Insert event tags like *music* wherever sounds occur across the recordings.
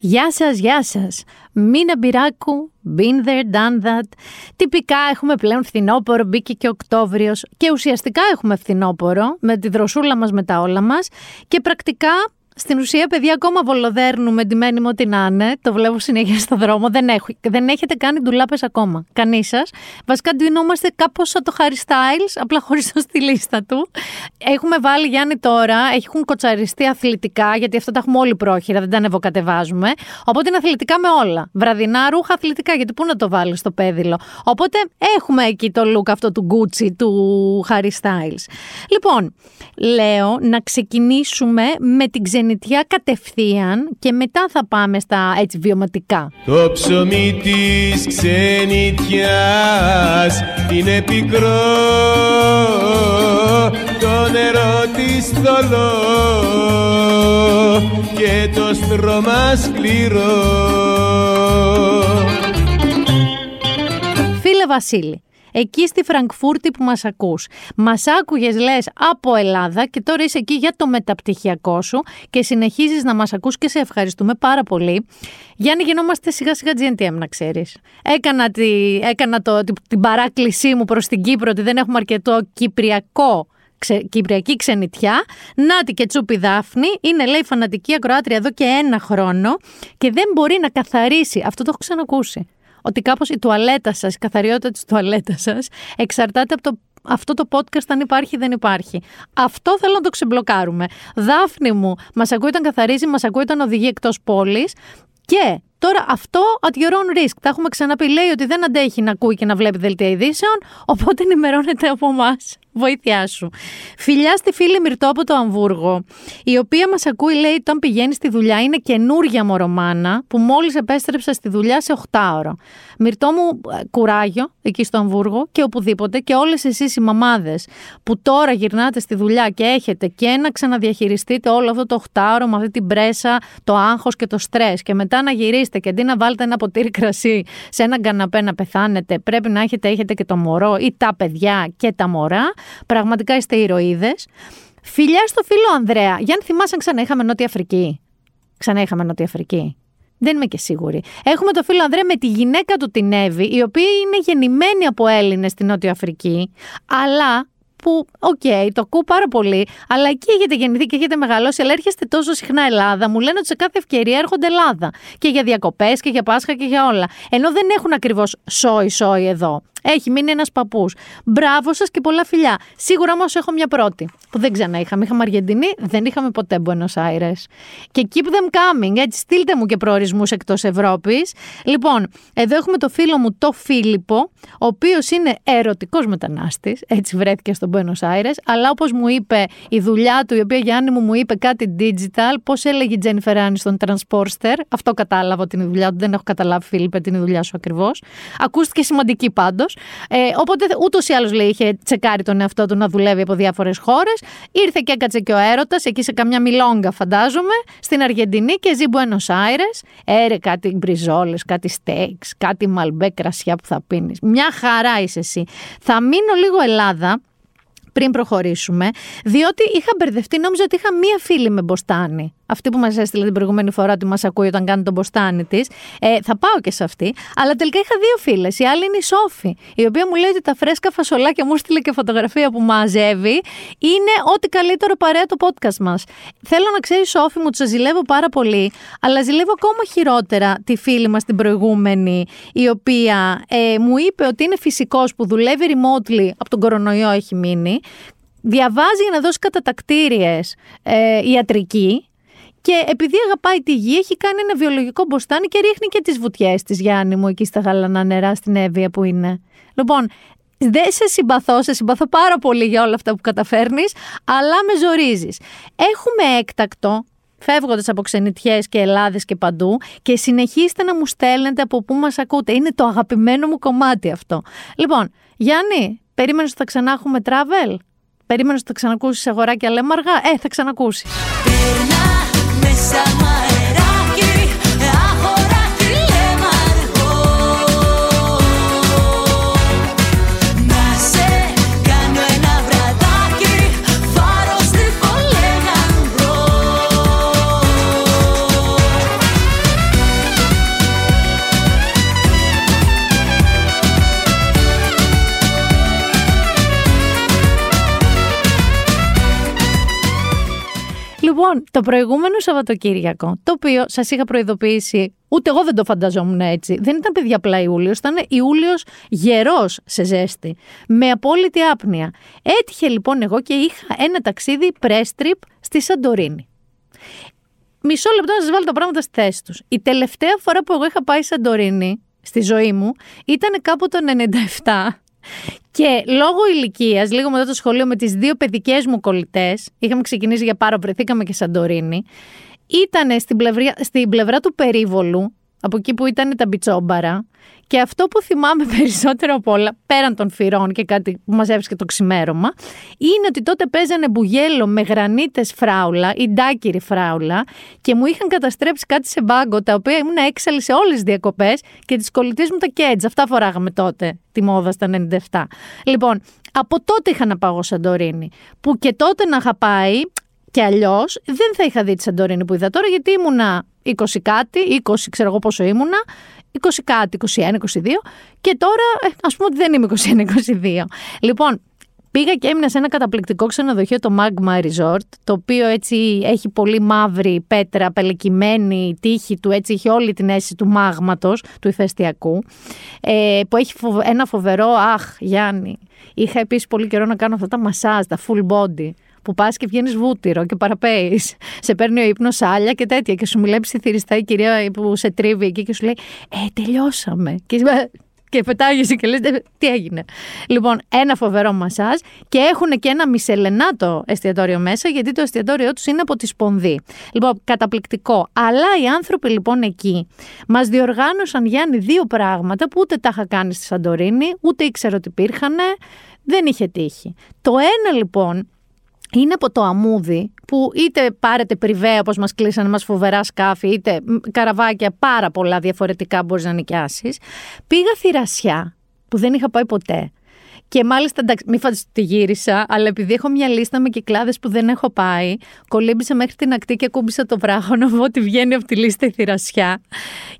Γεια σας, γεια σας. Μίνα Μπυράκου, been there, done that. Τυπικά έχουμε πλέον φθινόπωρο, μπήκε και Οκτώβριος και ουσιαστικά έχουμε φθινόπωρο με τη δροσούλα μας με τα όλα μας και πρακτικά στην ουσία, παιδιά, ακόμα βολοδέρνουμε ντυμένοι μου ό,τι να είναι. Το βλέπω συνέχεια στο δρόμο. Δεν, έχω, δεν έχετε κάνει ντουλάπες ακόμα. Κανείς σας. Βασικά, ντυνόμαστε κάπως σαν το Harry Styles, απλά χωρίς το στη λίστα του. Έχουμε βάλει Γιάννη τώρα, έχουν κοτσαριστεί αθλητικά, γιατί αυτά τα έχουμε όλοι πρόχειρα, δεν τα ανεβοκατεβάζουμε. Οπότε είναι αθλητικά με όλα. Βραδινά ρούχα αθλητικά, γιατί πού να το βάλεις στο πέδιλο. Οπότε έχουμε εκεί το look αυτό του Gucci, του Harry Styles. Λοιπόν, λέω να ξεκινήσουμε με την ξενιτιά ξενιτιά κατευθείαν και μετά θα πάμε στα έτσι βιωματικά. Το ψωμί της ξενιτιάς είναι πικρό το νερό της θολό και το στρώμα σκληρό Φίλε Βασίλη, εκεί στη Φραγκφούρτη που μας ακούς. Μας άκουγες λες από Ελλάδα και τώρα είσαι εκεί για το μεταπτυχιακό σου και συνεχίζεις να μας ακούς και σε ευχαριστούμε πάρα πολύ. Γιάννη γινόμαστε σιγά σιγά GNTM να ξέρεις. Έκανα, τη, έκανα το, την παράκλησή μου προς την Κύπρο ότι δεν έχουμε αρκετό κυπριακό ξε, κυπριακή ξενιτιά. Νάτι και Τσούπη Δάφνη είναι λέει φανατική ακροάτρια εδώ και ένα χρόνο και δεν μπορεί να καθαρίσει. Αυτό το έχω ξανακούσει ότι κάπως η τουαλέτα σας, η καθαριότητα της τουαλέτας σας εξαρτάται από το αυτό το podcast αν υπάρχει ή δεν υπάρχει. Αυτό θέλω να το ξεμπλοκάρουμε. Δάφνη μου, μας ακούει όταν καθαρίζει, μας ακούει όταν οδηγεί εκτός πόλης. Και τώρα αυτό at your own risk. Τα έχουμε ξαναπεί. Λέει ότι δεν αντέχει να ακούει και να βλέπει δελτία ειδήσεων, οπότε ενημερώνεται από εμάς. Βοήθειά σου. Φιλιά στη φίλη Μυρτό από το Αμβούργο, η οποία μας ακούει, λέει, όταν πηγαίνεις στη δουλειά, είναι καινούργια μορομάνα που μόλις επέστρεψα στη δουλειά σε 8 ώρα. Μυρτό μου, ε, κουράγιο εκεί στο Αμβούργο και οπουδήποτε και όλες εσείς οι μαμάδες που τώρα γυρνάτε στη δουλειά και έχετε και να ξαναδιαχειριστείτε όλο αυτό το 8 ώρα με αυτή την πρέσα, το άγχος και το στρες και μετά να γυρίσετε και αντί να βάλετε ένα ποτήρι κρασί σε έναν καναπέ να πεθάνετε, πρέπει να έχετε, έχετε και το μωρό ή τα παιδιά και τα μωρά. Πραγματικά είστε ηρωίδες. Φιλιά στο φίλο Ανδρέα. Γιάννη, θυμάσαι αν ξανά είχαμε Νότια Αφρική. Ξανά είχαμε Νότια Αφρική. Δεν είμαι και σίγουρη. Έχουμε το φίλο Ανδρέα με τη γυναίκα του την Εύη, η οποία είναι γεννημένη από Έλληνες στη Νότια Αφρική, αλλά που, OK, okay, το ακούω πάρα πολύ, αλλά εκεί έχετε γεννηθεί και έχετε μεγαλώσει, αλλά έρχεστε τόσο συχνά Ελλάδα. Μου λένε ότι σε κάθε ευκαιρία έρχονται Ελλάδα. Και για διακοπές και για Πάσχα και για όλα. Ενώ δεν έχουν ακριβώς σόι-σόι εδώ. Έχει μείνει ένας παππούς. Μπράβο σας και πολλά φιλιά. Σίγουρα όμως έχω μια πρώτη που δεν ξανά είχαμε. Είχαμε Αργεντινή, δεν είχαμε ποτέ Buenos Aires. Και keep them coming, έτσι. Στείλτε μου και προορισμούς εκτός Ευρώπης. Λοιπόν, εδώ έχουμε το φίλο μου το Φίλιππο, ο οποίος είναι ερωτικός μετανάστης. Έτσι βρέθηκε στο Buenos Aires. Αλλά όπως μου είπε η δουλειά του, η οποία Γιάννη μου μου είπε κάτι digital, πώς έλεγε η Τζένιφερ Άνι στον Transporter. Αυτό κατάλαβα την δουλειά του. Δεν έχω καταλάβει, Φίλιππε, την δουλειά σου ακριβώς. Ακούστηκε σημαντική πάντως. Ε, οπότε ούτως ή άλλως λέει είχε τσεκάρει τον εαυτό του να δουλεύει από διάφορες χώρες. Ήρθε και έκατσε και ο έρωτας, εκεί σε καμιά μιλόγκα φαντάζομαι, στην Αργεντινή και ζει Buenos Aires. Έρε κάτι μπριζόλες, κάτι στέιξ, κάτι μαλμπέ κρασιά που θα πίνεις. Μια χαρά είσαι εσύ. Θα μείνω λίγο Ελλάδα πριν προχωρήσουμε, διότι είχα μπερδευτεί, νόμιζα ότι είχα μία φίλη με μποστάνι αυτή που μας έστειλε την προηγούμενη φορά ότι μας ακούει όταν κάνει τον ποστάνι της. Ε, θα πάω και σε αυτή. Αλλά τελικά είχα δύο φίλες. Η άλλη είναι η Σόφη, η οποία μου λέει ότι τα φρέσκα φασολάκια μου στείλε και φωτογραφία που μαζεύει. Είναι ό,τι καλύτερο παρέα το podcast μας. Θέλω να ξέρεις, Σόφη, μου, τους ζηλεύω πάρα πολύ, αλλά ζηλεύω ακόμα χειρότερα τη φίλη μας την προηγούμενη, η οποία ε, μου είπε ότι είναι φυσικός που δουλεύει remotely από τον κορονοϊό έχει μείνει. Διαβάζει για να δώσει κατατακτήριες ε, ιατρική και επειδή αγαπάει τη γη, έχει κάνει ένα βιολογικό μποστάνι και ρίχνει και τις βουτιές της Γιάννη μου εκεί στα γαλανά νερά στην Εύβοια που είναι. Λοιπόν, δεν σε συμπαθώ, σε συμπαθώ πάρα πολύ για όλα αυτά που καταφέρνεις, αλλά με ζορίζεις. Έχουμε έκτακτο φεύγοντας από ξενιτιές και Ελλάδες και παντού και συνεχίστε να μου στέλνετε από πού μας ακούτε. Είναι το αγαπημένο μου κομμάτι αυτό. Λοιπόν, Γιάννη, περίμενες ότι θα ξανά έχουμε travel; Περίμενες ότι θα ξανακούσεις αγοράκια λέμαργα. Ε, θα ξανακούσεις. sama Λοιπόν, το προηγούμενο Σαββατοκύριακο, το οποίο σας είχα προειδοποιήσει, ούτε εγώ δεν το φανταζόμουν έτσι. Δεν ήταν παιδιά απλά Ιούλιος, ήταν Ιούλιος γερός σε ζέστη. Με απόλυτη άπνοια. Έτυχε λοιπόν εγώ και είχα ένα ταξίδι press trip στη Σαντορίνη. Μισό λεπτό να σας βάλω τα πράγματα στη θέση τους. Η τελευταία φορά που εγώ είχα πάει Σαντορίνη στη ζωή μου ήταν κάπου το 97 και λόγω ηλικίας, λίγο μετά το σχολείο, με τις δύο παιδικές μου κολλητές, είχαμε ξεκινήσει για πάρα βρεθήκαμε και Σαντορίνη, ήταν στην πλευρά, στην πλευρά του περίβολου, από εκεί που ήταν τα μπιτσόμπαρα. Και αυτό που θυμάμαι *laughs* περισσότερο από όλα, πέραν των φυρών και κάτι που μας έβρισκε το ξημέρωμα, είναι ότι τότε παίζανε μπουγέλο με γρανίτες φράουλα ή ντάκυρη φράουλα και μου είχαν καταστρέψει κάτι σε μπάγκο, τα οποία ήμουν έξαλλη σε όλες τις διακοπές και τις κολλητές μου τα κέντζ. Αυτά φοράγαμε τότε, τη μόδα στα 97. Λοιπόν, από τότε είχα να πάω Σαντορίνη, που και τότε να είχα πάει, και αλλιώς δεν θα είχα δει τη Σαντορίνη που είδα τώρα, γιατί ήμουνα 20 κάτι, 20 ξέρω εγώ πόσο ήμουνα, 20 κάτι, 21, 22 και τώρα ε, ας πούμε ότι δεν είμαι 21, 22. Λοιπόν, Πήγα και έμεινα σε ένα καταπληκτικό ξενοδοχείο, το Magma Resort, το οποίο έτσι έχει πολύ μαύρη πέτρα, πελεκυμένη τύχη του, έτσι έχει όλη την αίσθηση του μάγματος, του ηφαιστειακού, ε, που έχει ένα φοβερό, αχ Γιάννη, είχα επίσης πολύ καιρό να κάνω αυτά τα μασάζ, τα full body, που πας και βγαίνεις βούτυρο και παραπέεις. Σε παίρνει ο ύπνος άλλα και τέτοια. Και σου μιλάει ψιθυριστά η κυρία που σε τρίβει εκεί και σου λέει Ε, τελειώσαμε. Και, και πετάγεσαι και λες τι έγινε. Λοιπόν, ένα φοβερό μασάζ και έχουν και ένα μισελενάτο εστιατόριο μέσα γιατί το εστιατόριό τους είναι από τη σπονδή. Λοιπόν, καταπληκτικό. Αλλά οι άνθρωποι λοιπόν εκεί μας διοργάνωσαν Γιάννη δύο πράγματα που ούτε τα είχα κάνει στη Σαντορίνη, ούτε ήξερα ότι υπήρχαν, δεν είχε τύχει. Το ένα λοιπόν είναι από το αμμούδι που είτε πάρετε πριβέ όπως μας κλείσανε μας φοβερά σκάφη είτε καραβάκια πάρα πολλά διαφορετικά μπορείς να νοικιάσεις. Πήγα θηρασιά που δεν είχα πάει ποτέ και μάλιστα, εντάξει, μην φανταστείτε ότι γύρισα, αλλά επειδή έχω μια λίστα με κυκλάδες που δεν έχω πάει, κολύμπησα μέχρι την ακτή και κούμπησα το βράχο να *laughs* δω ότι βγαίνει από τη λίστα η θηρασιά.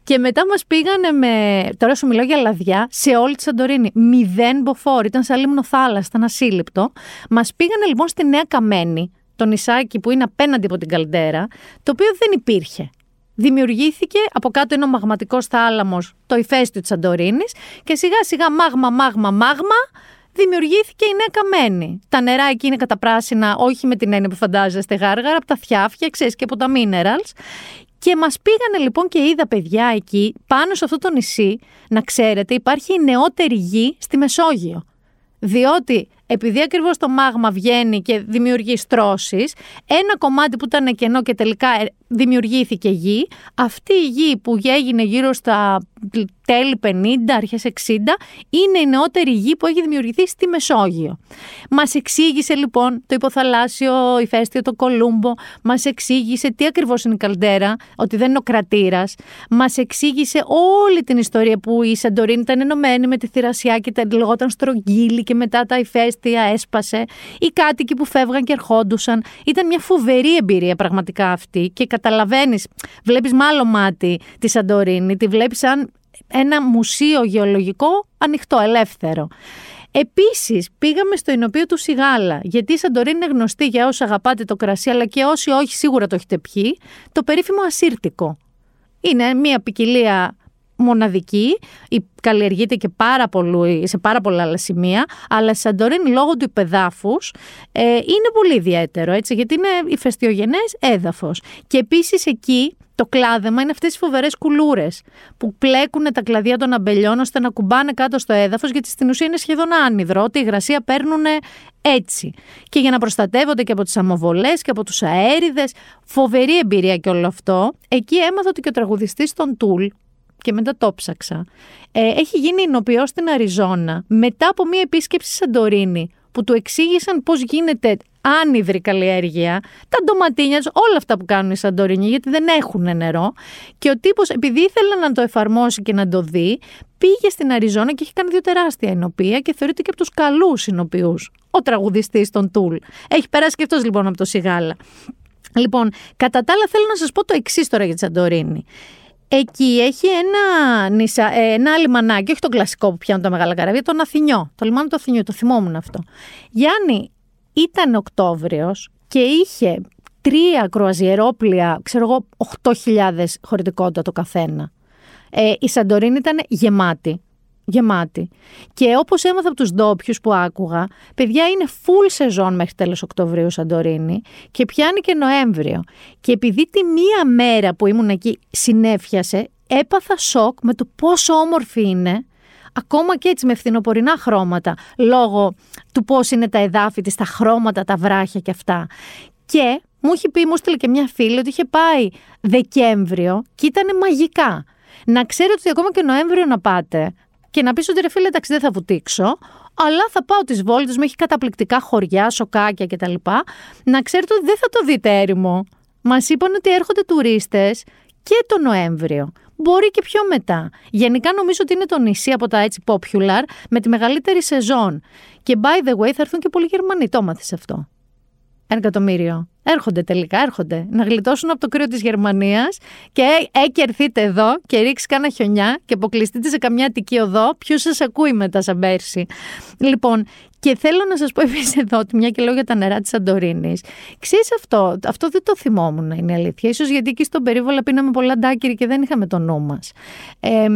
Και μετά μας πήγανε με. Τώρα σου μιλάω για λαδιά σε όλη τη Σαντορίνη. Μηδέν μποφόρ, ήταν σαν λίμνο θάλασσα, ήταν ασύλληπτο. Μας πήγανε λοιπόν στη Νέα Καμένη, το νησάκι που είναι απέναντι από την Καλντέρα, το οποίο δεν υπήρχε δημιουργήθηκε από κάτω ένα μαγματικός θάλαμος, το ηφαίστειο της Σαντορίνης, και σιγά σιγά μάγμα, μάγμα, μάγμα, δημιουργήθηκε η νέα καμένη. Τα νερά εκεί είναι καταπράσινα, όχι με την έννοια που φαντάζεστε γάργαρα, από τα θιάφια, ξέρεις και από τα minerals. Και μας πήγανε λοιπόν και είδα παιδιά εκεί, πάνω σε αυτό το νησί, να ξέρετε, υπάρχει η νεότερη γη στη Μεσόγειο. Διότι επειδή ακριβώς το μάγμα βγαίνει και δημιουργεί στρώσεις, ένα κομμάτι που ήταν κενό και τελικά ε, δημιουργήθηκε γη, αυτή η γη που έγινε γύρω στα τέλη 50, αρχές 60, είναι η νεότερη γη που έχει δημιουργηθεί στη Μεσόγειο. Μας εξήγησε λοιπόν το υποθαλάσσιο ηφαίστειο, το Κολούμπο, μας εξήγησε τι ακριβώς είναι η Καλτέρα, ότι δεν είναι ο κρατήρας, μας εξήγησε όλη την ιστορία που η Σαντορίνη ήταν ενωμένη με τη Θηρασιά και τα λεγόταν στρογγύλι και μετά τα ηφαίστεια έσπασε, οι κάτοικοι που φεύγαν και ερχόντουσαν. Ήταν μια φοβερή εμπειρία πραγματικά αυτή και καταλαβαίνεις, βλέπεις με άλλο μάτι τη Σαντορίνη, τη βλέπεις σαν ένα μουσείο γεωλογικό ανοιχτό, ελεύθερο. Επίσης, πήγαμε στο Ινοπείο του Σιγάλα, γιατί η Σαντορίνη είναι γνωστή για όσοι αγαπάτε το κρασί, αλλά και όσοι όχι, σίγουρα το έχετε πιει, το περίφημο ασύρτικο. Είναι μια ποικιλία μοναδική, καλλιεργείται και πάρα πολύ, σε πάρα πολλά άλλα σημεία, αλλά η Σαντορίνη λόγω του υπεδάφους ε, είναι πολύ ιδιαίτερο, έτσι, γιατί είναι ηφαιστειογενές έδαφος. Και επίσης εκεί το κλάδεμα είναι αυτές οι φοβερές κουλούρες που πλέκουν τα κλαδιά των αμπελιών ώστε να κουμπάνε κάτω στο έδαφος γιατί στην ουσία είναι σχεδόν άνυδρο, ότι η υγρασία παίρνουν έτσι. Και για να προστατεύονται και από τις αμοβολές και από τους αέριδες, φοβερή εμπειρία και όλο αυτό, εκεί έμαθα ότι και ο τραγουδιστής των Τούλ, και μετά το ψάξα, ε, έχει γίνει εινοποιό στην Αριζόνα μετά από μια επίσκεψη Σαντορίνη που του εξήγησαν πώς γίνεται άνυδρη καλλιέργεια, τα ντοματίνιας όλα αυτά που κάνουν οι Σαντορίνοι, γιατί δεν έχουν νερό. Και ο τύπος, επειδή ήθελε να το εφαρμόσει και να το δει, πήγε στην Αριζόνα και έχει κάνει δύο τεράστια ενοπία και θεωρείται και από τους καλούς ενοποιού. Ο τραγουδιστής των Τούλ. Έχει περάσει και αυτός λοιπόν από το Σιγάλα. Λοιπόν, κατά τα άλλα θέλω να σας πω το εξής τώρα για τη Σαντορίνη. Εκεί έχει ένα, νησα, ε, ένα λιμανάκι, όχι το κλασικό που πιάνουν τα μεγάλα καραβία, τον Αθηνιό. Το λιμάνι του Αθηνιού, το θυμόμουν αυτό. Γιάννη, ήταν Οκτώβριος και είχε 30 τρία κρουαζιερόπλια, ξέρω εγώ, 8.000 χωρητικότητα το καθένα. Ε, η Σαντορίνη ήταν γεμάτη. Γεμάτη. Και όπως έμαθα από τους ντόπιους που άκουγα, παιδιά είναι full σεζόν μέχρι τέλος Οκτωβρίου Σαντορίνη και πιάνει και Νοέμβριο. Και επειδή τη μία μέρα που ήμουν εκεί συνέφιασε, έπαθα σοκ με το πόσο όμορφη είναι ακόμα και έτσι με φθινοπορεινά χρώματα, λόγω του πώς είναι τα εδάφη της, τα χρώματα, τα βράχια και αυτά. Και μου είχε πει, μου στείλε και μια φίλη ότι είχε πάει Δεκέμβριο και ήταν μαγικά. Να ξέρετε ότι ακόμα και Νοέμβριο να πάτε και να πεις ότι ρε φίλε εντάξει δεν θα βουτήξω, αλλά θα πάω τις βόλτες μου, έχει καταπληκτικά χωριά, σοκάκια κτλ. Να ξέρετε ότι δεν θα το δείτε έρημο. Μας είπαν ότι έρχονται τουρίστες και το Νοέμβριο. Μπορεί και πιο μετά. Γενικά νομίζω ότι είναι το νησί από τα έτσι popular με τη μεγαλύτερη σεζόν. Και by the way θα έρθουν και πολλοί Γερμανοί. Το μάθεις αυτό. Ένα εκατομμύριο. Έρχονται τελικά, έρχονται. Να γλιτώσουν από το κρύο της Γερμανίας και έκερθείτε εδώ και ρίξει κάνα χιονιά και αποκλειστείτε σε καμιά Αττική οδό. Ποιο σας ακούει μετά, σαν πέρσι. Λοιπόν, και θέλω να σας πω επίσης εδώ ότι μια και λέω για τα νερά της Σαντορίνης. Ξέρεις αυτό, αυτό δεν το θυμόμουν, είναι αλήθεια. σω γιατί εκεί στον περίβολα πίναμε πολλά ντάκυρη και δεν είχαμε το νου μας. Ε,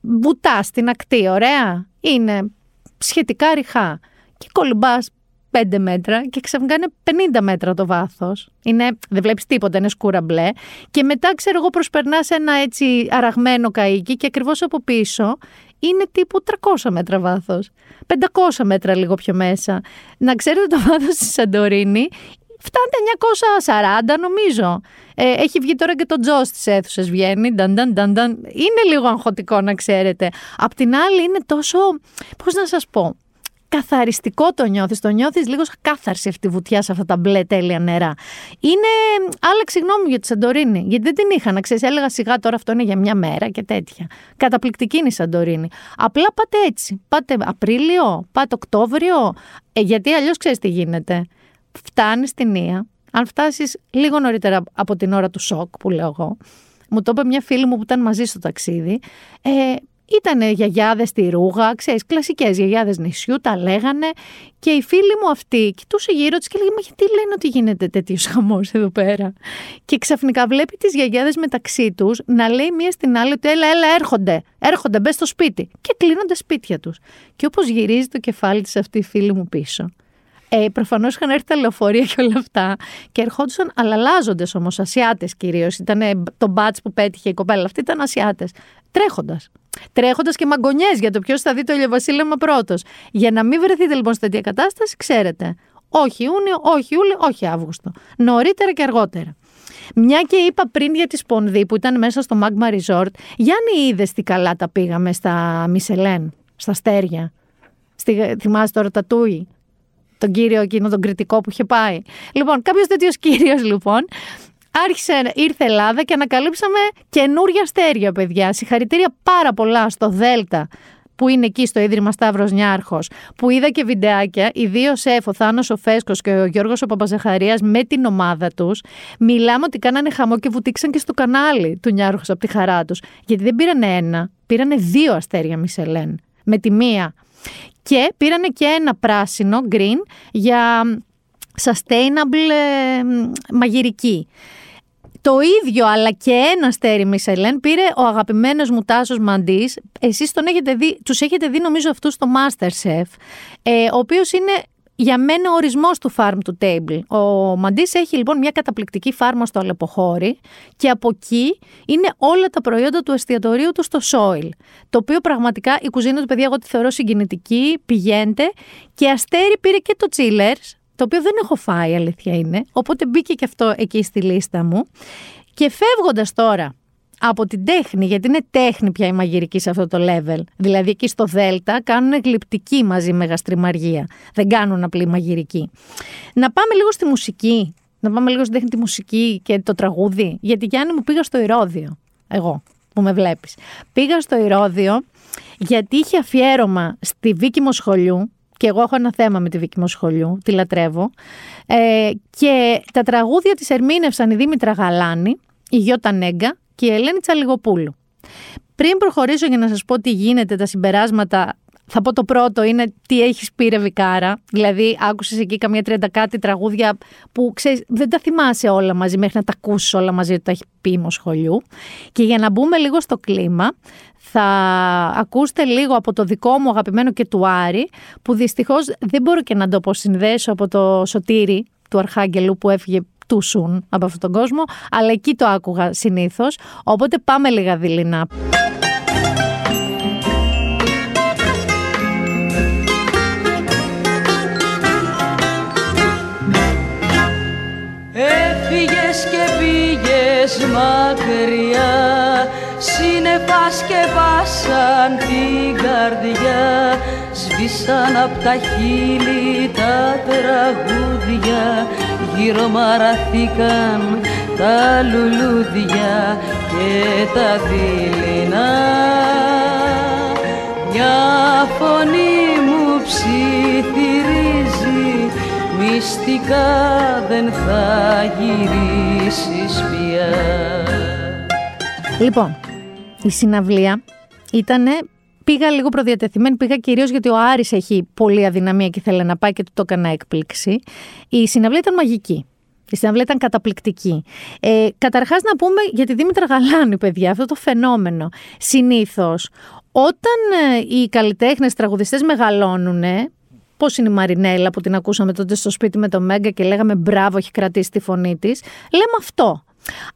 βουτά στην ακτή, ωραία. Είναι σχετικά ρηχά. Και κολυμπάς 5 μέτρα και ξαφνικά είναι 50 μέτρα το βάθος. Δεν βλέπεις τίποτα, είναι σκούρα μπλε. Και μετά, ξέρω εγώ, προσπερνάς ένα έτσι αραγμένο καίκι και ακριβώς από πίσω είναι τύπου 300 μέτρα βάθος. 500 μέτρα λίγο πιο μέσα. Να ξέρετε το βάθος τη Σαντορίνη φτάνει 940 νομίζω. Ε, έχει βγει τώρα και το τζος στις αίθουσες, βγαίνει. Νταν, νταν, νταν, νταν. Είναι λίγο αγχωτικό να ξέρετε. Απ' την άλλη είναι τόσο, πώς να σας πω, καθαριστικό το νιώθεις. Το νιώθεις λίγο σαν κάθαρση αυτή τη βουτιά σε αυτά τα μπλε τέλεια νερά. Είναι. Άλλαξε γνώμη για τη Σαντορίνη. Γιατί δεν την είχα να ξέρεις. Έλεγα σιγά τώρα αυτό είναι για μια μέρα και τέτοια. Καταπληκτική είναι η Σαντορίνη. Απλά πάτε έτσι. Πάτε Απρίλιο, πάτε Οκτώβριο. Ε, γιατί αλλιώς ξέρεις τι γίνεται. Φτάνεις στην Ία. Αν φτάσεις λίγο νωρίτερα από την ώρα του σοκ που λέω εγώ, μου το είπε μια φίλη μου που ήταν μαζί στο ταξίδι. Ε, ήταν γιαγιάδες στη Ρούγα, ξέρεις, κλασικές γιαγιάδες νησιού, τα λέγανε. Και η φίλη μου αυτή κοιτούσε γύρω τη και λέγε Μα γιατί λένε ότι γίνεται τέτοιος χαμός εδώ πέρα; Και ξαφνικά βλέπει τις γιαγιάδες μεταξύ τους να λέει μία στην άλλη ότι έλα, έλα, έρχονται. Έρχονται, μπες στο σπίτι. Και κλείνονται σπίτια τους. Και όπως γυρίζει το κεφάλι της αυτή η φίλη μου πίσω. Ε, Προφανώς είχαν έρθει τα λεωφορεία και όλα αυτά και ερχόντουσαν αλλαλάζοντε όμως, Ασιάτες κυρίως. Ήταν το μπάτς που πέτυχε η κοπέλα αυτή, ήταν Ασιάτες. Τρέχοντας. Τρέχοντας και μαγκονιές για το ποιος θα δει το ηλιοβασίλεμα πρώτος. Για να μην βρεθείτε λοιπόν σε τέτοια κατάσταση, ξέρετε. Όχι Ιούνιο, όχι Ιούλιο, όχι Αύγουστο. Νωρίτερα και αργότερα. Μια και είπα πριν για τη Σπονδή που ήταν μέσα στο Magma Resort, Γιάννη είδες τι καλά τα πήγαμε στα Μισελέν, στα Στέρια. Στη, θυμάσαι τώρα τα Τούι, τον κύριο εκείνο τον κριτικό που είχε πάει. Λοιπόν, κάποιος τέτοιος κύριος λοιπόν άρχισε, ήρθε Ελλάδα και ανακαλύψαμε καινούρια αστέρια, παιδιά. Συγχαρητήρια πάρα πολλά στο Δέλτα που είναι εκεί στο Ίδρυμα Σταύρος Νιάρχος, που είδα και βιντεάκια, οι δύο σεφ, ο Θάνος ο Φέσκος και ο Γιώργος ο Παπαζεχαρίας με την ομάδα τους. Μιλάμε ότι κάνανε χαμό και βουτήξαν και στο κανάλι του Νιάρχος από τη χαρά τους. Γιατί δεν πήρανε ένα, πήρανε δύο αστέρια Μισελέν. Με τη μία. Και πήρανε και ένα πράσινο, green, για sustainable ε, μαγειρική. Το ίδιο αλλά και ένα στέρι Μισελέν πήρε ο αγαπημένος μου Τάσος Μαντής. Εσείς τον έχετε δει, τους έχετε δει νομίζω αυτούς στο Masterchef, ε, ο οποίος είναι για μένα ο ορισμός του farm to table. Ο Μαντής έχει λοιπόν μια καταπληκτική φάρμα στο Αλεποχώρι και από εκεί είναι όλα τα προϊόντα του εστιατορίου του στο Soil. Το οποίο πραγματικά η κουζίνα του παιδιά εγώ τη θεωρώ συγκινητική, πηγαίνετε και αστέρι πήρε και το Chillers το οποίο δεν έχω φάει, αλήθεια είναι. Οπότε μπήκε και αυτό εκεί στη λίστα μου. Και φεύγοντας τώρα από την τέχνη, γιατί είναι τέχνη πια η μαγειρική σε αυτό το level. Δηλαδή εκεί στο Δέλτα κάνουν γλυπτική μαζί με γαστριμαργία. Δεν κάνουν απλή μαγειρική. Να πάμε λίγο στη μουσική. Να πάμε λίγο στην τέχνη τη μουσική και το τραγούδι. Γιατί Γιάννη μου πήγα στο Ηρόδιο. Εγώ που με βλέπεις. Πήγα στο Ηρόδιο γιατί είχε αφιέρωμα στη Βίκη Μοσχολιού και εγώ έχω ένα θέμα με τη Βίκη Μοσχολιού, τη λατρεύω. Ε, και τα τραγούδια της ερμήνευσαν η Δήμητρα Γαλάνη, η Γιώτα Νέγκα και η Ελένη Τσαλιγοπούλου. Πριν προχωρήσω για να σας πω τι γίνεται, τα συμπεράσματα θα πω το πρώτο είναι τι έχεις πει ρε Βικάρα. Δηλαδή, άκουσες εκεί καμία τριάντα κάτι τραγούδια που ξέρεις, δεν τα θυμάσαι όλα μαζί μέχρι να τα ακούσεις όλα μαζί ότι τα έχει πει Μοσχολιού. Και για να μπούμε λίγο στο κλίμα, θα ακούσετε λίγο από το δικό μου αγαπημένο και του Άρη, που δυστυχώς δεν μπορώ και να το αποσυνδέσω από το σωτήρι του Αρχάγγελου που έφυγε του σουν από αυτόν τον κόσμο, αλλά εκεί το άκουγα συνήθως. Οπότε πάμε λίγα δειλινά. Έφυγες και πήγες μακριά Σύννεφα σκεπάσαν την καρδιά Σβήσαν απ' τα χείλη τα τραγούδια Γύρω μαραθήκαν τα λουλούδια και τα δειλινά Μια φωνή μου ψιθυρίζει Μυστικά δεν θα γυρίσεις πια Λοιπόν, η συναυλία ήταν. Πήγα λίγο προδιατεθειμένη, πήγα κυρίως γιατί ο Άρης έχει πολλή αδυναμία και θέλει να πάει και του το έκανα έκπληξη. Η συναυλία ήταν μαγική. Η συναυλία ήταν καταπληκτική. Ε, Καταρχάς, να πούμε για τη Δήμητρα Γαλάνη, παιδιά, αυτό το φαινόμενο. Συνήθως, όταν ε, οι καλλιτέχνες τραγουδιστές μεγαλώνουν, Πώς είναι η Μαρινέλα που την ακούσαμε τότε στο σπίτι με το Μέγκα και λέγαμε μπράβο, έχει κρατήσει τη φωνή της. Λέμε αυτό.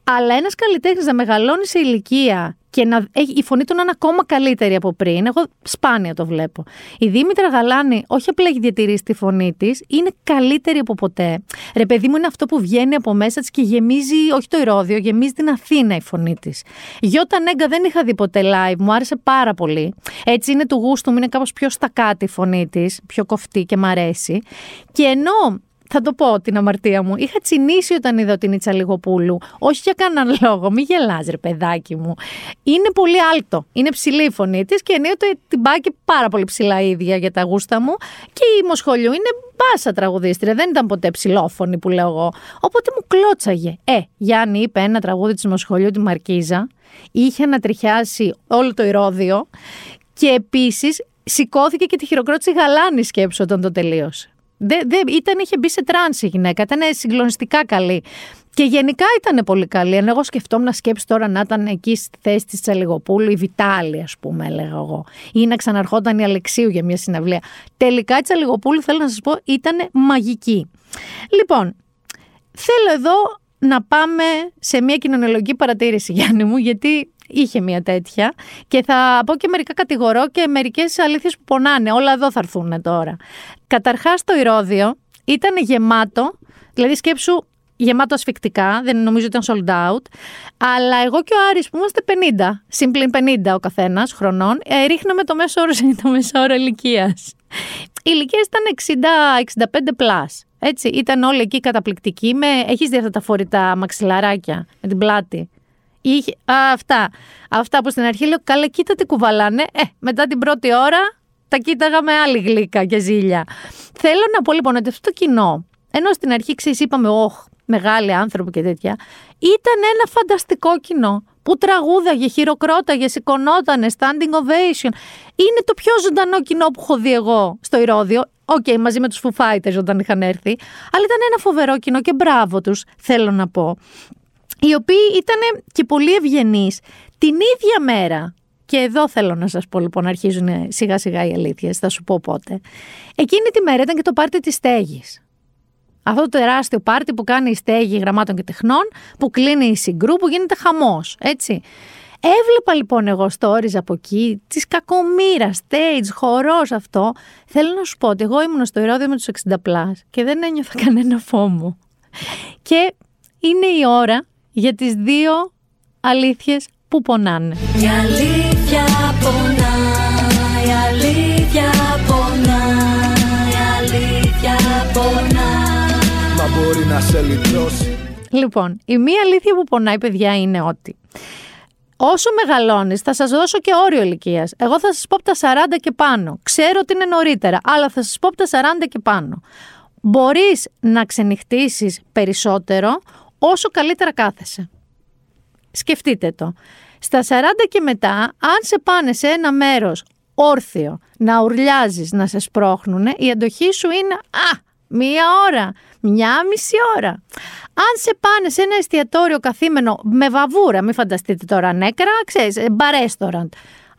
Αλλά ένας καλλιτέχνης να μεγαλώνει σε ηλικία και να έχει η φωνή του να είναι ακόμα καλύτερη από πριν, εγώ σπάνια το βλέπω. Η Δήμητρα Γαλάνη, όχι απλά έχει διατηρήσει τη φωνή της, είναι καλύτερη από ποτέ. Ρε, παιδί μου, είναι αυτό που βγαίνει από μέσα της και γεμίζει, όχι το ηρόδιο, γεμίζει την Αθήνα η φωνή της. Γιώτα Νέγκα δεν είχα δει ποτέ live, μου άρεσε πάρα πολύ. Έτσι είναι του γούστου μου, είναι κάπως πιο στακάτη η φωνή της, πιο κοφτή και μ' αρέσει. Και ενώ θα το πω την αμαρτία μου. Είχα τσινήσει όταν είδα την Ιτσα Λιγοπούλου. Όχι για κανέναν λόγο. Μην γελάς, ρε παιδάκι μου. Είναι πολύ άλτο. Είναι ψηλή η φωνή της και ενίοτε την πάει και πάρα πολύ ψηλά ίδια για τα γούστα μου. Και η Μοσχολιού είναι μπάσα τραγουδίστρια. Δεν ήταν ποτέ ψηλόφωνη που λέω εγώ. Οπότε μου κλώτσαγε. Ε, Γιάννη είπε ένα τραγούδι της Μοσχολιού, τη Μαρκίζα. Είχε ανατριχιάσει όλο το ηρόδιο. Και επίσης σηκώθηκε και τη χειροκρότηση γαλάνη σκέψη όταν το τελείωσε. Δε, δε, ήταν, είχε μπει σε τράνση η γυναίκα, ήταν συγκλονιστικά καλή. Και γενικά ήταν πολύ καλή. Ενώ εγώ σκεφτόμουν να σκέψει τώρα να ήταν εκεί στη θέση της Τσαλιγοπούλου, η Βιτάλη, ας πούμε, έλεγα εγώ. Ή να ξαναρχόταν η Αλεξίου για μια συναυλία. Τελικά η Τσαλιγοπούλου, θέλω να σας πω, ήταν μαγική. Λοιπόν, θέλω εδώ να πάμε σε μια κοινωνιολογική παρατήρηση, Γιάννη μου, γιατί είχε μια τέτοια. Και θα πω και μερικά κατηγορώ και μερικές αλήθειες που πονάνε. Όλα εδώ θα έρθουν τώρα. Καταρχάς, το ηρόδιο ήταν γεμάτο, δηλαδή σκέψου γεμάτο ασφικτικά, δεν νομίζω ότι ήταν sold out. Αλλά εγώ και ο Άρης που είμαστε 50, συμπλήν 50 ο καθένας χρονών, ε, ρίχναμε το μέσο όρο, *laughs* το μέσο όρο ηλικίας. Οι ηλικίε ήταν 60-65 plus. Έτσι, ήταν όλοι εκεί καταπληκτικοί. Με... Έχεις δει αυτά τα φορητά μαξιλαράκια με την πλάτη; Είχε, α, αυτά. Αυτά που στην αρχή λέω, καλά κοίτα τι κουβαλάνε. Ε, μετά την πρώτη ώρα τα κοίταγα με άλλη γλύκα και ζήλια. Θέλω να πω λοιπόν ότι αυτό το κοινό, ενώ στην αρχή ξέρεις, είπαμε, Ωχ, μεγάλοι άνθρωποι και τέτοια, ήταν ένα φανταστικό κοινό που τραγούδαγε, χειροκρόταγε, σηκωνότανε, standing ovation. Είναι το πιο ζωντανό κοινό που έχω δει εγώ στο Ηρόδιο. OK, okay, μαζί με τους Foo Fighters όταν είχαν έρθει. Αλλά ήταν ένα φοβερό κοινό και μπράβο τους, θέλω να πω οι οποίοι ήταν και πολύ ευγενείς την ίδια μέρα. Και εδώ θέλω να σας πω λοιπόν, αρχίζουν σιγά σιγά οι αλήθειες, θα σου πω πότε. Εκείνη τη μέρα ήταν και το πάρτι της Στέγης. Αυτό το τεράστιο πάρτι που κάνει η Στέγη Γραμμάτων και Τεχνών, που κλείνει η Συγγρού, που γίνεται χαμός, έτσι. Έβλεπα λοιπόν εγώ stories από εκεί, της κακομήρα, stage, χορός αυτό. Θέλω να σου πω ότι εγώ ήμουν στο Ηρόδιο με τους 60 και δεν ένιωθα *laughs* κανένα φόμο. Και είναι η ώρα για τις δύο αλήθειες που πονάνε. Η αλήθεια πονάει, η αλήθεια πονάει, η αλήθεια πονάει. Μα μπορεί να σε λυτρώσει. Λοιπόν, η μία αλήθεια που πονάει, παιδιά, είναι ότι όσο μεγαλώνεις θα σας δώσω και όριο ηλικίας. Εγώ θα σας πω από τα 40 και πάνω. Ξέρω ότι είναι νωρίτερα, αλλά θα σας πω από τα 40 και πάνω. Μπορείς να ξενυχτήσεις περισσότερο όσο καλύτερα κάθεσαι. Σκεφτείτε το. Στα 40 και μετά, αν σε πάνε σε ένα μέρος όρθιο, να ουρλιάζεις, να σε σπρώχνουνε, η αντοχή σου είναι «Α, μία ώρα, μια μισή ώρα». Αν σε πάνε σε ένα εστιατόριο καθήμενο με βαβούρα, μην φανταστείτε τώρα νέκρα, ξέρεις, μπαρέστοραντ,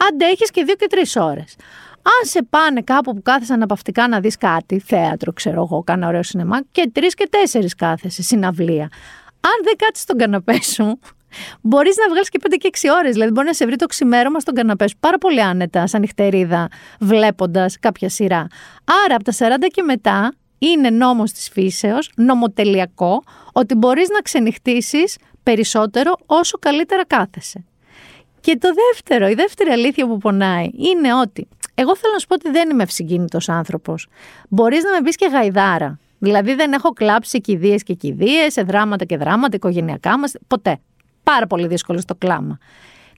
αντέχεις και δύο και τρεις ώρες. Αν σε πάνε κάπου που κάθεσαι αναπαυτικά να δεις κάτι, θέατρο ξέρω εγώ, κάνα ωραίο σινεμά, και τρεις και τέσσερις κάθεσαι, συναυλία. Αν δεν κάτσεις στον καναπέ σου, Μπορείς να βγάλεις και 5 και 6 ώρες. Δηλαδή, μπορεί να σε βρει το ξημέρωμα στον καναπέ σου πάρα πολύ άνετα, σαν νυχτερίδα, βλέποντας κάποια σειρά. Άρα, από τα 40 και μετά, είναι νόμος της φύσεως, νομοτελειακό, ότι μπορείς να ξενυχτήσεις περισσότερο όσο καλύτερα κάθεσαι. Και το δεύτερο, η δεύτερη αλήθεια που πονάει είναι ότι εγώ θέλω να σου πω ότι δεν είμαι ευσυγκίνητος άνθρωπος. Μπορείς να με πεις και γαϊδάρα. Δηλαδή δεν έχω κλάψει κηδείες και κηδείες, σε δράματα και δράματα, οικογενειακά μας. Ποτέ. Πάρα πολύ δύσκολο στο κλάμα.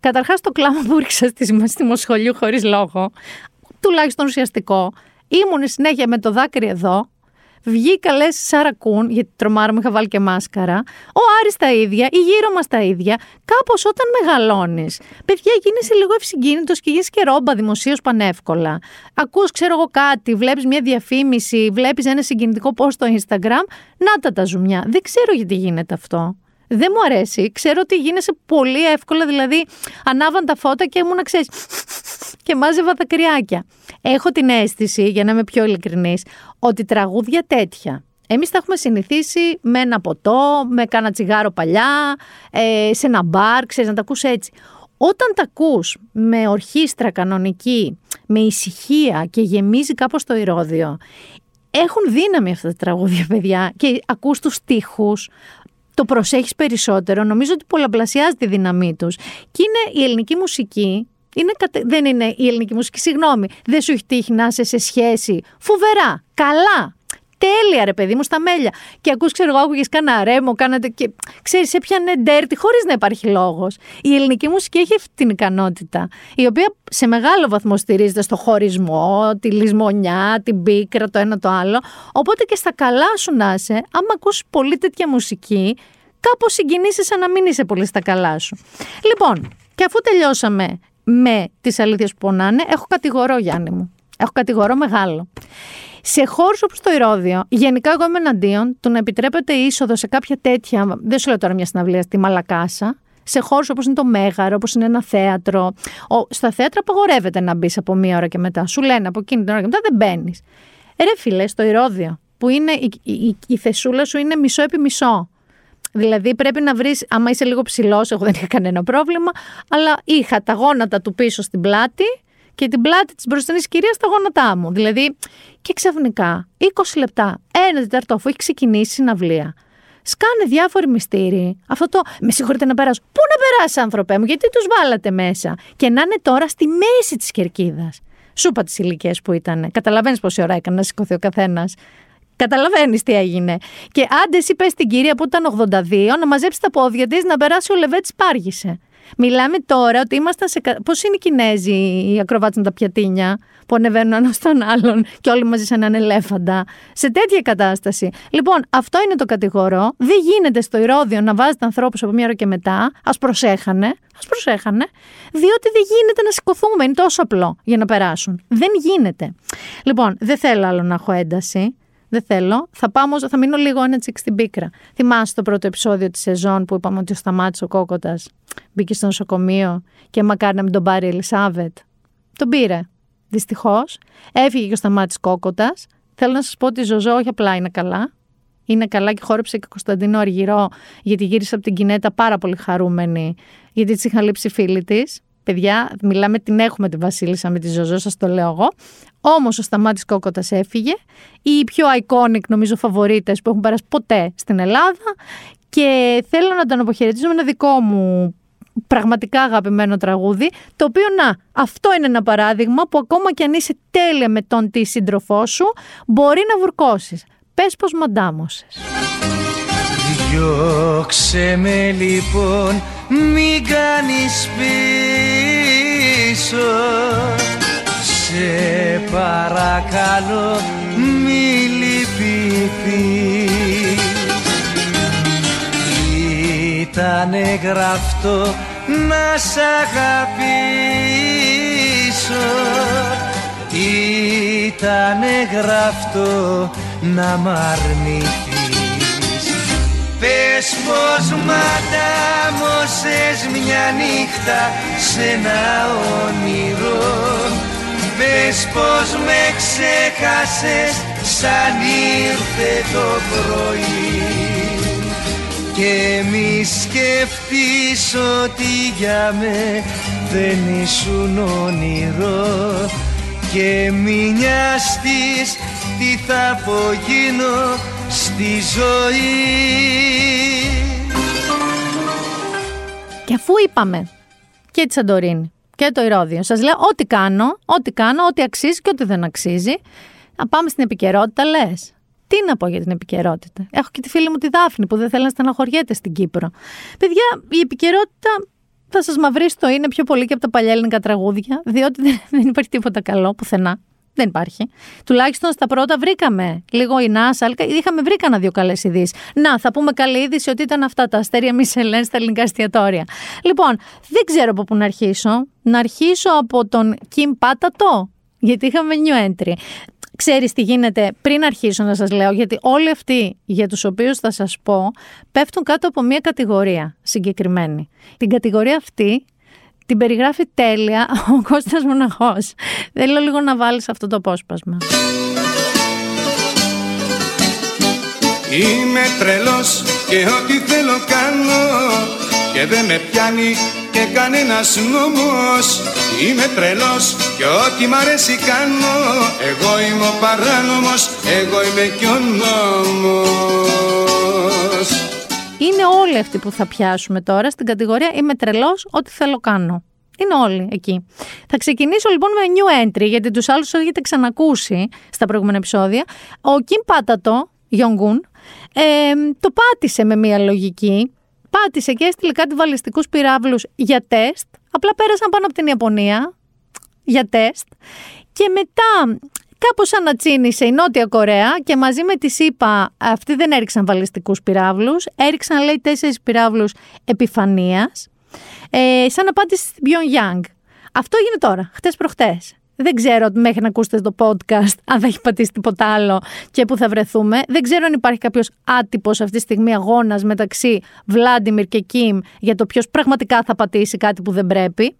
Καταρχάς, το κλάμα που ρίξα στη Μοσχολιού χωρίς λόγο, τουλάχιστον ουσιαστικό, ήμουν συνέχεια με το δάκρυ εδώ, Βγήκα λες Σαρακούν, γιατί τρομάρα μου είχα βάλει και μάσκαρα. Ο Άρης τα ίδια, η γύρω μας τα ίδια. Κάπως όταν μεγαλώνεις, παιδιά γίνεσαι λίγο ευσυγκίνητος και γίνει και ρόμπα δημοσίως πανεύκολα. Ακούς, ξέρω εγώ κάτι, βλέπεις μια διαφήμιση, βλέπεις ένα συγκινητικό post στο Instagram. Να τα τα ζουμιά. Δεν ξέρω γιατί γίνεται αυτό. Δεν μου αρέσει. Ξέρω ότι γίνεσαι πολύ εύκολα, δηλαδή ανάβαν τα φώτα και ήμουν, ξέρεις, και μάζευα τα κρυάκια. Έχω την αίσθηση, για να είμαι πιο ειλικρινής, ότι τραγούδια τέτοια. Εμείς τα έχουμε συνηθίσει με ένα ποτό, με κάνα τσιγάρο παλιά, ε, σε ένα μπαρ, ξέρεις να τα ακούς έτσι. Όταν τα ακούς με ορχήστρα κανονική, με ησυχία και γεμίζει κάπως το ηρώδιο, έχουν δύναμη αυτά τα τραγούδια, παιδιά, και ακούς τους στίχους, το προσέχεις περισσότερο, νομίζω ότι πολλαπλασιάζει τη δύναμή τους. Και είναι η ελληνική μουσική, είναι, δεν είναι η ελληνική μουσική, συγγνώμη, δεν σου έχει τύχει να είσαι σε σχέση φοβερά, καλά, τέλεια ρε παιδί μου στα μέλια. Και ακούς ξέρω εγώ άκουγες κάνα ρέμο, κάνατε και ξέρεις έπιανε ντέρτι χωρίς να υπάρχει λόγος. Η ελληνική μουσική έχει αυτή την ικανότητα, η οποία σε μεγάλο βαθμό στηρίζεται στο χωρισμό, τη λησμονιά, την πίκρα, το ένα το άλλο. Οπότε και στα καλά σου να είσαι, άμα ακούς πολύ τέτοια μουσική, κάπως συγκινήσεις σαν να μην είσαι πολύ στα καλά σου. Λοιπόν, και αφού τελειώσαμε με τις αλήθειες που πονάνε, έχω κατηγορώ Γιάννη μου. Έχω κατηγορώ μεγάλο. Σε χώρους όπως το Ηρώδιο, γενικά εγώ είμαι εναντίον του να επιτρέπεται είσοδο σε κάποια τέτοια. Δεν σου λέω τώρα μια συναυλία στη Μαλακάσα, σε χώρους όπως είναι το Μέγαρο, όπως είναι ένα θέατρο. Ο, στα θέατρα απαγορεύεται να μπεις από μία ώρα και μετά. Σου λένε από εκείνη την ώρα και μετά δεν μπαίνεις. Ρε φίλε, στο Ηρώδιο, που είναι η, η, η, η θεσούλα σου είναι μισό επί μισό. Δηλαδή πρέπει να βρεις, άμα είσαι λίγο ψηλός, εγώ δεν είχα κανένα πρόβλημα, αλλά είχα τα γόνατα του πίσω στην πλάτη και την πλάτη της μπροστινής κυρίας στα γόνατά μου. Δηλαδή, και ξαφνικά, 20 λεπτά, ένα τεταρτό, αφού έχει ξεκινήσει η συναυλία, σκάνε διάφοροι μυστήριοι. Αυτό το με συγχωρείτε να περάσω. Πού να περάσει, άνθρωπέ μου, γιατί τους βάλατε μέσα; Και να είναι τώρα στη μέση της κερκίδας. Σου είπα τις ηλικίες που ήταν. Καταλαβαίνεις πόση ώρα έκανε να σηκωθεί ο καθένας. Καταλαβαίνεις τι έγινε. Και άντε, εσύ πες στην κυρία που ήταν 82 να μαζέψει τα πόδια της να περάσει ο Λεβέτης Πάργησε. Μιλάμε τώρα ότι ήμασταν σε. Πώς είναι οι Κινέζοι οι ακροβάτες με τα πιατίνια που ανεβαίνουν ένα στον άλλον και όλοι μαζί σαν έναν ελέφαντα. Σε τέτοια κατάσταση. Λοιπόν, αυτό είναι το κατηγορό. Δεν γίνεται στο Ηρόδιο να βάζετε ανθρώπους από μία ώρα και μετά. Α προσέχανε. Α προσέχανε. Διότι δεν γίνεται να σηκωθούμε. Είναι τόσο απλό για να περάσουν. Δεν γίνεται. Λοιπόν, δεν θέλω άλλο να έχω ένταση. Δεν θέλω. Θα, πάω, θα μείνω λίγο ένα τσικ στην πίκρα. Θυμάσαι το πρώτο επεισόδιο της σεζόν που είπαμε ότι ο Σταμάτης ο Κόκοτας μπήκε στο νοσοκομείο και μακάρι να μην τον πάρει η Ελισάβετ. Τον πήρε. Δυστυχώς. Έφυγε και ο Σταμάτης Κόκοτας. Θέλω να σας πω ότι η Ζωζό όχι απλά είναι καλά. Είναι καλά και χόρεψε και ο Κωνσταντίνο Αργυρό, γιατί γύρισε από την Κινέτα πάρα πολύ χαρούμενη, γιατί της είχαν λείψει φίλοι της. Παιδιά, μιλάμε, την έχουμε τη Βασίλισσα με τη Ζωζό, σας το λέω εγώ. Όμως ο Σταμάτης Κόκοτας έφυγε. Οι πιο iconic, νομίζω, φαβορίτες που έχουν περάσει ποτέ στην Ελλάδα. Και θέλω να τον αποχαιρετήσω με ένα δικό μου πραγματικά αγαπημένο τραγούδι, το οποίο να, αυτό είναι ένα παράδειγμα που ακόμα κι αν είσαι τέλεια με τον τη σύντροφό σου, μπορεί να βουρκώσεις. Πες πως μαντάμωσες. Διώξε με λοιπόν, μην κάνεις πίσω. Σε παρακαλώ μη λυπηθείς. Ήτανε γραφτό να σ' αγαπήσω. Ήταν γραφτό να μ' αρνηθείς Πες πως μ' αντάμωσες μια νύχτα σε ένα όνειρο. Πες πως με ξέχασες σαν ήρθε το πρωί. Και μη σκεφτείς ότι για με δεν ήσουν όνειρο. Και μη νοιαστείς τι θα απογίνω στη ζωή Και αφού είπαμε και τη Σαντορίνη και το Ηρώδιο, σας λέω ό,τι κάνω, ό,τι κάνω, ό,τι αξίζει και ό,τι δεν αξίζει. Να πάμε στην επικαιρότητα, λες. Τι να πω για την επικαιρότητα; Έχω και τη φίλη μου τη Δάφνη που δεν θέλει να στεναχωριέται στην Κύπρο. Παιδιά, η επικαιρότητα θα σας μαυρίσει το είναι πιο πολύ και από τα παλιά ελληνικά τραγούδια, διότι δεν υπάρχει τίποτα καλό πουθενά. Δεν υπάρχει. Τουλάχιστον στα πρώτα βρήκαμε λίγο η Νάσα, είχαμε βρει κανένα δύο καλές ειδήσεις. Να, θα πούμε καλή είδηση ότι ήταν αυτά τα αστέρια Μισελέν στα ελληνικά εστιατόρια. Λοιπόν, δεν ξέρω από πού να αρχίσω. Να αρχίσω από τον Κιμ Πάτατο, γιατί είχαμε new entry. Ξέρεις τι γίνεται πριν αρχίσω να σας λέω, γιατί όλοι αυτοί για τους οποίους θα σας πω πέφτουν κάτω από μια κατηγορία συγκεκριμένη. Την κατηγορία αυτή την περιγράφει τέλεια *laughs* ο Κώστας Μοναχός. Θέλω λίγο να βάλεις αυτό το απόσπασμα. Είμαι τρελός και ό,τι θέλω κάνω και δεν με πιάνει και κανένας νόμος Είμαι τρελός και ό,τι μ' αρέσει κάνω Εγώ είμαι ο παράνομος, εγώ είμαι και ο νόμος Είναι όλοι αυτοί που θα πιάσουμε τώρα στην κατηγορία Είμαι τρελός, ό,τι θέλω κάνω είναι όλοι εκεί. Θα ξεκινήσω λοιπόν με new entry, γιατί τους άλλους έχετε ξανακούσει στα προηγούμενα επεισόδια. Ο Κιμ Πάτατο, Γιονγκούν, ε, το πάτησε με μια λογική πάτησε και έστειλε κάτι βαλιστικούς πυράβλους για τεστ. Απλά πέρασαν πάνω από την Ιαπωνία για τεστ. Και μετά κάπως ανατσίνησε η Νότια Κορέα και μαζί με τη ΣΥΠΑ αυτοί δεν έριξαν βαλιστικούς πυράβλους. Έριξαν, λέει, τέσσερις πυράβλους επιφανεία. Ε, σαν απάντηση στην Pyongyang. Αυτό έγινε τώρα, χτες προχτές. Δεν ξέρω μέχρι να ακούσετε το podcast αν θα έχει πατήσει τίποτα άλλο και πού θα βρεθούμε. Δεν ξέρω αν υπάρχει κάποιος άτυπος αυτή τη στιγμή αγώνας μεταξύ Βλάντιμιρ και Κιμ για το ποιος πραγματικά θα πατήσει κάτι που δεν πρέπει.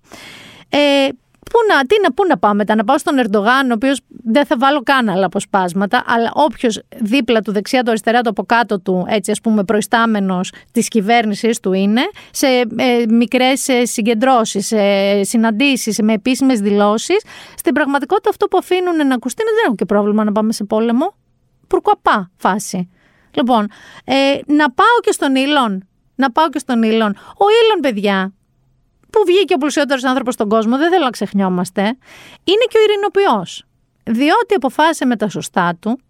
Ε, Πού να, τι να, πού να πάμε μετά, να πάω στον Ερντογάν, ο οποίος δεν θα βάλω καν άλλα αποσπάσματα, αλλά όποιος δίπλα του, δεξιά του, αριστερά του, από κάτω του, έτσι ας πούμε, προϊστάμενος της κυβέρνησης του είναι, σε ε, μικρές συγκεντρώσεις, σε συναντήσεις, με επίσημες δηλώσεις, στην πραγματικότητα αυτό που αφήνουν να ακουστεί είναι δεν έχω και πρόβλημα να πάμε σε πόλεμο. Πουρκουαπά φάση. Λοιπόν, ε, να πάω και στον Ήλον. Να πάω και στον Ήλον. Ο Ήλον, παιδιά, που βγήκε ο πλουσιότερος άνθρωπος στον κόσμο, δεν θέλω να ξεχνιόμαστε, είναι και ο ειρηνοποιός. Διότι αποφάσισε με τα σωστά του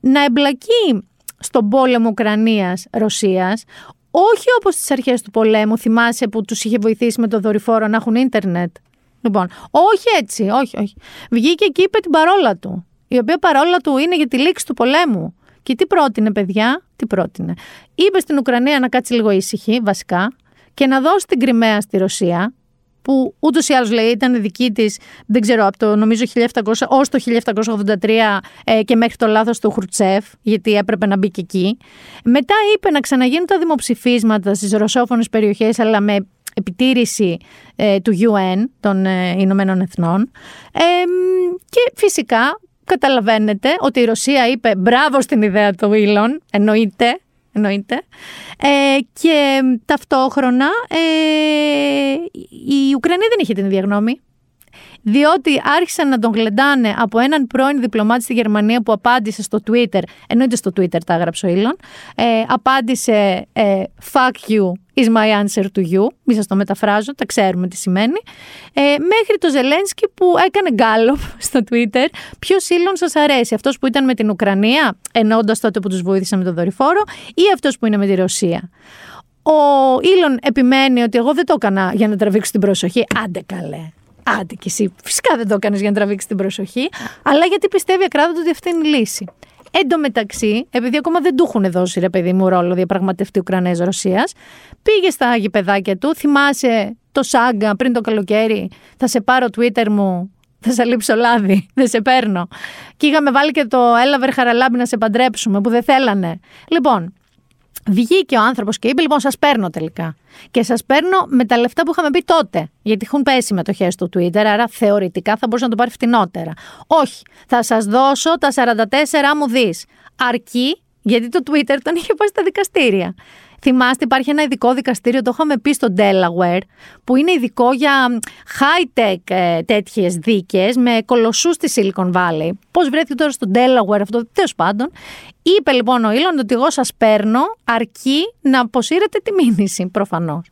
να εμπλακεί στον πόλεμο Ουκρανίας-Ρωσίας, όχι όπως στις αρχές του πολέμου, θυμάσαι που τους είχε βοηθήσει με το δορυφόρο να έχουν ίντερνετ. Λοιπόν, όχι έτσι, όχι, όχι. Βγήκε και είπε την παρόλα του, η οποία παρόλα του είναι για τη λήξη του πολέμου. Και τι πρότεινε, παιδιά, τι πρότεινε. Είπε στην Ουκρανία να κάτσει λίγο ήσυχη, βασικά, και να δώσει την Κρυμαία στη Ρωσία, που ούτως ή άλλως λέει ήταν δική της, δεν ξέρω, από το νομίζω 1700 ως το 1783 ε, και μέχρι το λάθος του Χρουτσέφ, γιατί έπρεπε να μπει και εκεί. Μετά είπε να ξαναγίνουν τα δημοψηφίσματα στις ρωσόφωνες περιοχές, αλλά με επιτήρηση ε, του UN, των ε, Ηνωμένων Εθνών. και φυσικά καταλαβαίνετε ότι η Ρωσία είπε μπράβο στην ιδέα του Ήλον, εννοείται, εννοείται. Ε, και ταυτόχρονα ε, η Ουκρανία δεν είχε την ίδια γνώμη. Διότι άρχισαν να τον γλεντάνε από έναν πρώην διπλωμάτη στη Γερμανία που απάντησε στο Twitter, εννοείται στο Twitter τα έγραψε ο Ήλον, ε, απάντησε ε, «Fuck you is my answer to you», μη σας το μεταφράζω, τα ξέρουμε τι σημαίνει, ε, μέχρι το Ζελένσκι που έκανε γκάλωπ *laughs* στο Twitter ποιος Ήλον σας αρέσει, αυτός που ήταν με την Ουκρανία, εννοώντα τότε που τους βοήθησε με τον δορυφόρο, ή αυτός που είναι με τη Ρωσία. Ο Ήλον επιμένει ότι εγώ δεν το έκανα για να τραβήξω την προσοχή. Άντε καλέ. Άντε κι εσύ. Φυσικά δεν το έκανες για να τραβήξεις την προσοχή, αλλά γιατί πιστεύει ακράδαντα ότι αυτή είναι η λύση. Εν τω μεταξύ, επειδή ακόμα δεν του έχουν δώσει ρε παιδί μου ρόλο διαπραγματευτή Ουκρανέζ-Ρωσίας, πήγε στα γηπεδάκια του. Θυμάσαι το Σάγκα πριν το καλοκαίρι. Θα σε πάρω Twitter μου θα σε λείψω λάδι, δεν σε παίρνω. Και είχαμε βάλει και το έλαβερ χαραλάμπη να σε παντρέψουμε που δεν θέλανε. Λοιπόν, βγήκε ο άνθρωπος και είπε: Λοιπόν, σας παίρνω τελικά. Και σας παίρνω με τα λεφτά που είχαμε πει τότε. Γιατί έχουν πέσει μετοχέ του Twitter, άρα θεωρητικά θα μπορούσε να το πάρει φτηνότερα. Όχι, θα σας δώσω τα 44 μου δις. Αρκεί, γιατί το Twitter τον είχε πάει στα δικαστήρια. Θυμάστε, υπάρχει ένα ειδικό δικαστήριο, το είχαμε πει στο Delaware, που είναι ειδικό για high-tech ε, τέτοιες δίκες με κολοσσούς στη Silicon Valley. Πώς βρέθηκε τώρα στο Delaware αυτό, τέλος πάντων. Είπε λοιπόν ο Ήλον ότι εγώ σας παίρνω αρκεί να αποσύρετε τη μήνυση, προφανώς.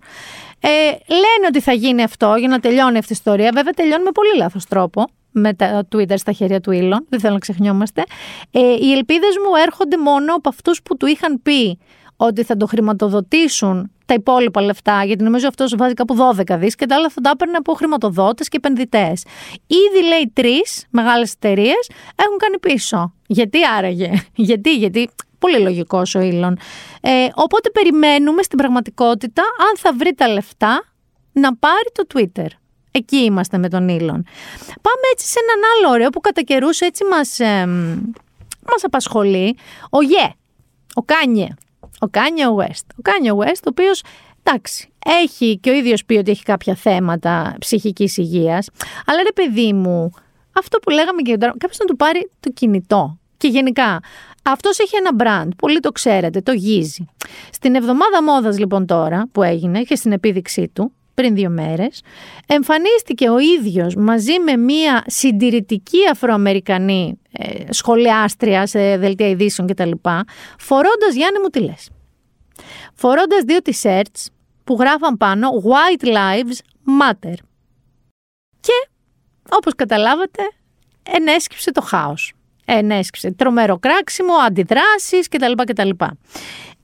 Ε, λένε ότι θα γίνει αυτό για να τελειώνει αυτή η ιστορία. Βέβαια, τελειώνει με πολύ λάθος τρόπο με τα Twitter στα χέρια του Ήλον. Δεν θέλω να ξεχνιόμαστε. Ε, οι ελπίδες μου έρχονται μόνο από αυτούς που του είχαν πει ότι θα το χρηματοδοτήσουν τα υπόλοιπα λεφτά, γιατί νομίζω αυτός βάζει κάπου 12 δις και τα άλλα θα τα έπαιρνε από χρηματοδότες και επενδυτές. Ήδη λέει τρεις μεγάλες εταιρείες έχουν κάνει πίσω. Γιατί άραγε, *laughs* γιατί, γιατί πολύ λογικός ο Ήλον. Ε, οπότε περιμένουμε στην πραγματικότητα αν θα βρει τα λεφτά να πάρει το Twitter. Εκεί είμαστε με τον Ήλον. Πάμε έτσι σε έναν άλλο ωραίο που κατά καιρούς έτσι μας, ε, μας απασχολεί. Ο Γε, ο Κάνιε. Ο Κάνιε West. Ο Κάνιε West, ο οποίος εντάξει, έχει και ο ίδιος πει ότι έχει κάποια θέματα ψυχικής υγείας. Αλλά ρε παιδί μου, αυτό που λέγαμε και τώρα, κάποιος να του πάρει το κινητό. Και γενικά, αυτός έχει ένα brand, πολλοί το ξέρετε, το Yeezy. Στην εβδομάδα μόδας λοιπόν τώρα που έγινε και στην επίδειξή του, πριν δύο μέρες, εμφανίστηκε ο ίδιος μαζί με μία συντηρητική Αφροαμερικανή ε, σχολιάστρια σε δελτία ειδήσεων κτλ. Φορώντας Γιάννη μου τι λες; Φορώντας δύο t-shirts που γράφαν πάνω White Lives Matter. Και όπως καταλάβατε ενέσκυψε το χάος. Ενέσκυψε τρομερό κράξιμο, αντιδράσεις κτλ. κτλ.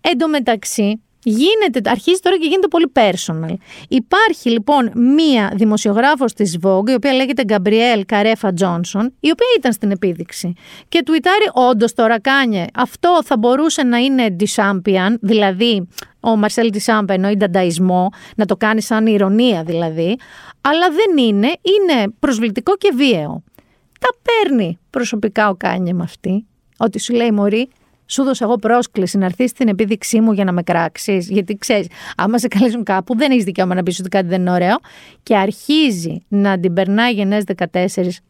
Εν τω μεταξύ Γίνεται, αρχίζει τώρα και γίνεται πολύ personal. Υπάρχει λοιπόν μία δημοσιογράφος της Vogue, η οποία λέγεται Γκαμπριέλ Καρέφα Τζόνσον, η οποία ήταν στην επίδειξη. Και τουιτάρει όντως τώρα κάνει. Αυτό θα μπορούσε να είναι Ντισάμπιαν, δηλαδή ο Μαρσέλ Ντισάμπ εννοεί ντανταϊσμό, να το κάνει σαν ηρωνία δηλαδή, αλλά δεν είναι, είναι προσβλητικό και βίαιο. Τα παίρνει προσωπικά ο Κάνιε με αυτή, ότι σου λέει Μωρή, σου δώσα εγώ πρόσκληση να έρθεις στην επίδειξή μου για να με κράξεις. Γιατί ξέρεις, άμα σε καλέσουν κάπου, δεν έχεις δικαίωμα να πεις ότι κάτι δεν είναι ωραίο. Και αρχίζει να την περνάει γενεές 14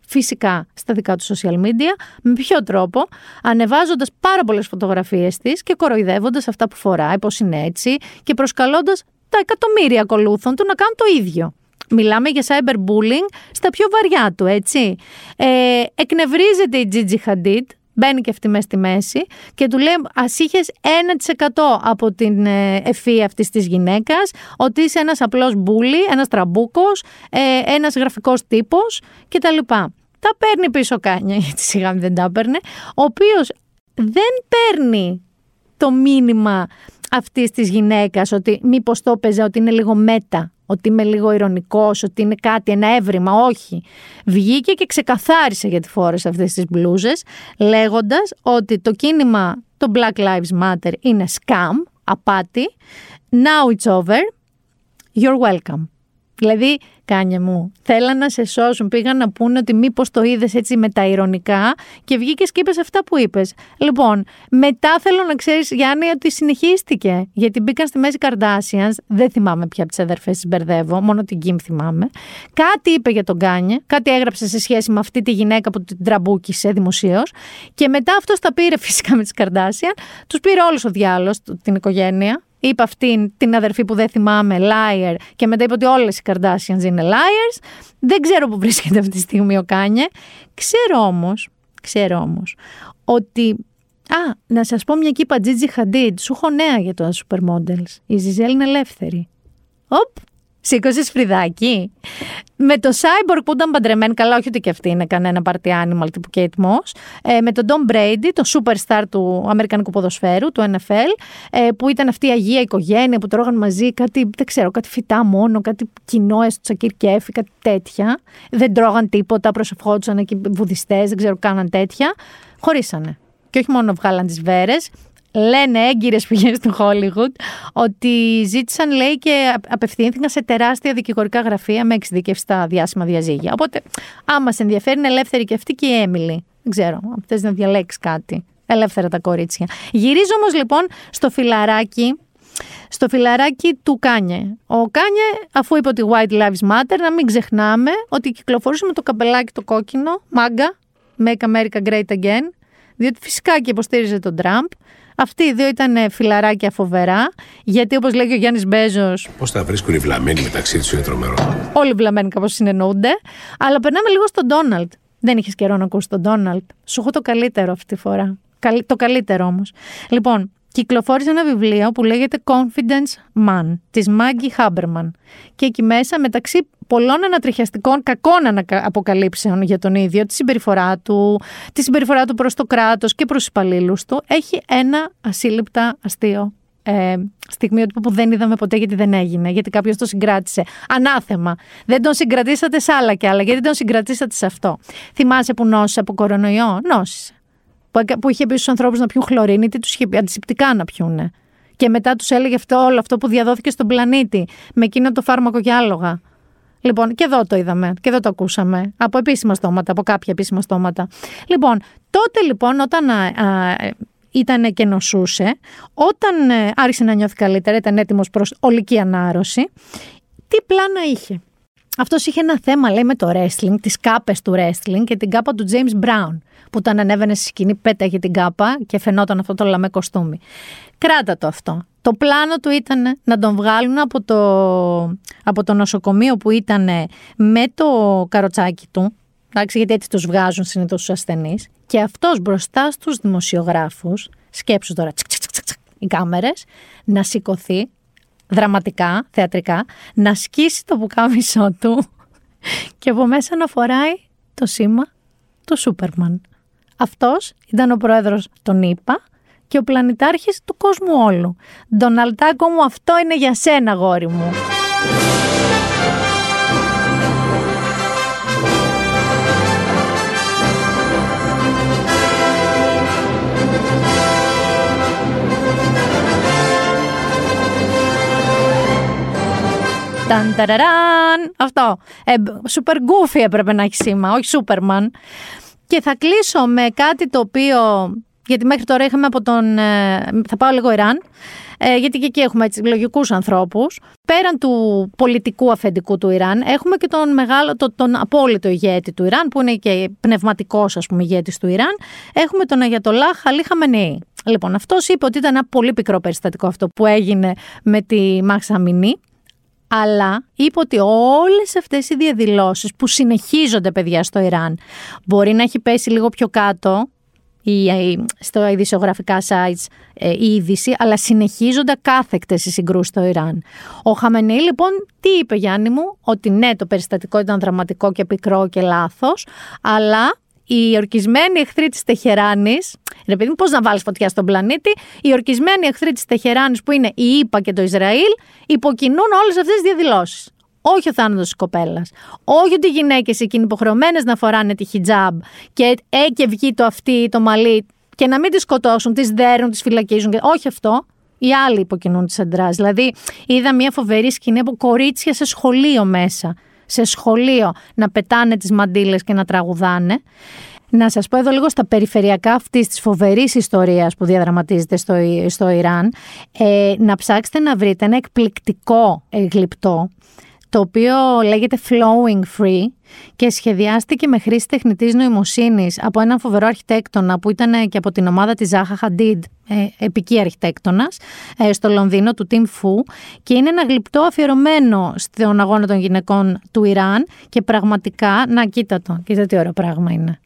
φυσικά στα δικά του social media. Με ποιο τρόπο, ανεβάζοντας πάρα πολλές φωτογραφίες της και κοροϊδεύοντας αυτά που φοράει, πώς είναι έτσι, και προσκαλώντας τα εκατομμύρια ακολούθων του να κάνουν το ίδιο. Μιλάμε για cyberbullying στα πιο βαριά του, έτσι. Ε, εκνευρίζεται η Gigi Hadid, Μπαίνει και αυτή μέσα στη μέση και του λέει: Αν είχες 1% από την ευφυΐα αυτής της γυναίκας, ότι είσαι ένας απλός bully, ένας τραμπούκος, ε, ένας γραφικός τύπος κτλ. Τα παίρνει πίσω ο Κάνιε, *laughs* γιατί σιγά δεν τα παίρνει, ο οποίος δεν παίρνει το μήνυμα αυτής της γυναίκας ότι μήπως το έπαιζε ότι είναι λίγο μέτα ότι είμαι λίγο ηρωνικός, ότι είναι κάτι, ένα έβριμα. Όχι. Βγήκε και ξεκαθάρισε γιατί φόρεσε αυτές τις μπλούζες, λέγοντας ότι το κίνημα το Black Lives Matter είναι scam, απάτη. Now it's over. You're welcome. Δηλαδή, κάνια μου, θέλαν να σε σώσουν. Πήγαν να πούνε ότι μήπως το είδες έτσι με τα ηρωνικά και βγήκες και είπες αυτά που είπες. Λοιπόν, μετά θέλω να ξέρεις, Γιάννη, ότι συνεχίστηκε. Γιατί μπήκαν στη μέση Kardashian. Δεν θυμάμαι ποια από τις αδερφές τη μπερδεύω, μόνο την Κιμ θυμάμαι. Κάτι είπε για τον Κάνιε, κάτι έγραψε σε σχέση με αυτή τη γυναίκα που την τραμπούκησε δημοσίως. Και μετά αυτός τα πήρε *laughs* φυσικά με τις Kardashian. Τους πήρε όλος ο διάλογο, την οικογένεια, είπε αυτήν την αδερφή που δεν θυμάμαι, liar, και μετά είπε ότι όλες οι Kardashians είναι liars. Δεν ξέρω που βρίσκεται αυτή τη στιγμή ο Κάνιε. Ξέρω όμως, ξέρω όμως, ότι. Α, να σας πω μια κύπα Gigi Hadid. Σου έχω νέα για τα supermodels. Η Ζιζέλ είναι ελεύθερη. Οπ, Σήκωσες φρυδάκι. Με το Cyborg που ήταν παντρεμένη, καλά, όχι ότι και αυτή είναι κανένα party animal τύπου Kate Moss. Ε, με τον Tom Brady, το superstar του Αμερικανικού ποδοσφαίρου, του NFL, ε, που ήταν αυτή η αγία οικογένεια που τρώγαν μαζί κάτι, δεν ξέρω, κάτι φυτά μόνο, κάτι κοινό, έστω τσακίρ κέφι, κάτι τέτοια. Δεν τρώγαν τίποτα, προσευχόντουσαν εκεί βουδιστές, δεν ξέρω, κάναν τέτοια. Χωρίσανε. Και όχι μόνο βγάλαν τις βέρες, λένε έγκυρες πηγές του Hollywood ότι ζήτησαν, λέει, και απευθύνθηκαν σε τεράστια δικηγορικά γραφεία με εξειδίκευση στα διάσημα διαζύγια. Οπότε, άμα σε ενδιαφέρει, είναι ελεύθερη και αυτή και η Έμιλι. Δεν ξέρω, αν θες να διαλέξεις κάτι. Ελεύθερα τα κορίτσια. Γυρίζω όμως λοιπόν στο φιλαράκι στο φιλαράκι του Κάνιε. Ο Κάνιε, αφού είπε ότι White Lives Matter, να μην ξεχνάμε ότι κυκλοφορούσε με το καπελάκι το κόκκινο, μάγκα, Make America Great Again, διότι φυσικά και υποστήριζε τον Τραμπ. Αυτοί οι δύο ήταν φιλαράκια φοβερά, γιατί όπως λέγει ο Γιάννης Μπέζο. Πώς τα βρίσκουν οι βλαμμένοι μεταξύ τους, είναι τρομερό. Όλοι οι βλαμμένοι κάπως συνεννοούνται. Αλλά περνάμε λίγο στον Ντόναλτ. Δεν είχες καιρό να ακούσεις τον Ντόναλτ. Σου έχω το καλύτερο αυτή τη φορά. Το καλύτερο όμως. Λοιπόν, κυκλοφόρησε ένα βιβλίο που λέγεται Confidence Man της Maggie Haberman και εκεί μέσα μεταξύ πολλών ανατριχιαστικών κακών αποκαλύψεων για τον ίδιο, τη συμπεριφορά του, τη συμπεριφορά του προς το κράτος και προς τους υπαλλήλους του, έχει ένα ασύλληπτα αστείο ε, στιγμή που δεν είδαμε ποτέ γιατί δεν έγινε, γιατί κάποιος το συγκράτησε. Ανάθεμα. Δεν τον συγκρατήσατε σε άλλα και άλλα, γιατί τον συγκρατήσατε σε αυτό. Θυμάσαι που νόσησε από κορονοϊό, νόσησε που είχε πει στους ανθρώπους να πιούν χλωρίνη, τι τους είχε πει, αντισηπτικά να πιούνε. Και μετά τους έλεγε αυτό όλο αυτό που διαδόθηκε στον πλανήτη, με εκείνο το φάρμακο και άλογα. Λοιπόν, και εδώ το είδαμε και εδώ το ακούσαμε. Από επίσημα στόματα, από κάποια επίσημα στόματα. Λοιπόν, τότε λοιπόν, όταν α, α, ήταν και νοσούσε, όταν ε, άρχισε να νιώθει καλύτερα, ήταν έτοιμος προς ολική ανάρρωση, τι πλάνα είχε; Αυτός είχε ένα θέμα, λέει, με το wrestling, τις κάπες του wrestling και την κάπα του James Brown που όταν ανέβαινε στη σκηνή πέταγε την κάπα και φαινόταν αυτό το λαμέ κοστούμι. Κράτα το αυτό. Το πλάνο του ήταν να τον βγάλουν από το, από το νοσοκομείο που ήταν με το καροτσάκι του, εντάξει, γιατί έτσι τους βγάζουν συνήθως τους ασθενείς, και αυτός μπροστά στους δημοσιογράφους, σκέψου τώρα, τσικ, τσικ, τσικ, οι κάμερες, να σηκωθεί δραματικά, θεατρικά, να σκίσει το πουκάμισό του και από μέσα να φοράει το σήμα του Σούπερμαν. Αυτός ήταν ο πρόεδρος των ΗΠΑ και ο πλανητάρχης του κόσμου όλου. Ντοναλτάκο μου, αυτό είναι για σένα, γόρι μου. Ταν, Αυτό. Ε, super goofy έπρεπε να έχει σήμα, όχι Superman. Και θα κλείσω με κάτι το οποίο. Γιατί μέχρι τώρα είχαμε από τον. Ε, θα πάω λίγο Ιράν. Ε, γιατί και εκεί έχουμε έτσι, λογικούς ανθρώπους. Πέραν του πολιτικού αφεντικού του Ιράν, έχουμε και τον μεγάλο, τον, τον απόλυτο ηγέτη του Ιράν, που είναι και πνευματικός ας πούμε ηγέτης του Ιράν. Έχουμε τον Αγιατολά Χαλή Χαμενή. Λοιπόν, αυτός είπε ότι ήταν ένα πολύ πικρό περιστατικό αυτό που έγινε με τη Μάξα Μινή αλλά είπε ότι όλες αυτές οι διαδηλώσεις που συνεχίζονται παιδιά στο Ιράν μπορεί να έχει πέσει λίγο πιο κάτω ή, στο ειδησιογραφικά sites ε, η είδηση, αλλά συνεχίζονται κάθεκτες οι συγκρούσεις στο Ιράν. Ο Χαμενή λοιπόν τι είπε Γιάννη μου, ότι ναι το περιστατικό ήταν δραματικό και πικρό και λάθος, αλλά οι ορκισμένοι εχθροί της Τεχεράνης, ρε παιδί πώς να βάλεις φωτιά στον πλανήτη, οι ορκισμένοι εχθροί της Τεχεράνης που είναι η ΙΠΑ και το Ισραήλ, υποκινούν όλες αυτές τις διαδηλώσεις. Όχι ο θάνατος της κοπέλας. Όχι ότι οι γυναίκες εκείνοι υποχρεωμένες να φοράνε τη χιτζάμπ και ε, βγει το αυτή ή το μαλλί και να μην τι σκοτώσουν, τις δέρουν, τις φυλακίζουν. Όχι αυτό. Οι άλλοι υποκινούν τις αντρά. Δηλαδή, είδα μια φοβερή σκηνή από κορίτσια σε σχολείο μέσα σε σχολείο να πετάνε τις μαντήλες και να τραγουδάνε. Να σας πω εδώ λίγο στα περιφερειακά αυτής της φοβερής ιστορίας που διαδραματίζεται στο, στο Ιράν, ε, να ψάξετε να βρείτε ένα εκπληκτικό γλυπτό το οποίο λέγεται Flowing Free και σχεδιάστηκε με χρήση τεχνητής νοημοσύνης από έναν φοβερό αρχιτέκτονα που ήταν και από την ομάδα της Ζάχα Χαντίντ, ε, επική αρχιτέκτονας, ε, στο Λονδίνο του Tim Fu και είναι ένα γλυπτό αφιερωμένο στον αγώνα των γυναικών του Ιράν και πραγματικά, να κοίτα το, κοίτα τι ωραίο πράγμα είναι.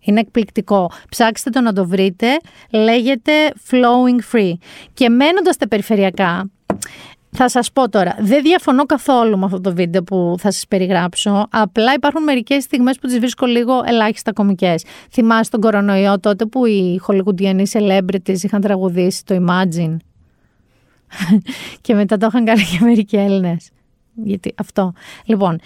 Είναι εκπληκτικό. Ψάξτε το να το βρείτε. Λέγεται Flowing Free. Και μένοντας τα περιφερειακά, θα σας πω τώρα, δεν διαφωνώ καθόλου με αυτό το βίντεο που θα σας περιγράψω, απλά υπάρχουν μερικές στιγμές που τις βρίσκω λίγο ελάχιστα κομικές. Θυμάσαι τον κορονοϊό τότε που οι χολικουντιανοί celebrities είχαν τραγουδήσει το Imagine; *laughs* Και μετά το είχαν κάνει και μερικοί Έλληνες. Γιατί αυτό. Λοιπόν,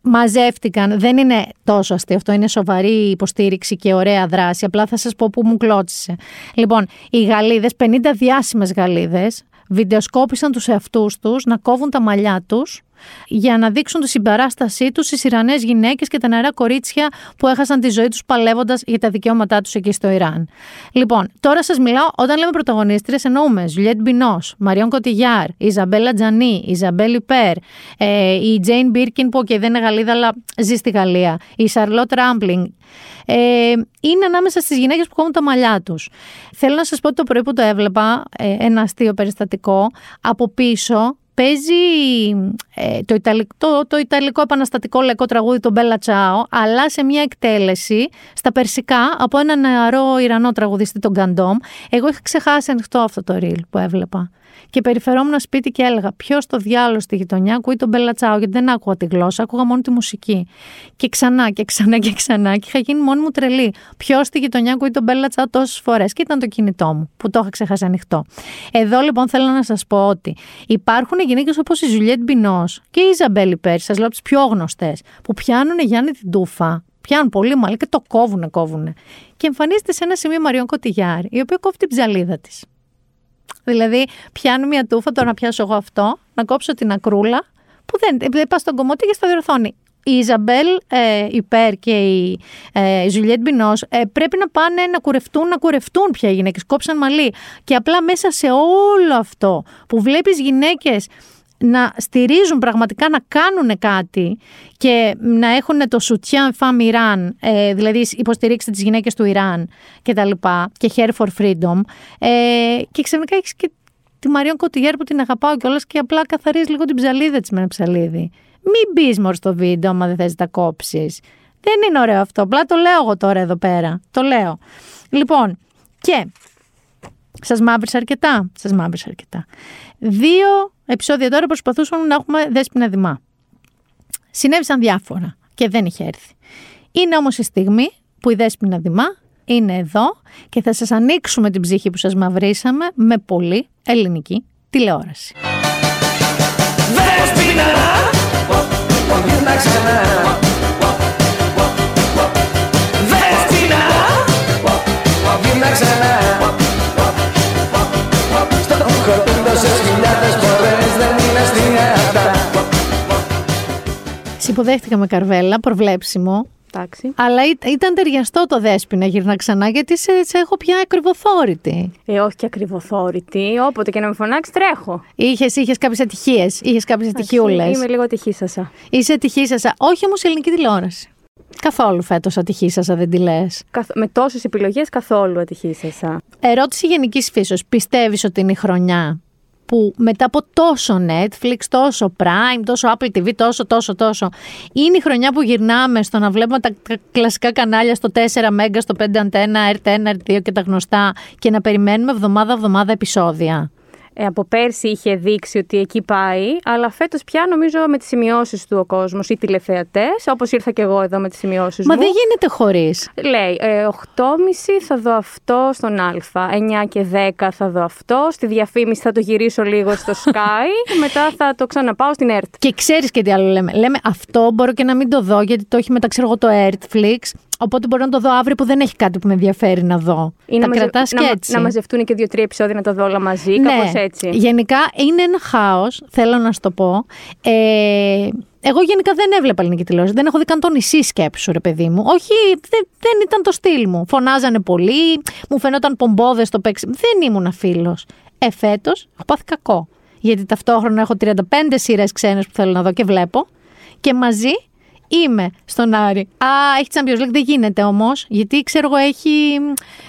μαζεύτηκαν. Δεν είναι τόσο αστείο αυτό, είναι σοβαρή υποστήριξη και ωραία δράση. Απλά θα σας πω που μου κλώτσισε. Λοιπόν, οι Γαλλίδες, 50 διάσημες Γαλλίδες, βιντεοσκόπησαν τους εαυτούς τους να κόβουν τα μαλλιά τους για να δείξουν τη συμπαράστασή τους στις Ιρανές γυναίκες και τα νεαρά κορίτσια που έχασαν τη ζωή τους παλεύοντας για τα δικαιώματά τους εκεί στο Ιράν. Λοιπόν, τώρα σας μιλάω, όταν λέμε πρωταγωνίστριες εννοούμε Ζουλιέτ Μπινός, Μαριόν Κωτιγιάρ, Ιζαμπέλ Ατζανί, Ιζαμπέλ Ιπέρ, ε, η Τζέιν Μπίρκιν που και δεν είναι Γαλλίδα αλλά ζει στη Γαλλία, η Σαρλότ Ράμπλινγκ, ε, είναι ανάμεσα στις γυναίκες που κόβουν τα μαλλιά τους. Θέλω να σας πω ότι το πρωί που το έβλεπα, ε, ένα αστείο περιστατικό, από πίσω παίζει ε, το, ιταλικό, το, το ιταλικό επαναστατικό λαϊκό τραγούδι το Μπέλα Τσάο, αλλά σε μια εκτέλεση στα περσικά από ένα νεαρό Ιρανό τραγουδιστή, τον Γκαντόμ. Εγώ είχα ξεχάσει ανοιχτό αυτό το ρίλ που έβλεπα. Και περιφερόμουν σπίτι και έλεγα: Ποιο στο διάλογο στη γειτονιά ακούει τον Μπελατσάο, γιατί δεν άκουγα τη γλώσσα, άκουγα μόνο τη μουσική. Και ξανά και ξανά και ξανά, και είχα γίνει μόνη μου τρελή. Ποιο στη γειτονιά ακούει το Bella Ciao τόσες φορές. Και ήταν το κινητό μου, που το είχα ξεχάσει ανοιχτό. Εδώ λοιπόν θέλω να σας πω ότι υπάρχουν γυναίκες όπως η Ζουλιέτ Μπινός και η Ιζαμπέλ Ιπέρ, σας λέω από τις πιο γνωστές, που πιάνουν Γιάννη την τούφα, πιάνουν πολύ μαλλί και το κόβουνε, κόβουνε. Και εμφανίζεται σε ένα σημείο Μαριόν Κωτιγιάρ, η οποία κόβει την ψαλίδα της. Δηλαδή, πιάνω μια τούφα, τώρα να πιάσω εγώ αυτό, να κόψω την ακρούλα, που δεν, δεν πας στον κομμωτή και στο διορθώνει. Η Ιζαμπέλ ε, Ιπέρ και η ε, Ζουλιέτ Μπινός ε, πρέπει να πάνε να κουρευτούν, να κουρευτούν πια οι γυναίκες. Κόψαν μαλλί. Και απλά μέσα σε όλο αυτό που βλέπεις γυναίκες να στηρίζουν πραγματικά να κάνουν κάτι και να έχουν το soutien femme Iran, ε, δηλαδή υποστηρίξτε τις γυναίκες του Ιράν και τα λοιπά και hair for freedom ε, και ξαφνικά έχεις και τη Μαριόν Κωτιγέρ που την αγαπάω κιόλας και απλά καθαρίζεις λίγο την ψαλίδα της με ένα ψαλίδι. Μην μπεις μωρ στο βίντεο άμα δεν θες να τα κόψεις. Δεν είναι ωραίο αυτό, απλά το λέω εγώ τώρα εδώ πέρα. Το λέω. Λοιπόν, και Σα μαύρησα αρκετά. Σα μαύρησα αρκετά. Δύο επεισόδια τώρα προσπαθούσαμε να έχουμε δέσπινα δημά. Συνέβησαν διάφορα και δεν είχε έρθει. Είναι όμως η στιγμή που η δέσπινα δημά είναι εδώ και θα σας ανοίξουμε την ψυχή που σας μαυρίσαμε με πολύ ελληνική τηλεόραση. Δέσποινα, Συμποδέχτηκα με καρβέλα, προβλέψιμο. Εντάξει. Αλλά ήταν ταιριαστό το δέσπινα γυρνά ξανά, γιατί σε, σε έχω πια ακριβοθόρητη. Ε, όχι και ακριβοθόρητη. Όποτε και να με φωνάξεις, τρέχω. Είχες είχες κάποιες ατυχίες. Είχες κάποιες ατυχιούλες. Είμαι λίγο ατυχήσασα. Είσαι ατυχήσασα. Όχι όμως ελληνική τηλεόραση. Καθόλου φέτος ατυχήσασα, δεν τη λες. Με τόσες επιλογές, καθόλου ατυχήσασα. Ερώτηση γενικής φύσεως. Πιστεύεις ότι είναι η χρονιά που μετά από τόσο Netflix, τόσο Prime, τόσο Apple TV, τόσο, τόσο, τόσο, είναι η χρονιά που γυρνάμε στο να βλέπουμε τα κλασικά κανάλια στο 4 Mega, στο 5 Antenna, RT1, R2 και τα γνωστά και να περιμένουμε εβδομάδα-εβδομάδα επεισόδια. ε, από πέρσι είχε δείξει ότι εκεί πάει, αλλά φέτος πια νομίζω με τις σημειώσεις του ο κόσμος ή τηλεθεατές, όπως ήρθα και εγώ εδώ με τις σημειώσεις μου. Μα δεν γίνεται χωρίς. Λέει, ε, 8.30 θα δω αυτό στον Α, 9 και 10 θα δω αυτό, στη διαφήμιση θα το γυρίσω λίγο στο *laughs* Sky, μετά θα το ξαναπάω στην ERT. Και ξέρεις και τι άλλο λέμε. Λέμε αυτό μπορώ και να μην το δω, γιατί το έχει μεταξύ εγώ το ERTFlix. Οπότε μπορώ να το δω αύριο που δεν έχει κάτι που με ενδιαφέρει να δω. Ή τα μαζε... κρατάς και έτσι. Να μαζευτούν και δύο-τρία επεισόδια να τα δω όλα μαζί, ναι. κάπως έτσι. Γενικά είναι ένα χάος, θέλω να σου το πω. Ε, εγώ γενικά δεν έβλεπα ελληνική τηλεόραση. Δεν έχω δει καν το νησί σκέψου, ρε παιδί μου. Όχι, δεν, δεν ήταν το στυλ μου. Φωνάζανε πολύ, μου φαινόταν πομπόδες στο παίξι. Δεν ήμουν φίλο. Ε, φέτος έχω πάθει κακό. Γιατί ταυτόχρονα έχω 35 σειρές ξένες που θέλω να δω και βλέπω. Και μαζί Είμαι στον Άρη. Α, έχει Champions League, δεν γίνεται όμως. Γιατί ξέρω εγώ έχει.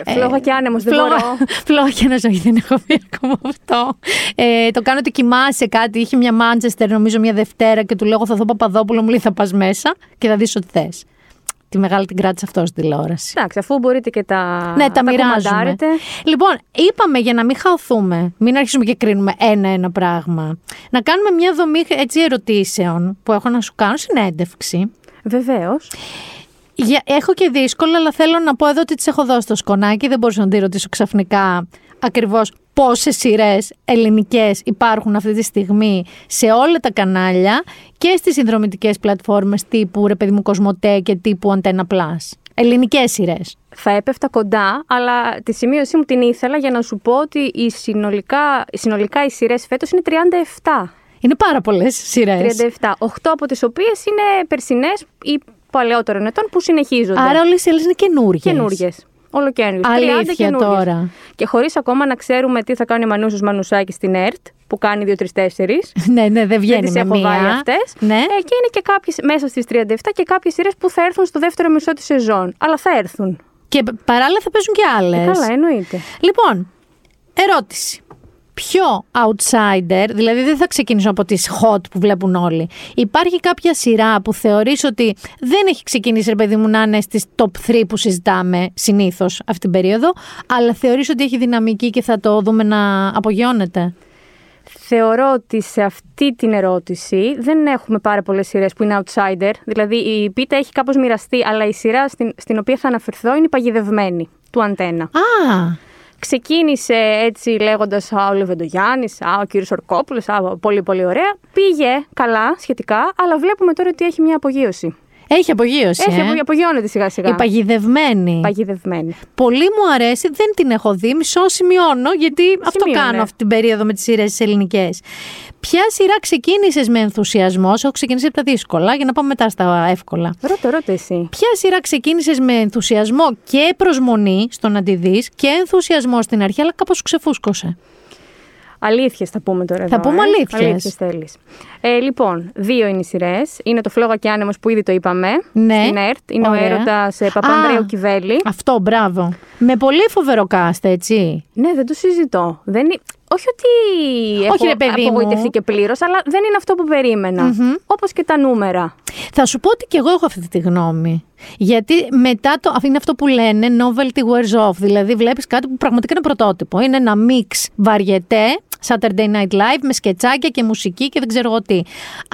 Ε, φλόγα και άνεμος, δεν μπορώ. *laughs* Φλόγα και ένα όχι, δεν έχω πει ακόμα αυτό. Ε, το κάνω ότι κοιμάσαι κάτι. Είχε μια Μάντσεστερ, νομίζω, μια Δευτέρα και του λέω: Θα δω Παπαδόπουλο, μου λέει: Θα πας μέσα και θα δεις ό,τι θες. Τη μεγάλη την κράτησε αυτό στην τηλεόραση. Εντάξει, αφού μπορείτε και τα, ναι, τα, τα μοιράζουμε. Λοιπόν, είπαμε για να μην χαωθούμε, μην αρχίσουμε και κρίνουμε ένα-ένα πράγμα. Να κάνουμε μια δομή έτσι ερωτήσεων που έχω να σου κάνω συνέντευξη. Βεβαίως. Έχω και δύσκολα, αλλά θέλω να πω εδώ ότι τις έχω δώσει στο σκονάκι. Δεν μπορούσα να τη ρωτήσω ξαφνικά ακριβώς πόσες σειρές ελληνικές υπάρχουν αυτή τη στιγμή σε όλα τα κανάλια και στις συνδρομητικές πλατφόρμες τύπου ρε παιδί μου Κοσμοτέ και τύπου Antenna Plus. Ελληνικές σειρές. Θα έπεφτα κοντά, αλλά τη σημείωσή μου την ήθελα για να σου πω ότι οι συνολικά, συνολικά οι σειρές φέτος είναι 37. Είναι πάρα πολλές σειρές. 37. 8 από τις οποίες είναι περσινές ή παλαιότερων ετών που συνεχίζονται. Άρα όλες οι άλλες είναι καινούργιες. Καινούριε. Όλο καινούριε. Αλήθεια τώρα. Και χωρίς ακόμα να ξέρουμε τι θα κάνει ο Μανούσος Μανουσάκης στην ΕΡΤ, που κάνει 2-3-4. *laughs* ναι, ναι, δεν Δεν βγαίνει τις με έχω μία. βάλει αυτές. Ναι. Ε, και είναι και κάποιες, μέσα στις 37 και κάποιες σειρές που θα έρθουν στο δεύτερο μισό της σεζόν. Αλλά θα έρθουν. Και παράλληλα θα παίζουν και άλλες. Καλά, εννοείται. Λοιπόν, ερώτηση. Ποιο outsider, δηλαδή δεν θα ξεκινήσω από τις hot που βλέπουν όλοι. Υπάρχει κάποια σειρά που θεωρείς ότι δεν έχει ξεκινήσει ρε παιδί μου να είναι στις top 3 που συζητάμε συνήθως αυτή την περίοδο, αλλά θεωρείς ότι έχει δυναμική και θα το δούμε να απογειώνεται; Θεωρώ ότι σε αυτή την ερώτηση δεν έχουμε πάρα πολλές σειρές που είναι outsider. Δηλαδή η πίτα έχει κάπως μοιραστεί, αλλά η σειρά στην, στην οποία θα αναφερθώ είναι η παγιδευμένη του Αντένα. Α, Ξεκίνησε έτσι λέγοντας «Α, ο Λεβεντογιάννης, α, ο κύριος Ορκόπουλος, α, πολύ πολύ ωραία». Πήγε καλά σχετικά, αλλά βλέπουμε τώρα ότι έχει μια απογείωση. Έχει απογείωση. Έχει ε. απο- απογειώνεται σιγά σιγά. Η παγιδευμένη. Παγιδευμένη. Πολύ μου αρέσει, δεν την έχω δει, μισό σημειώνω, γιατί αυτό Σημείωνε. κάνω αυτή την περίοδο με τις σειρές τις ελληνικές. Ποια σειρά ξεκίνησες με ενθουσιασμό, σε έχω ξεκινήσει από τα δύσκολα, για να πάμε μετά στα εύκολα. Ρώτα, ρώτα εσύ. Ποια σειρά ξεκίνησες με ενθουσιασμό και προσμονή στο να τη δεις και ενθουσιασμό στην αρχή, αλλά κάπως σου ξεφούσκωσε; Αλήθειες θα πούμε τώρα. Θα εδώ, πούμε ε. αλήθειες. Αλήθειες θέλεις. Ε, λοιπόν, δύο είναι οι σειρές. Είναι το Φλόγα και Άνεμος που ήδη το είπαμε. Ναι. Στην ΕΡΤ. Είναι Ωραία. ο έρωτα Παπανδρέου Α. Κιβέλη. Αυτό, μπράβο. Με πολύ φοβερό cast, έτσι. Ναι, δεν το συζητώ. Δεν... είναι- Όχι ότι έχω Όχι, ρε παιδί μου. απογοητευτεί και πλήρως, αλλά δεν είναι αυτό που περίμενα. Όπως και τα νούμερα. Θα σου πω ότι και εγώ έχω αυτή τη γνώμη. Γιατί μετά το. Είναι αυτό που λένε novelty wears off. Δηλαδή, βλέπεις κάτι που πραγματικά είναι πρωτότυπο. Είναι ένα μίξ βαριετέ, Saturday Night Live, με σκετσάκια και μουσική και δεν ξέρω εγώ τι.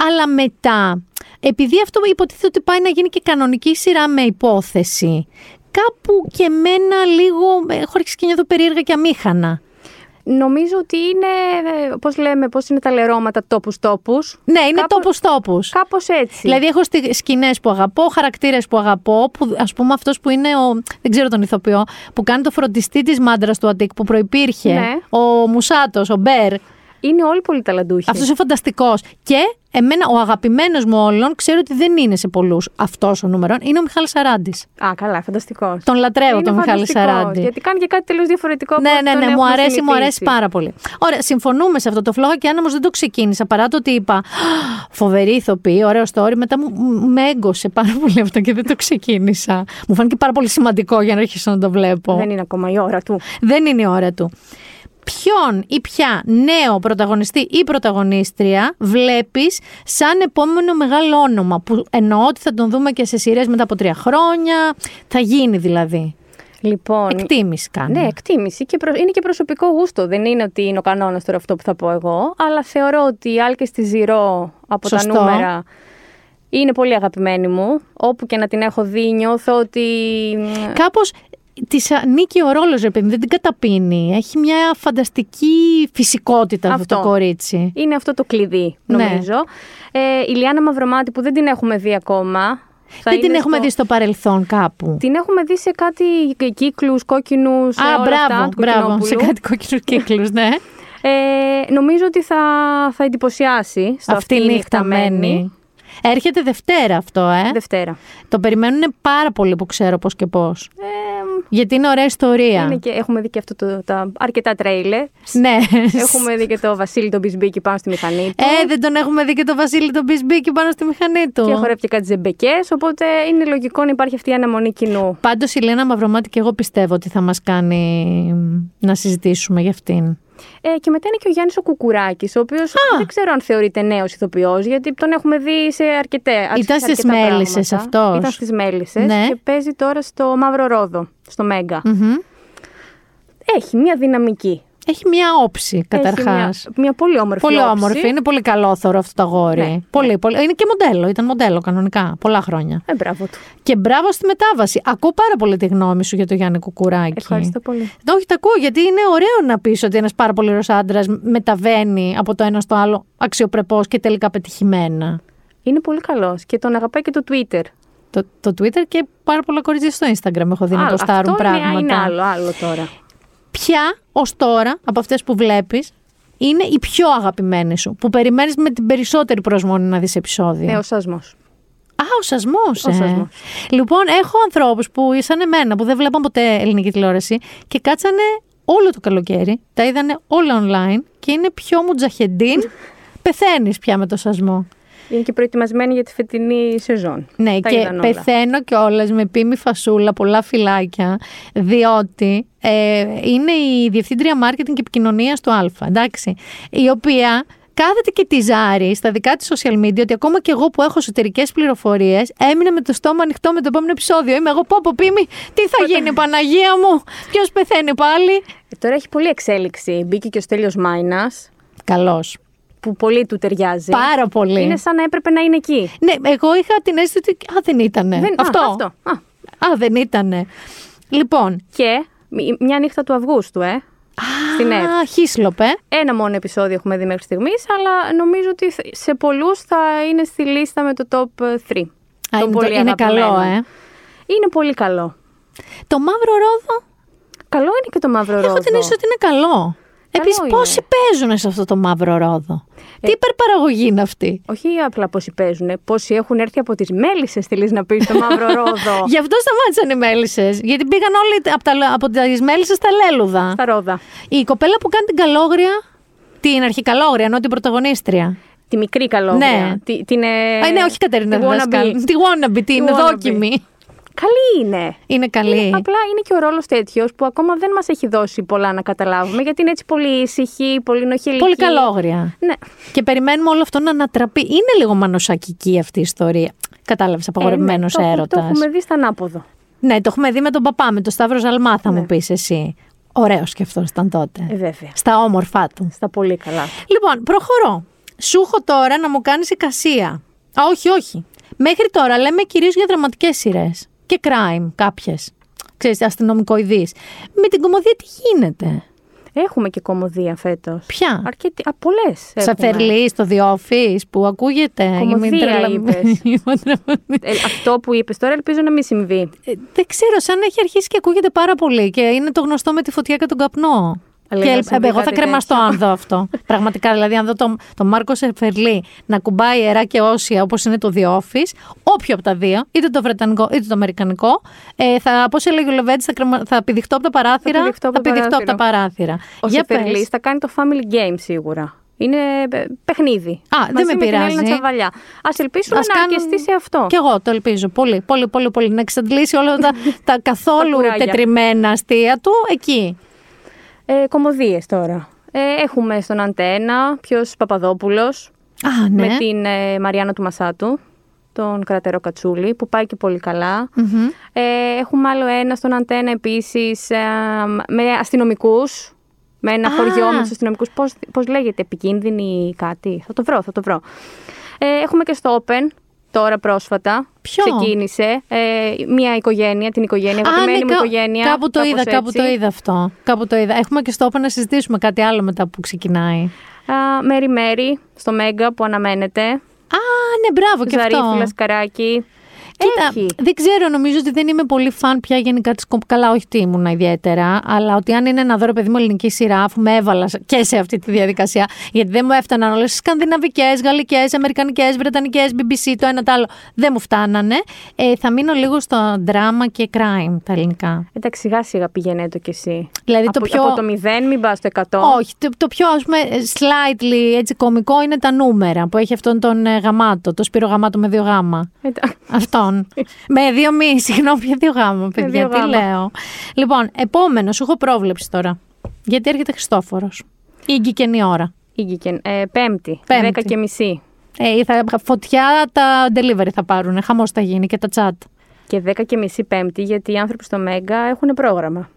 Αλλά μετά, επειδή αυτό υποτίθεται ότι πάει να γίνει και κανονική σειρά με υπόθεση, κάπου και μένα λίγο. Έχω αρχίσει και νιώθω περίεργα και αμήχανα. Νομίζω ότι είναι, πώς λέμε, πώς είναι τα λερώματα τόπου-τόπου. Ναι, είναι Κάπως- τόπους τόπους. Κάπως έτσι. Δηλαδή, έχω σκηνές που αγαπώ, χαρακτήρες που αγαπώ, που ας πούμε αυτός που είναι ο. Δεν ξέρω τον ηθοποιό, που κάνει το φροντιστή της μάντρας του Αττικ που προπήρχε. Ναι. Ο Μουσάτος, ο Μπέρ. Είναι όλοι πολύ ταλαντούχοι. Αυτός είναι φανταστικός. Και εμένα, ο αγαπημένος μου όλων, ξέρω ότι δεν είναι σε πολλούς αυτός ο νούμερο, είναι ο Μιχάλης Σαράντης. Α, καλά, φανταστικός. Τον λατρεύω τον Μιχάλη Σαράντη. Γιατί κάνει και κάτι τελείως διαφορετικό από Ναι, ό,τι ναι, τον ναι, μου έχουμε αρέσει, μου αρέσει συνηθίσει. πάρα πολύ. Ωραία, συμφωνούμε σε αυτό το φλόγα και αν όμω δεν το ξεκίνησα παρά το ότι είπα «Α, φοβερή ηθοποιή, ωραίο story, μετά μου, μου- με έγκωσε πάρα πολύ αυτό και δεν το ξεκίνησα. Μου φάνηκε πάρα πολύ σημαντικό για να αρχίσω να το βλέπω. Δεν είναι ακόμα η ώρα του. Δεν είναι η ώρα του. Ποιον ή ποια νέο πρωταγωνιστή ή πρωταγωνίστρια βλέπεις σαν επόμενο μεγάλο όνομα που εννοώ ότι θα τον δούμε και σε σειρές μετά από τρία χρόνια, θα γίνει δηλαδή. Λοιπόν. Εκτίμηση κάνει. Ναι, εκτίμηση. Και προ- Είναι και προσωπικό γούστο. Δεν είναι ότι είναι ο κανόνας τώρα αυτό που θα πω εγώ. Αλλά θεωρώ ότι οι άλκες στη Ζηρό από Σωστό. τα νούμερα είναι πολύ αγαπημένη μου. Όπου και να την έχω δει, νιώθω ότι. Κάπως της ανήκει ο ρόλος, ρε παιδί, δεν την καταπίνει. Έχει μια φανταστική φυσικότητα αυτό, Αυτό. το κορίτσι. Είναι αυτό το κλειδί, Ναι. νομίζω. Ε, η Λιάννα Μαυρομάτη που δεν την έχουμε δει ακόμα. θα δεν την είναι έχουμε στο- δει στο παρελθόν κάπου. Την έχουμε δει σε κάτι κύκλους, κόκκινους, Α, όλα αυτά μπράβο, του μπράβο. Κοκκινόπουλου. Σε κάτι κόκκινους κύκλους, ναι. Ε, νομίζω ότι θα, θα εντυπωσιάσει στο Αυτή η νύχτα μένει. Έρχεται Δευτέρα αυτό, ε. Δευτέρα. Το περιμένουν πάρα πολύ που ξέρω πώς και πώς. Ε, Γιατί είναι ωραία ιστορία. είναι και, έχουμε δει και αυτό το, τα αρκετά τρέιλερ. Ναι. έχουμε δει και το Βασίλη τον Μπισμπίκη πάνω στη μηχανή του. Ε, δεν τον έχουμε δει και τον Βασίλη τον Μπισμπίκη πάνω στη μηχανή του. Και χορεύει και κάτι ζεμπεκές, οπότε είναι λογικό να υπάρχει αυτή η αναμονή κοινού. Πάντως η Λένα Μαυρομάτη και εγώ πιστεύω ότι θα μας κάνει να συζητήσουμε για αυτήν. Ε, και μετά είναι και ο Γιάννης ο Κουκουράκης, ο οποίος δεν ξέρω αν θεωρείται νέος ηθοποιός, γιατί τον έχουμε δει σε αρκετέ Ήταν στις Μέλισσες αυτός. Ήταν στις Μέλισσες Ναι. και παίζει τώρα στο Μαύρο Ρόδο, στο Μέγκα. Μμμ. Έχει μια δυναμική. Έχει μια όψη καταρχάς. Έχει μια, μια πολύ όμορφη Πολύ όψη. όμορφη. Είναι πολύ καλόθωρο αυτό το αγόρι. Ναι, Πολύ, πολύ. Είναι και μοντέλο. Ήταν μοντέλο κανονικά. Πολλά χρόνια. Ε, μπράβο του. Και μπράβο στη μετάβαση. Ακούω πάρα πολύ τη γνώμη σου για το Γιάννη Κουκουράκη. Ευχαριστώ πολύ. Όχι, τα ακούω γιατί είναι ωραίο να πεις ότι ένας πάρα πολύ ωραίος άντρας μεταβαίνει από το ένα στο άλλο αξιοπρεπώς και τελικά πετυχημένα. Είναι πολύ καλός και τον αγαπάει και το Twitter. Το, το Twitter και πάρα πολλά κορίτσια στο Instagram έχω δει να Άλλο, ποστάρουν αυτό είναι- πράγματα. Είναι, άλλο, άλλο τώρα. Ποια ως τώρα από αυτές που βλέπεις είναι η πιο αγαπημένη σου, που περιμένεις με την περισσότερη προσμονή να δεις επεισόδιο. Ε, ο σασμός. Α, ο σασμός. Ο Ε. σασμός. Λοιπόν, έχω ανθρώπους που ήσαν εμένα, που δεν βλέπαν ποτέ ελληνική τηλεόραση και κάτσανε όλο το καλοκαίρι, τα είδανε όλα online και είναι πιο μουτζαχεντίν. *laughs* Πεθαίνεις πια με το σασμό. Είναι και προετοιμασμένη για τη φετινή σεζόν. Ναι, Τα και είδαν όλα. πεθαίνω κιόλας με πίμη φασούλα, πολλά φυλάκια, διότι ε, είναι η διευθύντρια marketing και επικοινωνία του Α, εντάξει, η οποία κάθεται και τη ζάρει στα δικά της social media ότι ακόμα και εγώ που έχω εσωτερικές πληροφορίες έμεινα με το στόμα ανοιχτό με το επόμενο επεισόδιο. Είμαι εγώ, πω, πω, πίμη, τι θα γίνει, Παναγία μου, ποιος πεθαίνει πάλι; Ε, τώρα έχει πολλή εξέλιξη. Μπήκε και ο Στέλιος Μάινας, Καλώ. Που πολύ του ταιριάζει. Πάρα πολύ. Είναι σαν να έπρεπε να είναι εκεί. Ναι, εγώ είχα την αίσθηση ότι. Α, δεν ήτανε. Δεν- α, αυτό. αυτό. Α. Α, δεν ήτανε. Λοιπόν, Και μ- μια νύχτα του Αυγούστου, ε. Στην ΕΡΤ. Α, χίσλοπε. Ένα μόνο επεισόδιο έχουμε δει μέχρι στιγμής, αλλά νομίζω ότι θ- σε πολλούς θα είναι στη λίστα με το top 3. Α, είναι, το- είναι καλό, ε. Είναι πολύ καλό. Το μαύρο ρόδο, Καλό είναι και το μαύρο ρόδο. έχω την αίσθηση ότι είναι καλό. Επίσης, είναι. πόσοι παίζουν σε αυτό το μαύρο ρόδο; Τι υπερπαραγωγή είναι αυτή; Όχι απλά πόσοι παίζουν, πόσοι έχουν έρθει από τις μέλισσες στη να πεις το μαύρο ρόδο. *laughs* Γι' αυτό σταμάτησαν οι μέλισσες. Γιατί πήγαν όλοι από, τα, από τις μέλισσες στα λέλουδα. Στα ρόδα. Η κοπέλα που κάνει την καλόγρια, την αρχικαλόγρια, ενώ την πρωταγωνίστρια. Τη μικρή καλόγρια. Ναι. Τη, την, ε, Α, ναι, όχι Κατερίνα τη wannabe. Διδασκάλ. Τη wannabe, την wannabe. δόκιμη. Καλή είναι. Είναι καλή. Είναι, απλά είναι και ο ρόλος τέτοιος που ακόμα δεν μας έχει δώσει πολλά να καταλάβουμε, γιατί είναι έτσι πολύ ήσυχη, πολύ νοχελική. Πολύ καλόγρια. Ναι. Και περιμένουμε όλο αυτό να ανατραπεί. Είναι λίγο μανοσακική αυτή η ιστορία. Κατάλαβες, απαγορευμένο Ε, ναι, το- έρωτα. Το έχουμε δει στα ανάποδο. Ναι, το έχουμε δει με τον παπά, με τον Σταύρος Ζαλμά, θα Ναι. μου πεις εσύ. Ωραίος και αυτός ήταν τότε. Ε, βέβαια. Στα όμορφά του. Στα πολύ καλά. Λοιπόν, προχωρώ. Σου έχω τώρα να μου κάνεις εικασία. Α, όχι, όχι. Μέχρι τώρα λέμε κυρίως για δραματικές σειρές. Και crime κάποιες. Ξέρεις, αστυνομικοειδείς. Με την κομμωδία τι γίνεται; Έχουμε και κομμωδία φέτος. Ποια; Αρκετή. Α, πολλές. Σαφερλή στο The Office που ακούγεται. Κομμωδία *laughs* Είμαι τρελα- είπες. Είμαι τρελα- Ε, αυτό που είπες τώρα ελπίζω να μην συμβεί. Ε, Δεν ξέρω, σαν να έχει αρχίσει και ακούγεται πάρα πολύ και είναι το γνωστό με τη φωτιά και τον καπνό. Αλλά και να ελ- συμβεί εγώ θα κάτι κρεμαστώ τέτοιο. αν δω αυτό. *laughs* Πραγματικά, δηλαδή, αν δω τον το Μάρκο Σεφερλί να κουμπάει ιερά και όσια όπως είναι το The Office, όποιο από τα δύο, είτε το βρετανικό είτε το αμερικανικό, ε, θα, πώς έλεγε ο Λεβέντης, θα, κρεμα, θα πηδηχτώ από τα παράθυρα. Θα πηδηχτώ από το πηδηχτώ από τα παράθυρα. Ο Για πες. Σεφερλής θα κάνει το family game σίγουρα. Είναι ε, παιχνίδι. Α, δεν Μαζί με με την πειράζει. Έλληνα Τσαβαλιά. Α ελπίσουμε Ας να κάνουν- αρκεστεί σε αυτό. Κι εγώ το ελπίζω. Πολύ, πολύ, πολύ, πολύ. Να εξαντλήσει όλα τα, *laughs* τα καθόλου κουράγια. τετριμένα αστεία του εκεί. Ε, Κομμωδίες τώρα. Ε, έχουμε στον Αντένα ποιος Παπαδόπουλος Α, ναι. με την ε, Μαριάννα του Μασάτου, τον κρατερό Κατσούλη, που πάει και πολύ καλά. Μμμ. Ε, έχουμε άλλο ένα στον Αντένα επίσης με αστυνομικούς. Με ένα Α. χωριό με τους αστυνομικούς. Πώς, πώς λέγεται, επικίνδυνη κάτι. Θα το βρω, θα το βρω. Ε, έχουμε και στο Open, τώρα πρόσφατα. Ποιο; Ξεκίνησε. Ε, μια οικογένεια, την οικογένεια, αγαπημένη μου κα- οικογένεια. ναι, Κάπου το κάπως είδα, κάπου έτσι. το είδα αυτό. Κάπου το είδα. Έχουμε και στο Open να συζητήσουμε κάτι άλλο μετά που ξεκινάει. Α, Μέρι Μέρι, στο Μέγκα που αναμένεται. Α, ναι, μπράβο και αυτό. Ζαρίφη, Λασκαράκη. Κοίτα, Έχει. δεν ξέρω, νομίζω ότι δεν είμαι πολύ φαν πια γενικά της κομπ. Καλά, όχι τι ήμουν ιδιαίτερα, αλλά ότι αν είναι να δω ρε παιδί μου ελληνική σειρά, αφού με έβαλα και σε αυτή τη διαδικασία, γιατί δεν μου έφταναν όλες τις σκανδιναβικές, γαλλικές, αμερικανικές, βρετανικές, BBC, το ένα το άλλο, δεν μου φτάνανε. Ε, θα μείνω λίγο στο δράμα και crime τα ελληνικά. Εντάξει, σιγά σιγά πηγαίνει το κι εσύ. Δηλαδή από, το πιο. από το 0 μην πας στο 100. Όχι, το, το πιο ας πούμε slightly έτσι κωμικό είναι τα νούμερα που έχει αυτόν τον ε, γαμάτο, το Σπύρο Γαμάτο με δύο γάμα. Εντά- Αυτόν. με δύο μη, συγγνώμη, για δύο γάμα, παιδιά. δύο τι γάμα. λέω. Λοιπόν, επόμενο, σου έχω πρόβλεψη τώρα. Γιατί έρχεται Χριστόφορος. Η γκικενή ώρα. Ήγηκε. Ε, πέμπτη, Πέμπτη. 10 και μισή. Ε, θα, φωτιά τα delivery θα πάρουν. Χαμός θα γίνει και τα chat. Και 10 και μισή Πέμπτη, γιατί οι άνθρωποι στο Μέγκα έχουν πρόγραμμα.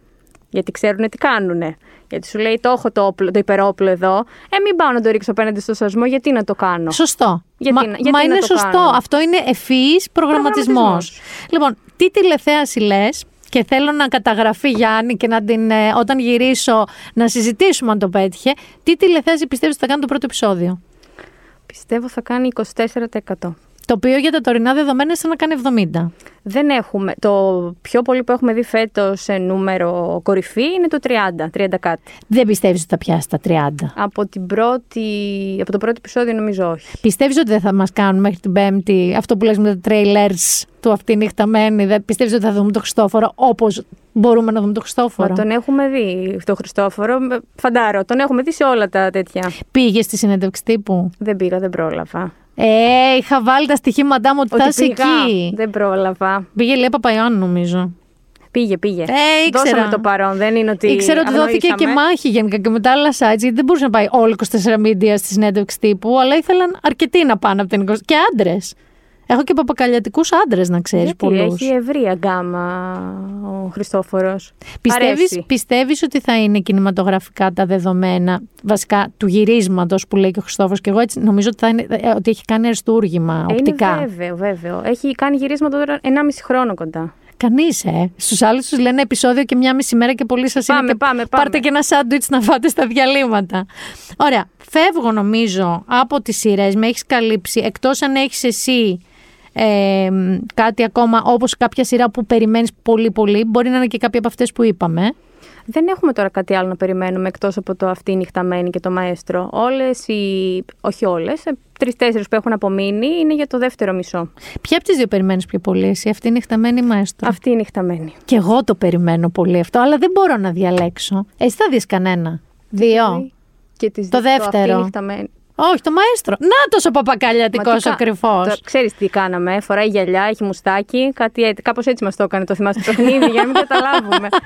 Γιατί ξέρουν τι κάνουνε. Γιατί σου λέει: Το έχω το, όπλο, το υπερόπλο εδώ. Ε, μην πάω να το ρίξω απέναντι στο σασμό, γιατί να το κάνω; Σωστό. Γιατί μα να- γιατί μα να είναι το σωστό. κάνω. Αυτό είναι ευφυής προγραμματισμός. Προγραμματισμός. Λοιπόν, τι τηλεθέαση λες, και θέλω να καταγραφεί Γιάννη και να την, ε, όταν γυρίσω να συζητήσουμε αν το πέτυχε. Τι τηλεθέαση πιστεύεις ότι θα κάνει το πρώτο επεισόδιο; Πιστεύω θα κάνει 24%. Το οποίο για τα τωρινά δεδομένα είναι σαν να κάνει 70. Δεν έχουμε. Το πιο πολύ που έχουμε δει φέτος σε νούμερο κορυφή είναι το 30, 30 κάτι. Δεν πιστεύεις ότι θα πιάσει τα 30. Από, την πρώτη, από το πρώτο επεισόδιο νομίζω όχι. Πιστεύεις ότι δεν θα μας κάνουν μέχρι την Πέμπτη αυτό που λέμε τα trailers του αυτή νυχταμένη. Δεν πιστεύεις ότι θα δούμε τον Χριστόφορο όπως μπορούμε να δούμε τον Χριστόφορο; Μα τον έχουμε δει τον Χριστόφορο. με- Φαντάρω, τον έχουμε δει σε όλα τα τέτοια. Πήγες στη συνέντευξη τύπου; Δεν πήγα, δεν πρόλαβα. Ε, είχα βάλει τα στοιχήματά μου ότι, θα είσαι πήγα, εκεί. Δεν πρόλαβα. Πήγε λέει Παπαϊωάννου νομίζω. Πήγε, πήγε. Ε, ήξερα. Δώσαμε το παρόν, δεν είναι ότι. Ήξερα ότι δόθηκε και αγνοήσαμε. μάχη γενικά και με τα άλλα sites, γιατί δεν μπορούσε να πάει όλο 24 media στη συνέντευξη τύπου, αλλά ήθελαν αρκετοί να πάνε από την 20. και άντρες. Έχω και παπακαλιατικούς άντρες, να ξέρεις Γιατί πολλούς. έχει ευρία γκάμα ο Χριστόφορος. Πιστεύεις, Αρέσει. πιστεύεις ότι θα είναι κινηματογραφικά τα δεδομένα βασικά του γυρίσματος που λέει και ο Χριστόφος και εγώ έτσι νομίζω ότι, θα είναι, ε, ότι έχει κάνει αριστούργημα Ε, οπτικά. Είναι βέβαιο, βέβαιο. Έχει κάνει γυρίσματα τώρα 1,5 χρόνο κοντά. Κανείς, ε. Στους άλλους τους λένε επεισόδιο και μια μισή μέρα και πολύ σας είναι Πάμε, και πάμε, πάμε. πάρτε και ένα σάντουιτς να φάτε στα διαλύματα. Ωραία. Φεύγω νομίζω από τις σειρές. Με έχεις καλύψει. Εκτός αν έχεις εσύ ε, κάτι ακόμα όπως κάποια σειρά που περιμένεις πολύ πολύ. Μπορεί να είναι και κάποια από αυτές που είπαμε. Δεν έχουμε τώρα κάτι άλλο να περιμένουμε εκτός από το αυτή νυχταμένη και το μαέστρο. Όλες οι, όχι όλες, ε, τρεις-τέσσερις που έχουν απομείνει είναι για το δεύτερο μισό. Ποια από τις δύο περιμένεις πιο πολύ εσύ, αυτή είναι χταμένη μαέστρο. Αυτή η νυχταμένη. Και εγώ το περιμένω πολύ αυτό, αλλά δεν μπορώ να διαλέξω. Εσύ θα δεις κανένα. Δύο. Και τις Το δύο, αυτή δεύτερο. η νυχταμένη. Όχι, το μαέστρο. Να τόσο Μα παπακαλιατικός τι ο κα- κρυφό. Το- Ξέρεις τι κάναμε, ε; φοράει γυαλιά, έχει μουστάκι, κάτι έτσι, κάπως έτσι μας το έκανε το θυμάσαι το παιχνίδι για να μην καταλάβουμε. *laughs*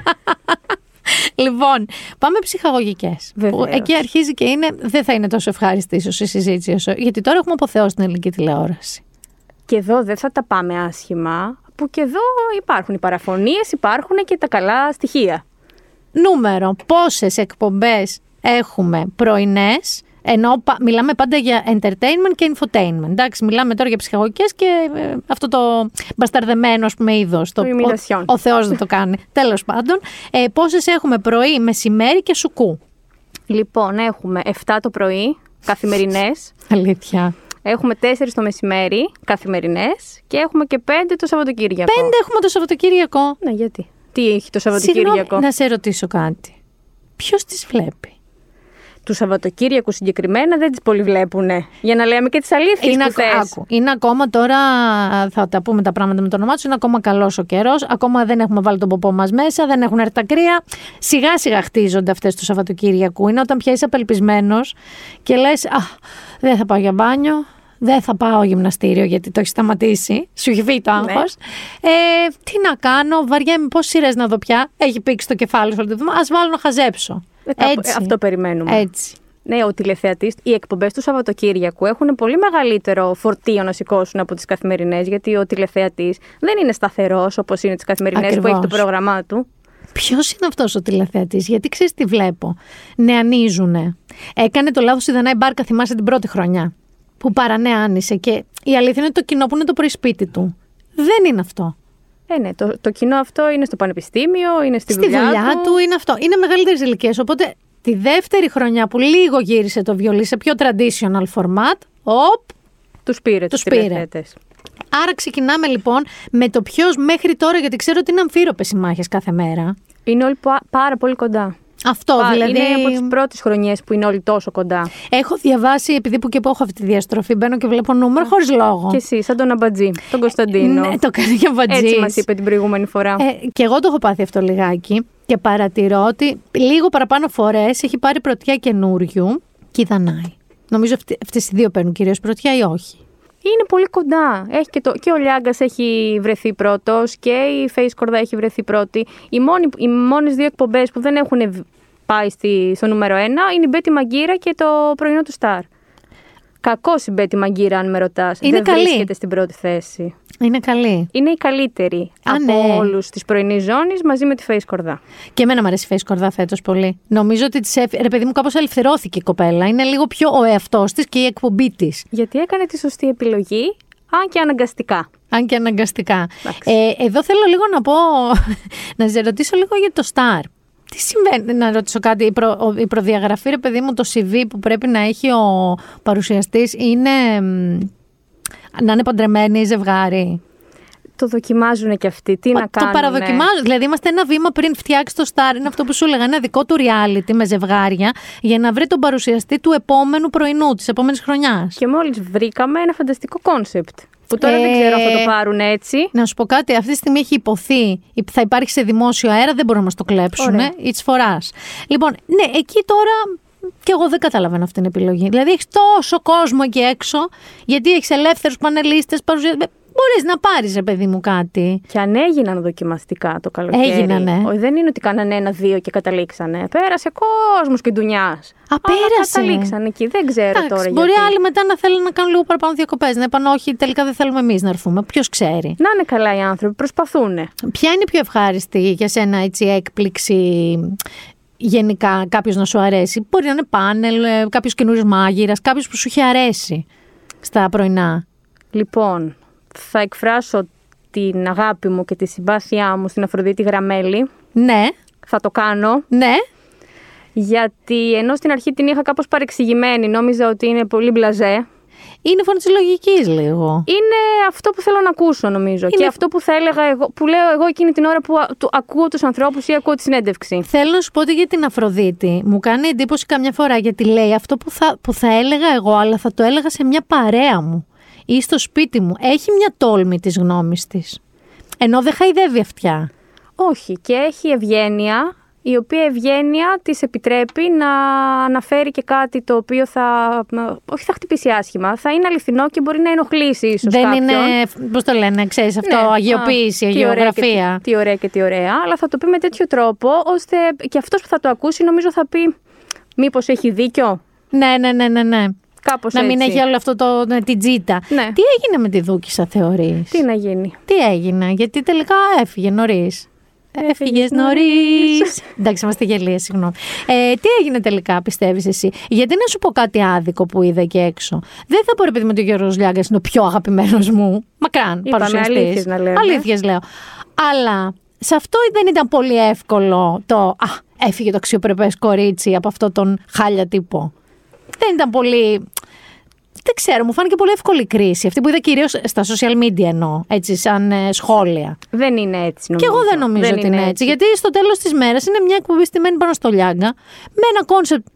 Λοιπόν, πάμε ψυχαγωγικές. Βεβαίως. Εκεί αρχίζει και είναι, δεν θα είναι τόσο ευχάριστη ίσως η συζήτηση, όσο, γιατί τώρα έχουμε αποθεώσει την ελληνική τηλεόραση. Και εδώ δεν θα τα πάμε άσχημα, που και εδώ υπάρχουν οι παραφωνίες, υπάρχουν και τα καλά στοιχεία. Νούμερο, πόσες εκπομπές έχουμε πρωινές, ενώ πα- μιλάμε πάντα για entertainment και infotainment. Εντάξει, μιλάμε τώρα για ψυχαγωγικές και ε, αυτό το μπασταρδεμένο, ας πούμε, είδος. Το imitation. Ο, ο Θεός δεν το κάνει. *laughs* Τέλος πάντων, ε, πόσες έχουμε πρωί, μεσημέρι και σουκού; Λοιπόν, έχουμε 7 το πρωί, καθημερινές, *laughs* Αλήθεια. έχουμε 4 το μεσημέρι, καθημερινές και έχουμε και 5 το Σαββατοκύριακο. Πέντε έχουμε το Σαββατοκύριακο. Ναι, γιατί; Τι έχει το Σαββατοκύριακο; Συγγνώμη, να σε ρωτήσω κάτι. Ποιος τις βλέπει; Του Σαββατοκύριακου συγκεκριμένα δεν τις πολύ βλέπουνε. Για να λέμε και τις αλήθειες Είναι, που ακο- θες. άκου, είναι ακόμα τώρα, θα τα πούμε τα πράγματα με το όνομά τους, είναι ακόμα καλός ο καιρός. Ακόμα δεν έχουμε βάλει τον ποπό μας μέσα, δεν έχουν έρθει τα κρύα. Σιγά σιγά χτίζονται αυτές του Σαββατοκύριακου. Είναι όταν πια είσαι απελπισμένος και λες: Α, δεν θα πάω για μπάνιο, δεν θα πάω γυμναστήριο γιατί το έχει σταματήσει. Σου έχει φύγει το Ναι. άγχος. Ε, τι να κάνω, βαριέμαι πόσες σειρές να δω πια. Έχει πήξει το κεφάλι σου όλη τη βδομάδα. Α βάλω να χαζέψω. Ε, κάπου- Έτσι. ε, αυτό περιμένουμε. Έτσι. Ναι, ο τηλεθεατής, οι εκπομπές του Σαββατοκύριακου έχουν πολύ μεγαλύτερο φορτίο να σηκώσουν από τις καθημερινές, γιατί ο τηλεθεατής δεν είναι σταθερός όπως είναι τις καθημερινές που έχει το Ακριβώς. πρόγραμμά του. Ποιος είναι αυτός ο τηλεθεατής, Γιατί ξέρεις τι βλέπω. Νεανίζουνε. Έκανε το λάθος η Δανάη Μπάρκα, θυμάσαι την πρώτη χρονιά. Που παρανεάνισε και η αλήθεια είναι το κοινό που είναι το πρωί σπίτι του. Δεν είναι αυτό. Ε, ναι, το, το κοινό αυτό είναι στο πανεπιστήμιο, είναι στη, Στη δουλειά, του. είναι αυτό. Είναι μεγαλύτερες ηλικίες. Οπότε τη δεύτερη χρονιά που λίγο γύρισε το βιολί σε πιο traditional format, οπ, Τους πήρε Τους τους πήρε. τηλεθεατές. Άρα ξεκινάμε λοιπόν με το ποιος μέχρι τώρα, γιατί ξέρω ότι είναι αμφίροπες οι μάχες κάθε μέρα. Είναι όλοι πα- πάρα πολύ κοντά. Αυτό Πα- δηλαδή. Είναι από τις πρώτες χρονιές που είναι όλοι τόσο κοντά. Έχω διαβάσει, επειδή που και που έχω αυτή τη διαστροφή, μπαίνω και βλέπω νούμερα χωρίς λόγο. Και εσύ, σαν τον Αμπατζή, τον Κωνσταντίνο. Ναι, το κάνει και ο Βατζής. Έτσι μας είπε την προηγούμενη φορά. Ε, και εγώ το έχω πάθει αυτό λιγάκι και παρατηρώ ότι λίγο παραπάνω φορές έχει πάρει πρωτιά καινούριου και η Δανάη. Νομίζω αυτές οι δύο παίρνουν κυρίως πρωτιά ή όχι. Είναι πολύ κοντά. Έχει και, το, και ο Λιάγκας έχει βρεθεί πρώτος και η Face Κορδά έχει βρεθεί πρώτη. Οι, μόνοι, οι μόνες δύο εκπομπές που δεν έχουν β- πάει στη, στο νούμερο ένα είναι η Μπέτη Μαγκύρα και το πρωινό του Σταρ. Κακό συμπέτη μαγκύρα, αν με ρωτάς. Είναι Δεν καλή. βρίσκεται στην πρώτη θέση. Είναι καλή. Είναι η καλύτερη Α, από ναι. όλους της πρωινής ζώνης μαζί με τη Face Κορδά. Και εμένα μου αρέσει η Face Κορδά φέτος πολύ. Νομίζω ότι της έφ... ρε παιδί μου κάπως ελευθερώθηκε η κοπέλα. Είναι λίγο πιο ο εαυτός της και η εκπομπή της. Γιατί έκανε τη σωστή επιλογή, αν και αναγκαστικά. Αν και αναγκαστικά. Εντάξει. Ε, εδώ θέλω λίγο να πω, *laughs* να σε ρωτήσω λίγο για το Star. Τι συμβαίνει, να ρωτήσω κάτι, η, προ, ο- η προδιαγραφή, ρε παιδί μου, το CV που πρέπει να έχει ο παρουσιαστής είναι μ, να είναι παντρεμένοι ζευγάρι; Το δοκιμάζουν και αυτοί. Τι να το κάνουν. παραδοκιμάζω. Δηλαδή, είμαστε ένα βήμα πριν φτιάξει το Star. Είναι αυτό που σου έλεγα. Ένα δικό του reality με ζευγάρια για να βρει τον παρουσιαστή του επόμενου πρωινού, της επόμενης χρονιάς. Και μόλις βρήκαμε ένα φανταστικό κόνσεπτ. Που τώρα δεν Ε, ξέρω αν θα το πάρουν έτσι. Να σου πω κάτι, αυτή τη στιγμή έχει υποθεί, θα υπάρχει σε δημόσιο αέρα, δεν μπορούν να μας το κλέψουν. Ωραία. It's for us. Λοιπόν, ναι, εκεί τώρα και εγώ δεν καταλαβαίνω αυτή την επιλογή. Δηλαδή, έχεις τόσο κόσμο εκεί έξω, γιατί έχεις ελεύθερους πανελίστες, παρουσιαστέ. Μπορείς να πάρεις, ρε παιδί μου, κάτι. Και αν έγιναν δοκιμαστικά το καλοκαίρι. Έγινανε. Όχι, δεν είναι ότι κάνανε ένα-δύο και καταλήξανε. Πέρασε κόσμος και ντουνιάς. Α, πέρασε. Καταλήξαν εκεί. Δεν ξέρω Εντάξει, τώρα μπορεί γιατί. άλλοι μετά να θέλουν να κάνουν λίγο παραπάνω διακοπές. Να είπαν, Όχι, τελικά δεν θέλουμε εμείς να έρθουμε. Ποιος ξέρει. Να είναι καλά οι άνθρωποι, προσπαθούν. Ποια είναι η πιο ευχάριστη για σένα έτσι, έκπληξη γενικά κάποιος να σου αρέσει; Μπορεί να είναι πάνελ, κάποιος καινούριος μάγειρας, κάποιος που σου έχει αρέσει στα πρωινά. Λοιπόν, θα εκφράσω την αγάπη μου και τη συμπάθειά μου στην Αφροδίτη Γραμμέλη. Ναι, Θα το κάνω. ναι. Γιατί ενώ στην αρχή την είχα κάπως παρεξηγημένη, νόμιζα ότι είναι πολύ μπλαζέ. Είναι φωνή της λογικής λίγο. Είναι αυτό που θέλω να ακούσω, νομίζω. Και αυτό που θα έλεγα εγώ, που λέω εγώ εκείνη την ώρα που α- του- ακούω τους ανθρώπους ή ακούω τη συνέντευξη. Θέλω να σου πω ότι για την Αφροδίτη μου κάνει εντύπωση καμιά φορά γιατί λέει αυτό που θα, που θα έλεγα εγώ, αλλά θα το έλεγα σε μια παρέα μου ή στο σπίτι μου. Έχει μια τόλμη της γνώμης της. Ενώ δεν χαϊδεύει αυτιά. Όχι, και έχει ευγένεια, η οποία ευγένεια της επιτρέπει να αναφέρει και κάτι το οποίο θα, όχι θα χτυπήσει άσχημα, θα είναι αληθινό και μπορεί να ενοχλήσει ίσως δεν κάποιον. είναι, πώς το λένε, ξέρεις αυτό, Ναι, αγιοποίηση, α, τι ωραία και αγιογραφία. Τι, τι ωραία και τι ωραία, αλλά θα το πει με τέτοιο τρόπο, ώστε και αυτός που θα το ακούσει νομίζω θα πει μήπως έχει δίκιο, Ναι, ναι, ναι, ναι. ναι. Κάπως Να μην έτσι. έχει όλο αυτό το, ναι, την τζίτα. Ναι. Τι έγινε με τη Δούκησα, θεωρείς; Τι να γίνει. Τι έγινε, γιατί τελικά έφυγε νωρίς. Έφυγες νωρίς. νωρίς. Εντάξει, είμαστε γελίες, συγγνώμη. Ε, τι έγινε τελικά, πιστεύεις εσύ; Γιατί να σου πω κάτι άδικο που είδα εκεί έξω. Δεν θα πω επειδή με τον Γιώργος Λιάγκας είναι ο πιο αγαπημένος μου. Μακράν, Είπαμε παρουσιαστής. αλήθειες να λέμε. Αλήθειες λέω. Αλλά σε αυτό δεν ήταν πολύ εύκολο το Α, έφυγε το αξιοπρεπές κορίτσι από αυτό τον χάλια τύπο. Δεν ήταν πολύ. Δεν ξέρω, μου φάνηκε πολύ εύκολη η κρίση. Αυτή που είδα κυρίως στα social media εννοώ, έτσι, σαν ε, σχόλια. Δεν είναι έτσι Και νομίζω. εγώ δεν νομίζω ότι είναι έτσι. Γιατί στο τέλος της μέρας είναι μια εκπομπή στημένη πάνω στο Λιάγκα, με ένα κόνσεπτ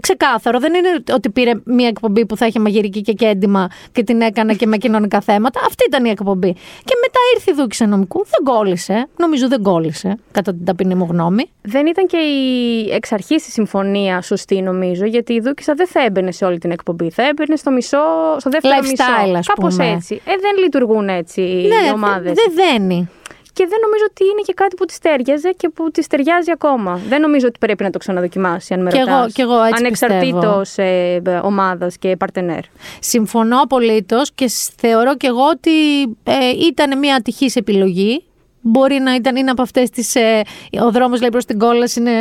ξεκάθαρο. Δεν είναι ότι πήρε μια εκπομπή που θα είχε μαγειρική και κέντημα και την έκανε και με κοινωνικά θέματα. Αυτή ήταν η εκπομπή. Και μετά ήρθε η Δούκισσα Νομικού. Δεν κόλλησε. Νομίζω δεν κόλλησε, κατά την ταπεινή μου γνώμη. Δεν ήταν και η εξ αρχής η συμφωνία σωστή, νομίζω, γιατί η Δούκισσα δεν θα έμπαινε σε όλη την εκπομπή. Θα έμπαινε στο μισό, στο δεύτερο Lifestyle, μισό. ας Κάπως πούμε. έτσι. Ε, δεν λειτουργούν έτσι οι ναι, ομάδε. δεν δένει. Και δεν νομίζω ότι είναι και κάτι που τη τέριαζε και που τη ταιριάζει ακόμα. Δεν νομίζω ότι πρέπει να το ξαναδοκιμάσει, αν με Κι εγώ- ρωτάς. κι εγώ έτσι Ανεξαρτήτως ε, ομάδας και παρτενέρ. Συμφωνώ απολύτως και σ- θεωρώ και εγώ ότι ε, ήταν μια ατυχής επιλογή. Μπορεί να ήταν είναι από αυτές τις. Ε, ο δρόμος λέει προς την κόλαση είναι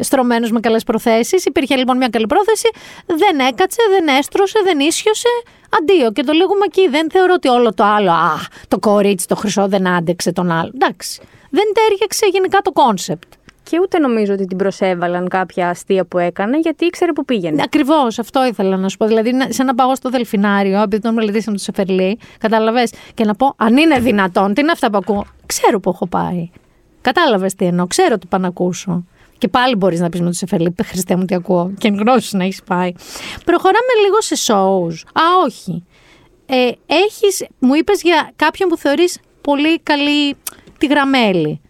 στρωμένος με καλές προθέσεις. Υπήρχε λοιπόν μια καλή πρόθεση. Δεν έκατσε, δεν έστρωσε, δεν ίσιωσε. Αντίο. Και το λέγουμε εκεί. Δεν θεωρώ ότι όλο το άλλο. Α, το κορίτσι, το χρυσό δεν άντεξε τον άλλο. Εντάξει. Δεν ταίριαξε γενικά το κόνσεπτ. Και ούτε νομίζω ότι την προσέβαλαν κάποια αστεία που έκανε, γιατί ήξερε που πήγαινε. Ακριβώς, αυτό ήθελα να σου πω. Δηλαδή, να- σαν να πάω στο Δελφινάριο, επειδή τον μελετήσαμε το Σεφερλή, κατάλαβες, και να πω, αν είναι δυνατόν, τι είναι αυτά που ακούω; Ξέρω που έχω πάει. Κατάλαβες τι εννοώ, ξέρω τι πάω να ακούσω. Και πάλι μπορείς να πεις με το Σεφερλί, Χριστέ μου τι ακούω, και εν γνώση να έχεις πάει. Προχωράμε λίγο σε shows. Α, όχι. Ε, έχεις, μου είπες για κάποιον που θεωρείς πολύ καλή τη γραμμέλη.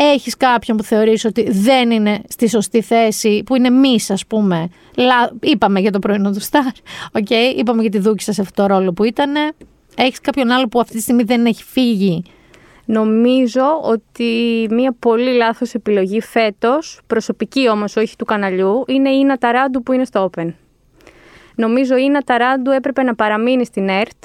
Έχεις κάποιον που θεωρείς ότι δεν είναι στη σωστή θέση, που είναι μης ας πούμε. Λα, είπαμε για το πρωινό του Σταρ, okay, είπαμε για τη Δούκησα σε αυτό το ρόλο που ήταν. Έχεις κάποιον άλλο που αυτή τη στιγμή δεν έχει φύγει; Νομίζω ότι μια πολύ λάθος επιλογή φέτος, προσωπική όμως όχι του καναλιού, είναι η Ίνα Ταράντου που είναι στο Open. Νομίζω η Ίνα Ταράντου έπρεπε να παραμείνει στην ΕΡΤ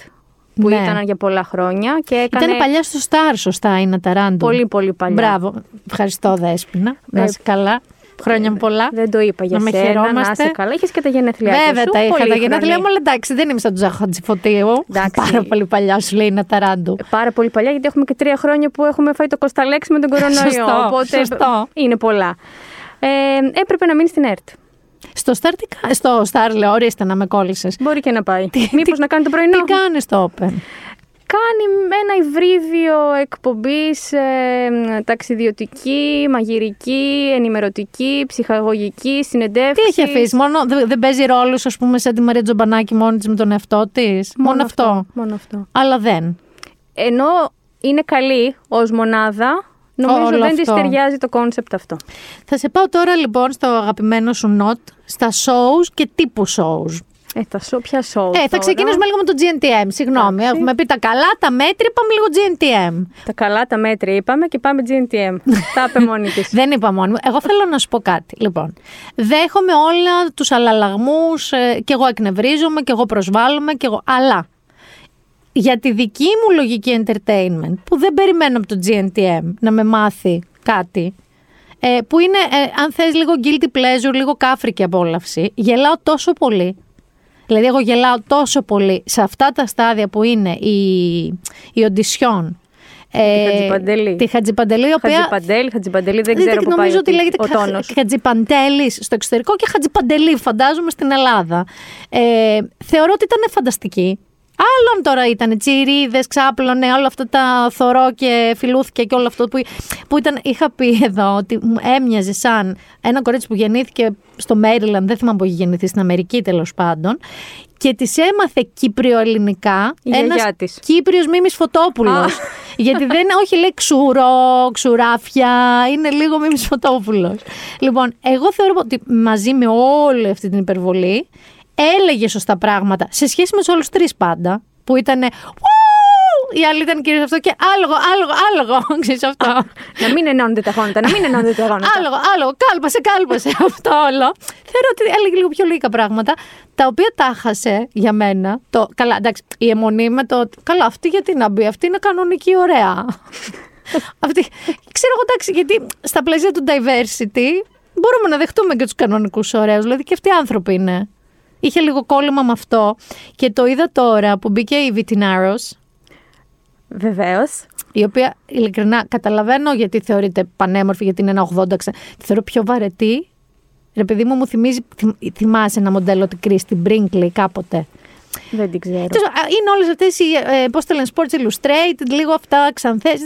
που Ναι. ήταν για πολλά χρόνια και έκανε Ήταν παλιά στο Star, σωστά, είναι Ταράντου. πολύ πολύ παλιά. Μπράβο. Ευχαριστώ, Δέσποινα. Να Ε, είσαι καλά. Χρόνια πολλά. Δεν το είπα για Να με σένα, να χαιρόμαστε. είσαι καλά. Είχες και τα γενέθλιά σου. Βέβαια, τα είχα πολύχρονη. τα γενέθλιά μου, αλλά εντάξει, δεν είμαι σαν του Ζαχατζηφωτίου. Εντάξει. Πάρα πολύ παλιά σου λέει είναι Ταράντου. Πάρα πολύ παλιά, γιατί έχουμε και τρία χρόνια που έχουμε φάει το κοσταλέξι με τον κορονοϊό. Σωστό, οπότε σωστό. είναι πολλά. Ε, έπρεπε να μείνεις στην ΕΡΤ. Στο Star, τι κα- στο Star λέω, ορίστε να με κόλλησες. Μπορεί και να πάει. Μήπως να κάνει το πρωινό; Τι κάνεις στο Open; Κάνει ένα υβρίδιο εκπομπής ε, ταξιδιωτική, μαγειρική, ενημερωτική, ψυχαγωγική, Τι συνεντεύξη. έχει αφήσει, μόνο δεν δεν παίζει ρόλους, ας πούμε, σαν τη Μαρία Τζομπανάκη μόνη της με τον εαυτό της; Μόνο, αυτό. Μόνο αυτό. Αλλά δεν. Ενώ είναι καλή ως μονάδα, νομίζω Όλο δεν της αυτό. ταιριάζει το κόνσεπτ αυτό. Θα σε πάω τώρα λοιπόν στο αγαπημένο σου νότ, στα shows και τύπου shows. Ε, τα σο, ποια show Ε, θα τώρα; ξεκινήσουμε λίγο με το GNTM. Συγγνώμη, Εντάξει. έχουμε πει τα καλά, τα μέτρια, πάμε λίγο GNTM. Τα καλά τα μέτρια είπαμε και πάμε GNTM. *laughs* τα είπε μόνη της. Δεν είπα μόνη μου. Εγώ θέλω να σου πω κάτι. Λοιπόν, δέχομαι όλα τους αλλαλαγμούς ε, και εγώ εκνευρίζομαι και εγώ προσβάλλομαι και εγώ... Αλλά για τη δική μου λογική entertainment που δεν περιμένω από το GNTM να με μάθει κάτι ε, που είναι, ε, αν θες, λίγο guilty pleasure, λίγο κάφρικη απόλαυση, γελάω τόσο πολύ. Δηλαδή, εγώ γελάω τόσο πολύ σε αυτά τα στάδια που είναι η, η audition. Ε, Χατζιπαντελή. Τη Χατζιπαντελή, η οποία Χατζιπαντέλη, Χατζιπαντέλη, δεν ξέρω που πάει νομίζω ο ότι τι- λέγεται ο τόνος. Χατζιπαντέλη στο εξωτερικό και Χατζιπαντελή, φαντάζομαι, στην Ελλάδα. Ε, θεωρώ ότι ήταν φανταστική. Άλλον τώρα ήταν τσιρίδε, ξάπλωνε, όλα αυτά τα θωρώ και φιλούθηκε και όλο αυτό που, που ήταν. Είχα πει εδώ ότι μου έμοιαζε σαν ένα κορίτσι που γεννήθηκε στο Μέριλαν. δεν θυμάμαι που είχε γεννηθεί στην Αμερική τέλος πάντων. Και της έμαθε Κύπριο-ελληνικά. Ένας Κύπριος Μίμης Φωτόπουλος. *laughs* Γιατί δεν όχι λέει ξουρό, ξουράφια, είναι λίγο Μίμης Φωτόπουλος. λοιπόν, εγώ θεωρώ ότι μαζί με όλη αυτή την υπερβολή έλεγε σωστά πράγματα σε σχέση με τους άλλους τρεις πάντα, που ήταν η άλλη ήταν κυρίως αυτό και άλογο, άλογο, άλογο, *laughs* ξέρεις αυτό. Να μην ενώνονται τα γόνατα, να μην ενώνονται τα γόνατα. Άλογο, άλογο, κάλπασε, κάλπασε *laughs* αυτό όλο. Θεωρώ ότι έλεγε λίγο πιο λογικά πράγματα, τα οποία τα χάσε για μένα. Το, καλά, εντάξει, η αιμονή με το. ότι, Καλά, αυτή γιατί να μπει, αυτή είναι κανονική, ωραία. *laughs* αυτή, ξέρω εγώ, εντάξει, γιατί στα πλαίσια του diversity μπορούμε να δεχτούμε και τους κανονικούς ωραίους. Δηλαδή και αυτοί οι άνθρωποι είναι. Είχε λίγο κόλλημα με αυτό. Και το είδα τώρα που μπήκε η Vitinaros, Βεβαίως. η οποία ειλικρινά καταλαβαίνω γιατί θεωρείται πανέμορφη, γιατί είναι ένα 80. ξε- Τη θεωρώ πιο βαρετή. Ρε παιδί μου, μου θυμίζει, θυμ- θυμάσαι ένα μοντέλο τη Κρίστη Brinkley κάποτε; Δεν την ξέρω. Τέλος, α, Είναι όλες αυτές οι, ε, πώς το λένε, Sports Illustrated, λίγο αυτά ξανθές.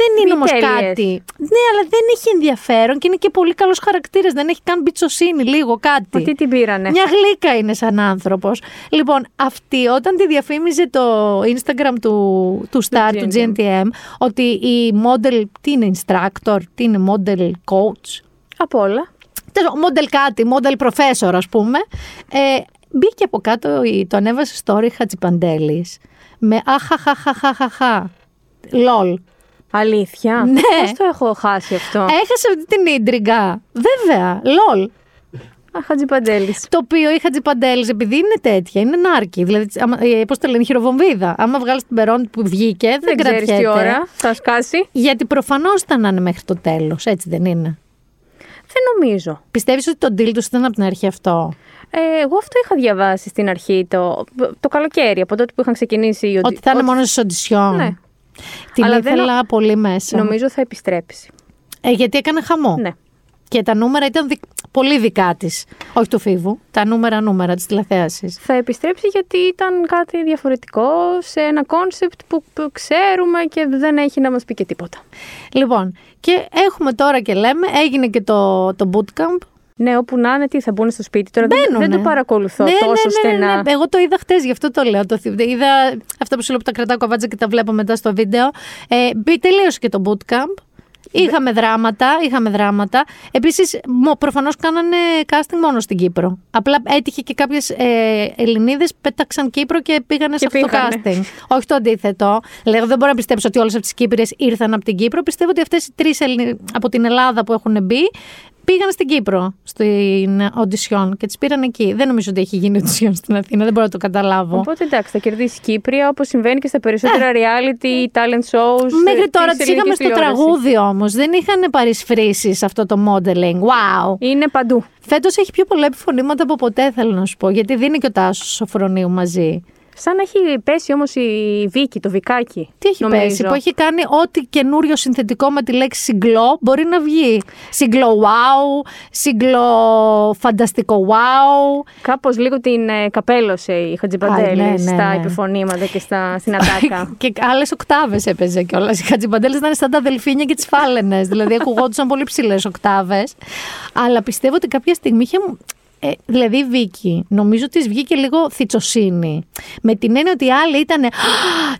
Δεν είναι όμως τέλειες. κάτι. Ναι, αλλά δεν έχει ενδιαφέρον και είναι και πολύ καλός χαρακτήρας. Δεν έχει καν πιτσοσύνη, λίγο κάτι. Αυτή την πήρανε. Μια γλύκα είναι σαν άνθρωπος. Λοιπόν, αυτή όταν τη διαφήμιζε το Instagram του, του Star, του GNTM. GNTM, ότι η model, τι είναι instructor, τι είναι model coach, Από όλα. τέλος, model κάτι, model professor ας πούμε, ε, μπήκε από κάτω, η- το ανέβασε story Χατζιπαντέλης με αχαχαχαχαχαχα. Λολ. Αλήθεια; Ναι. Πώς το έχω χάσει αυτό; Έχασε αυτή την ίντριγκα. Βέβαια, λολ. Α, Χατζιπαντέλης. Το οποίο η Χατζιπαντέλη, επειδή είναι τέτοια, είναι νάρκη. Δηλαδή, πώς το λένε, χειροβομβίδα. Άμα βγάλεις την περόν που βγήκε, δεν, Δεν ξέρεις κρατιέται. τι ώρα θα σκάσει. Γιατί προφανώς ήταν να είναι μέχρι το τέλος. Έτσι δεν είναι. Δεν νομίζω. Πιστεύεις ότι το deal τους ήταν από την αρχή αυτό; Ε, εγώ αυτό είχα διαβάσει στην αρχή το, το καλοκαίρι, από τότε που είχαν ξεκινήσει οι Ότι θα είναι μόνος στι οντισιόν. Ναι. Την Αλλά δεν ήθελα πολύ μέσα. Νομίζω θα επιστρέψει. Ε, γιατί έκανε χαμό. Ναι. Και τα νούμερα ήταν δικ- πολύ δικά της. Όχι του Φίβου. Τα νούμερα νούμερα της τηλεθέασης. Θα επιστρέψει γιατί ήταν κάτι διαφορετικό σε ένα κόνσεπτ που, που ξέρουμε και δεν έχει να μας πει και τίποτα. Λοιπόν, και έχουμε τώρα και λέμε, έγινε και το, το bootcamp. Ναι, όπου να είναι, τι θα μπουν στο σπίτι. Τώρα δεν, Μπαίνουνε. δεν το παρακολουθώ Ναι, τόσο ναι, ναι, ναι, στενά. ναι. Εγώ το είδα χτες, γι' αυτό το λέω. Το, θυ- είδα αυτά που σου λέω που τα κρατάω καβάτσα και τα βλέπω μετά στο βίντεο. Ε, μπη- τελείωσε και το bootcamp. Είχαμε δράματα, είχαμε δράματα. Επίσης, προφανώς κάνανε casting μόνο στην Κύπρο. Απλά έτυχε και κάποιες ε, Ελληνίδες πέταξαν Κύπρο και πήγανε Και σε αυτό το πήγανε. casting. Όχι το αντίθετο. Λέω, δεν μπορώ να πιστέψω ότι όλες αυτές τις Κύπριες ήρθαν από την Κύπρο. Πιστεύω ότι αυτές οι τρεις από την Ελλάδα που έχουν μπει πήγαν στην Κύπρο στην οντισιόν και τις πήραν εκεί. Δεν νομίζω ότι έχει γίνει οντισιόν στην Αθήνα, δεν μπορώ να το καταλάβω. Οπότε εντάξει, θα κερδίσει Κύπρια όπως συμβαίνει και στα περισσότερα reality, talent shows. Ε. Μέχρι ε, τώρα της τι είχαμε ελληνικής στο τηλεόρασης. τραγούδι όμως. Δεν είχαν παρισφρήσεις σε αυτό το modeling. Wow. Είναι παντού. Φέτος έχει πιο πολλά επιφωνήματα από ποτέ, θέλω να σου πω. Γιατί δίνει και ο Τάσος Σοφρονίου μαζί. Σαν να έχει πέσει όμως η Βίκη, το Βικάκι. Τι έχει νομίζω. πέσει, που έχει κάνει ό,τι καινούριο συνθετικό με τη λέξη συγκλώ μπορεί να βγει. Συγκλώ wow, συγκλώ φανταστικό wow. Κάπως λίγο την ε, καπέλωσε η Χατζιπαντέλη Α, ναι, ναι, στα ναι. επιφωνήματα και στα, στην ατάκα. *laughs* και άλλες οκτάβες έπαιζε κιόλας. Οι Χατζιμπαντέλε ήταν σαν τα δελφίνια και τις φάλαινες. δηλαδή ακουγόντουσαν πολύ ψηλές οκτάβες. Αλλά πιστεύω ότι κάποια στιγμή είχε. Ε, δηλαδή η Βίκη, νομίζω ότι της βγήκε λίγο θητσοσύνη. Με την έννοια ότι οι άλλοι ήταν.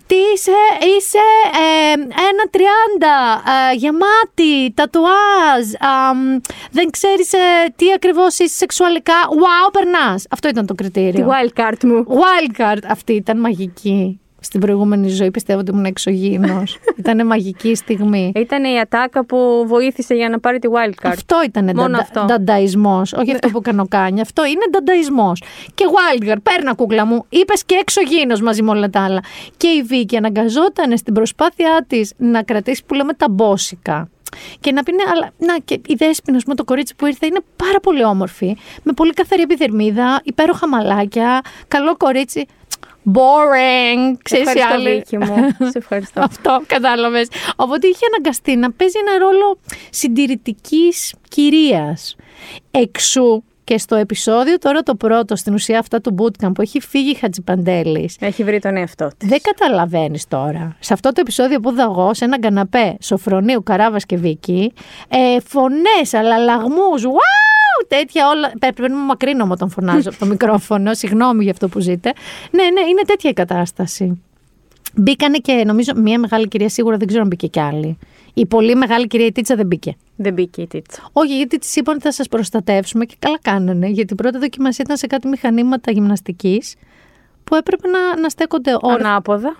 Τι είσαι, είσαι ε, ένα τριάντα, ε, γεμάτη, τατουάζ, αμ, δεν ξέρεις ε, τι ακριβώς είσαι σεξουαλικά. Wow, περνάς. Αυτό ήταν το Τη κριτήριο. wildcard μου. Wildcard. Αυτή ήταν μαγική. Στην προηγούμενη ζωή πιστεύω ότι ήμουν εξωγήινος. *laughs* ήταν μαγική στιγμή. Ήταν η ατάκα που βοήθησε για να πάρει τη wildcard. Αυτό ήταν Μόνο αυτό. ντανταϊσμό. Όχι αυτό που κανοκάνει. Αυτό είναι ντανταϊσμό. Και Wildcard, παίρνα κούκλα μου. Είπες και εξωγήινος μαζί με όλα τα άλλα. Και η Βίκη αναγκαζόταν στην προσπάθειά της να κρατήσει που λέμε τα μπόσικα. Και να πει, ναι, αλλά να, και η Δέσποινα, ας πούμε, το κορίτσι που ήρθε, είναι πάρα πολύ όμορφη. Με πολύ καθαρή επιδερμίδα, υπέροχα μαλάκια, καλό κορίτσι. Boring, Σε ξέρεις οι ευχαριστώ, άλλοι. Βίκη μου. Σε ευχαριστώ. Αυτό κατάλαβες. Οπότε είχε αναγκαστεί να παίζει ένα ρόλο συντηρητικής κυρίας. Εξού και στο επεισόδιο τώρα το πρώτο, στην ουσία αυτά του bootcamp που έχει φύγει η Χατζιπαντέλη. Έχει βρει τον εαυτό της. Δεν καταλαβαίνεις τώρα. Σε αυτό το επεισόδιο που είδα εγώ, σε έναν καναπέ Σοφρονίου, Καράβας και Βίκη, ε, φωνές, αλλαλαγμού, wow, τέτοια όλα. Πρέπει να μακρύνω μου τον φωνάζω από το μικρόφωνο. Συγγνώμη για αυτό που ζείτε. Ναι, ναι, είναι τέτοια η κατάσταση. Μπήκανε και νομίζω μία μεγάλη κυρία σίγουρα δεν ξέρω αν μπήκε κι άλλη. Η πολύ μεγάλη κυρία η Τίτσα δεν μπήκε. Δεν μπήκε η τίτσα. Όχι, γιατί της είπαν ότι θα σας προστατεύσουμε και καλά κάνανε. Γιατί η πρώτη δοκιμασία ήταν σε κάτι μηχανήματα γυμναστικής που έπρεπε να, να στέκονται όρθια Ανάποδα.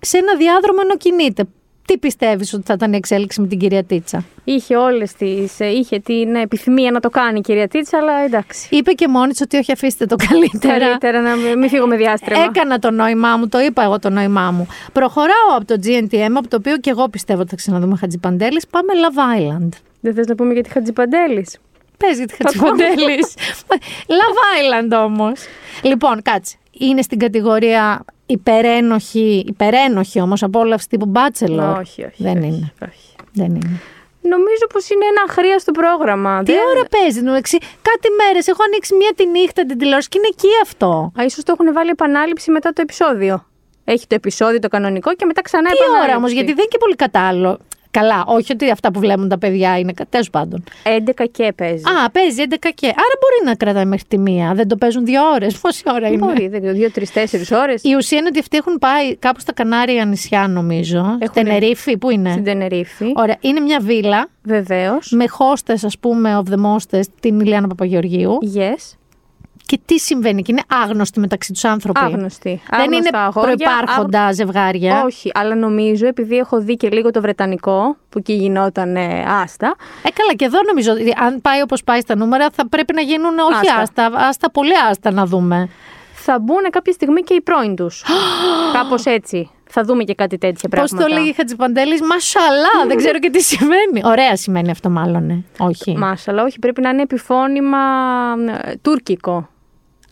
σε ένα διάδρομο ενώ κινείται. Τι πιστεύεις ότι θα ήταν η εξέλιξη με την κυρία Τίτσα; Είχε όλες τις, ε, είχε την επιθυμία να το κάνει η κυρία Τίτσα, αλλά εντάξει. Είπε και μόνη της ότι όχι αφήστε το καλύτερα. Καλύτερα να μην μην φύγω με διάστρεμα. Έκανα το νόημά μου, το είπα εγώ το νόημά μου. Προχωράω από το GNTM, από το οποίο και εγώ πιστεύω ότι θα ξαναδούμε Χατζιπαντέλη. Πάμε Love Island. Δεν θες να πούμε για τη Χατζιπαντέλης. Παίζει τη Χατζιπαντέλη. *laughs* Love Island όμως. Λοιπόν, κάτσε. Είναι στην κατηγορία υπερένοχη, υπερένοχη όμως απόλαυση τύπου Bachelor. Όχι, όχι. Δεν όχι, είναι. όχι. Δεν είναι. Νομίζω πως είναι ένα αχρίαστο πρόγραμμα. Τι Δεν- ώρα παίζει, ενώ εξή; Κάτι μέρες. Έχω ανοίξει μία τη νύχτα την τηλεόραση και είναι εκεί αυτό. Α, ίσως το έχουν βάλει επανάληψη μετά το επεισόδιο. Έχει το επεισόδιο το κανονικό και μετά ξανά Τι επανάληψη. ώρα όμως, γιατί δεν είναι και πολύ κατάλληλο. Καλά, όχι ότι αυτά που βλέπουν τα παιδιά είναι. Τέλος πάντων. 11 και παίζει. Α, παίζει 11 και. Άρα μπορεί να κρατάει μέχρι τη μία. Δεν το παίζουν δύο ώρες. Πόση ώρα είναι; Μπορεί, δεν ξέρω, 2-3-4 ώρες. Η ουσία είναι ότι αυτοί έχουν πάει κάπου στα Κανάρια νησιά, νομίζω. Έχουνε- Τενερίφη, πού είναι; Στην Τενερίφη. Ωραία, είναι μια βίλα Βεβαίως. με χώστε, ας πούμε, of the mostest, την Ηλιάνα Παπαγεωργίου. Yes. Και τι συμβαίνει, και είναι άγνωστοι μεταξύ τους άνθρωποι. Άγνωστοι. Δεν Άγνωστα είναι αγόρια, προπάρχοντα ζευγάρια. Όχι, αλλά νομίζω επειδή έχω δει και λίγο το Βρετανικό, που εκεί γινόταν ε, άστα. Ε, καλά, και εδώ νομίζω ότι αν πάει όπως πάει στα νούμερα, θα πρέπει να γίνουν όχι άστα, Άστα. άστα, πολύ άστα να δούμε. Θα μπουν κάποια στιγμή και οι πρώην τους. *gasps* Κάπως έτσι. Θα δούμε και κάτι τέτοια Πώς πράγματα. το λέγει η Χατζιπαντέλη, Μασαλά, δεν ξέρω και τι σημαίνει. Ωραία σημαίνει αυτό, μάλλον. ε. Όχι. Μάσαλα, όχι, πρέπει να είναι επιφώνημα ε, τουρκικό.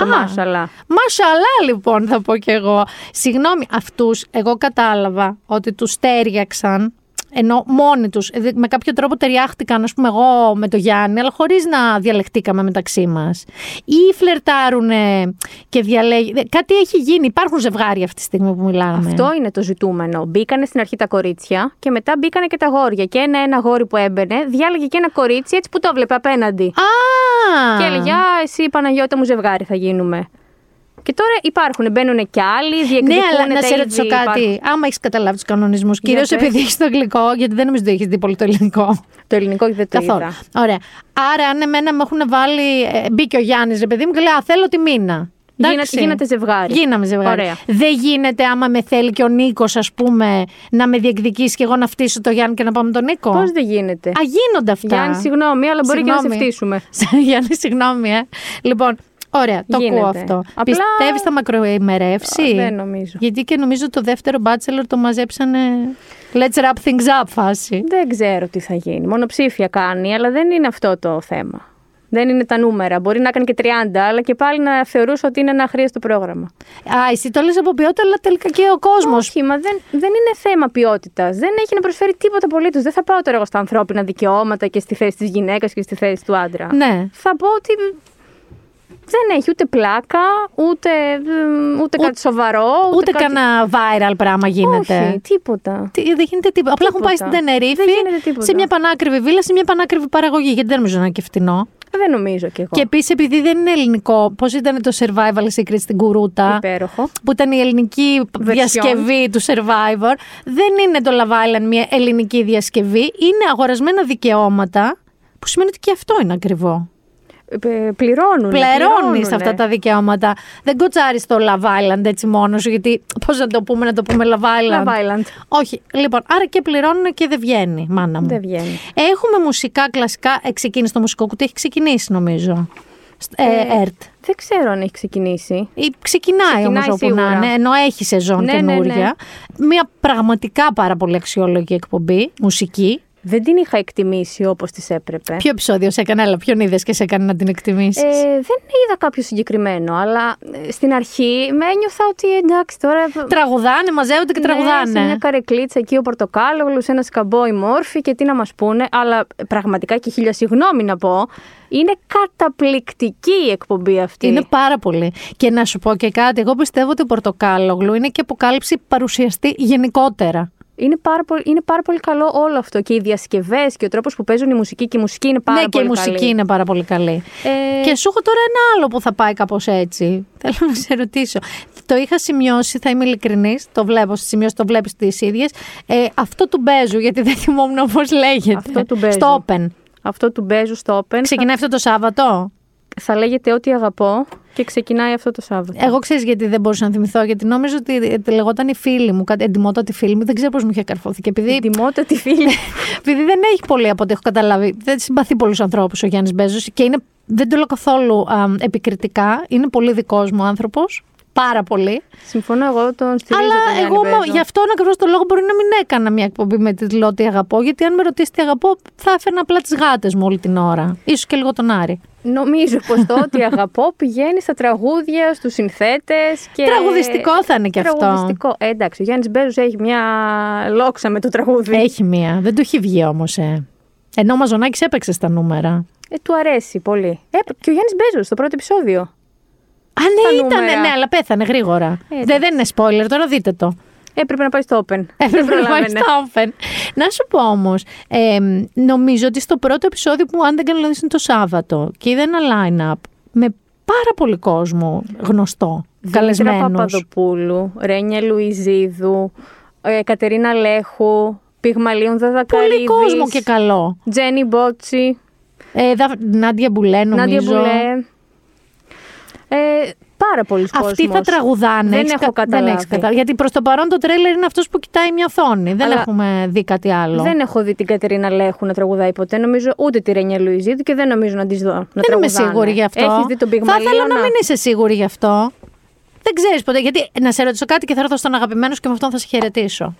Το Α. μάσαλα. Μασαλά, λοιπόν, θα πω κι εγώ. Συγγνώμη, αυτούς εγώ κατάλαβα ότι τους στέριαξαν. Ενώ μόνοι τους, με κάποιο τρόπο ταιριάχτηκαν, ας πούμε, εγώ με το Γιάννη, αλλά χωρίς να διαλεχτήκαμε μεταξύ μας. Ή φλερτάρουνε και διαλέγει. Κάτι έχει γίνει. Υπάρχουν ζευγάρια αυτή τη στιγμή που μιλάμε. Αυτό είναι το ζητούμενο. Μπήκανε στην αρχή τα κορίτσια και μετά μπήκανε και τα γόρια. Και ένα-ένα γόρι που έμπαινε, διάλεγε και ένα κορίτσι έτσι που το βλέπε απέναντι. Α! Και έλεγε, Α, εσύ Παναγιώτα μου ζευγάρι θα γίνουμε. Και τώρα υπάρχουν, μπαίνουν και άλλοι, Ναι, διεκδικούν αλλά να τα σε είδη, ρωτήσω κάτι. υπάρχουν- Άμα έχεις καταλάβει τους κανονισμούς, κυρίως πες. επειδή έχεις το αγγλικό, γιατί δεν νομίζω ότι έχεις δει πολύ το ελληνικό. Το ελληνικό δεν το Καθόλου. είδα. Ωραία. Άρα, αν εμένα με έχουν βάλει. ε, μπήκε ο Γιάννης, ρε παιδί μου, και λέει Α, θέλω τη μήνα. Γίνα, Εντάξει. γίνατε ζευγάρι. Γίναμε ζευγάρι. Ωραία. Δεν γίνεται άμα με θέλει και ο Νίκος, ας πούμε, να με διεκδικήσει και εγώ να φτύσω το Γιάννη και να πάμε τον Νίκο. Πώς δεν γίνεται; Α, γίνονται αυτά. Γιάννη, συγγνώμη, αλλά μπορεί και να σε Συγγνώμη. φτύσουμε. *laughs* Γιάννη, συγγνώμη, ε. Λοιπόν, ωραία, το Γίνεται. ακούω αυτό. Απλά- Πιστεύεις θα μακροημερεύσει; Α, δεν νομίζω. Γιατί και νομίζω το δεύτερο Bachelor το μαζέψανε. Let's wrap things up φάση. Δεν ξέρω τι θα γίνει. Μονοψήφια κάνει, αλλά δεν είναι αυτό το θέμα. Δεν είναι τα νούμερα. Μπορεί να κάνει και 30, αλλά και πάλι να θεωρούσα ότι είναι ένα αχρίαστο πρόγραμμα. Α, εσύ το λες από ποιότητα, αλλά τελικά και ο κόσμος. Όχι, μα δεν, δεν είναι θέμα ποιότητας. Δεν έχει να προσφέρει τίποτα απολύτως. Δεν θα πάω τώρα εγώ στα ανθρώπινα δικαιώματα και στη θέση της γυναίκας και στη θέση του άντρα. Ναι. Θα πω ότι δεν έχει ούτε πλάκα, ούτε, ούτε κάτι σοβαρό. Ούτε, Ούτε κάτι... κανένα viral πράγμα γίνεται. Όχι, τίποτα. Τι, δεν γίνεται τίποτα. Απλά έχουν πάει στην Τίποτα. Τενερίφη Δεν γίνεται τίποτα. σε μια πανάκριβη βίλα, σε μια πανάκριβη παραγωγή. Γιατί δεν νομίζω να είναι και φτηνό. Δεν νομίζω κι εγώ. Και επίσης, επειδή δεν είναι ελληνικό, πώς ήταν το survival secret στην Κουρούτα. Υπέροχο. Που ήταν η ελληνική διασκευή του Survivor. Δεν είναι το Love Island μια ελληνική διασκευή. Είναι αγορασμένα δικαιώματα. Που σημαίνει ότι και αυτό είναι ακριβό. Ε, Πληρώνουν. Πληρώνει πληρώνουνε. αυτά τα δικαιώματα. Δεν κοτσάρει το Love Island έτσι μόνος σου, γιατί πώς να το πούμε, να το πούμε Love Island; Love Island. Όχι. Λοιπόν, άρα και πληρώνουν και δεν βγαίνει, μάνα μου. Δεν βγαίνει. Έχουμε μουσικά κλασικά. Ε, ξεκίνησε το μουσικό κουτί, έχει ξεκινήσει νομίζω. Στ- Ε, ΕΡΤ. Δεν ξέρω αν έχει ξεκινήσει. Ή ξεκινάει, Ξεκινάει όμως όπου σίγουρα. να είναι, ενώ έχει σεζόν Ναι, ναι, καινούρια. Μια πραγματικά πάρα πολύ αξιόλογη εκπομπή, μουσική. Δεν την είχα εκτιμήσει όπως της έπρεπε. Ποιο επεισόδιο σε έκανε, αλλά ποιον είδες και σε έκανε να την εκτιμήσεις; Ε, δεν είδα κάποιο συγκεκριμένο, αλλά ε, στην αρχή με ένιωθα ότι εντάξει τώρα. Τραγουδάνε, μαζεύονται και Ναι, τραγουδάνε. σε μια καρεκλίτσα εκεί ο Πορτοκάλογλους, ένας σκαμπό η μόρφη και τι να μας πούνε. Αλλά ε, πραγματικά και χίλια συγγνώμη να πω. Είναι καταπληκτική η εκπομπή αυτή. Είναι πάρα πολύ. Και να σου πω και κάτι, εγώ πιστεύω ότι ο Πορτοκάλογλου είναι και αποκάλυψη παρουσιαστή γενικότερα. Είναι πάρα, πολύ, είναι πάρα πολύ καλό όλο αυτό. Και οι διασκευές και ο τρόπος που παίζουν η μουσική και η μουσική είναι πάρα ναι, και πολύ η μουσική καλή. είναι πάρα πολύ καλή. Ε, Και σου έχω τώρα ένα άλλο που θα πάει κάπως έτσι. Θέλω να σε ρωτήσω. Το είχα σημειώσει, θα είμαι ειλικρινής. Το βλέπω στις σημειώσεις, το βλέπεις τις ίδιες. Ε, αυτό του Μπέζου, γιατί δεν θυμόμουν πώς λέγεται. Αυτό του Μπέζου. Στο Open. Αυτό του Μπέζου στο Open Ξεκινάει αυτό το Σάββατο; θα, θα λέγεται Ό,τι αγαπώ και ξεκινάει αυτό το Σάββατο. Εγώ ξέρεις γιατί δεν μπορούσα να θυμηθώ, γιατί νόμιζα ότι ε, λεγόταν η φίλη μου, κάτι εντυμότατη φίλη μου. Δεν ξέρω πώς μου είχε καρφώθει. Και επειδή, Τιμότατη φίλη. *laughs* επειδή δεν έχει πολύ από ό,τι έχω καταλάβει, δεν συμπαθεί πολλούς ανθρώπους ο Γιάννης Μπέζος και είναι, δεν το λέω καθόλου α, επικριτικά. Είναι πολύ δικός μου άνθρωπος. Πάρα πολύ. Συμφωνώ, εγώ τον στηρίζω Αλλά τον Γιάννη εγώ μα- Μπέζο. γι' αυτόν ακριβώς το λόγο μπορεί να μην έκανα μια εκπομπή με τίτλο Τι αγαπώ. Γιατί αν με ρωτήσει τι αγαπώ, θα έφερνα απλά τις γάτες μου όλη την ώρα. σω και λίγο τον Άρη. Νομίζω πως το Ό,τι *laughs* αγαπώ πηγαίνει στα τραγούδια, στους συνθέτες. Και... Τραγουδιστικό θα είναι και αυτό. Τραγουδιστικό. Ε, εντάξει, ο Γιάννης Μπέζος έχει μια λόξα με το τραγούδι. Έχει μία. Δεν του έχει βγει όμως, ε. Ενώ ο Μαζονάκης έπαιξε στα νούμερα. Ε, του αρέσει πολύ. Ε, και ο Γιάννης Μπέζος στο πρώτο επεισόδιο. Α, ναι, Στα ήταν, νούμερα. ναι, αλλά πέθανε γρήγορα. εντάξει. δεν, δεν είναι spoiler, τώρα δείτε το. Έπρεπε να πάει στο Open. *laughs* Έπρεπε να πάει προλάβαινε. στο Open. Να σου πω όμως, ε, νομίζω ότι στο πρώτο επεισόδιο που αν δεν κάνω λάθος είναι το Σάββατο και είδα ένα line-up με πάρα πολύ κόσμο γνωστό, Δήμητρα καλεσμένους. Παπαδοπούλου, Ρένια Λουιζίδου, ε, Κατερίνα Λέχου, Πυγμαλίων Δαδακαρίδης, Πολύ κόσμο και καλό. Τζένι Μπότσι, Ε, δα, Νάντια Μπουλέ νομίζω. Νάντια Μπουλέ. Ε, πάρα πολλοί κόσμος. Αυτοί θα τραγουδάνε. Δεν Έχεις έχω κα- καταλάβει. Δεν έχεις καταλάβει. Γιατί προς το παρόν το τρέλερ είναι αυτός που κοιτάει μια οθόνη. Δεν Αλλά έχουμε δει κάτι άλλο. Δεν έχω δει την Κατερίνα Λέχου να τραγουδάει ποτέ. Νομίζω ούτε τη Ρένια Λουιζίδου και δεν νομίζω να της δω. Να Δεν είμαι τραγουδάνε. σίγουρη γι' αυτό. Έχεις δει τον Θα ήθελα να Πυγμαλίωνα. μην είσαι σίγουρη γι' αυτό. Δεν ξέρεις ποτέ. Γιατί να σε ρωτήσω κάτι και θα έρθω στον αγαπημένος σου και με αυτόν θα σε χαιρετήσω.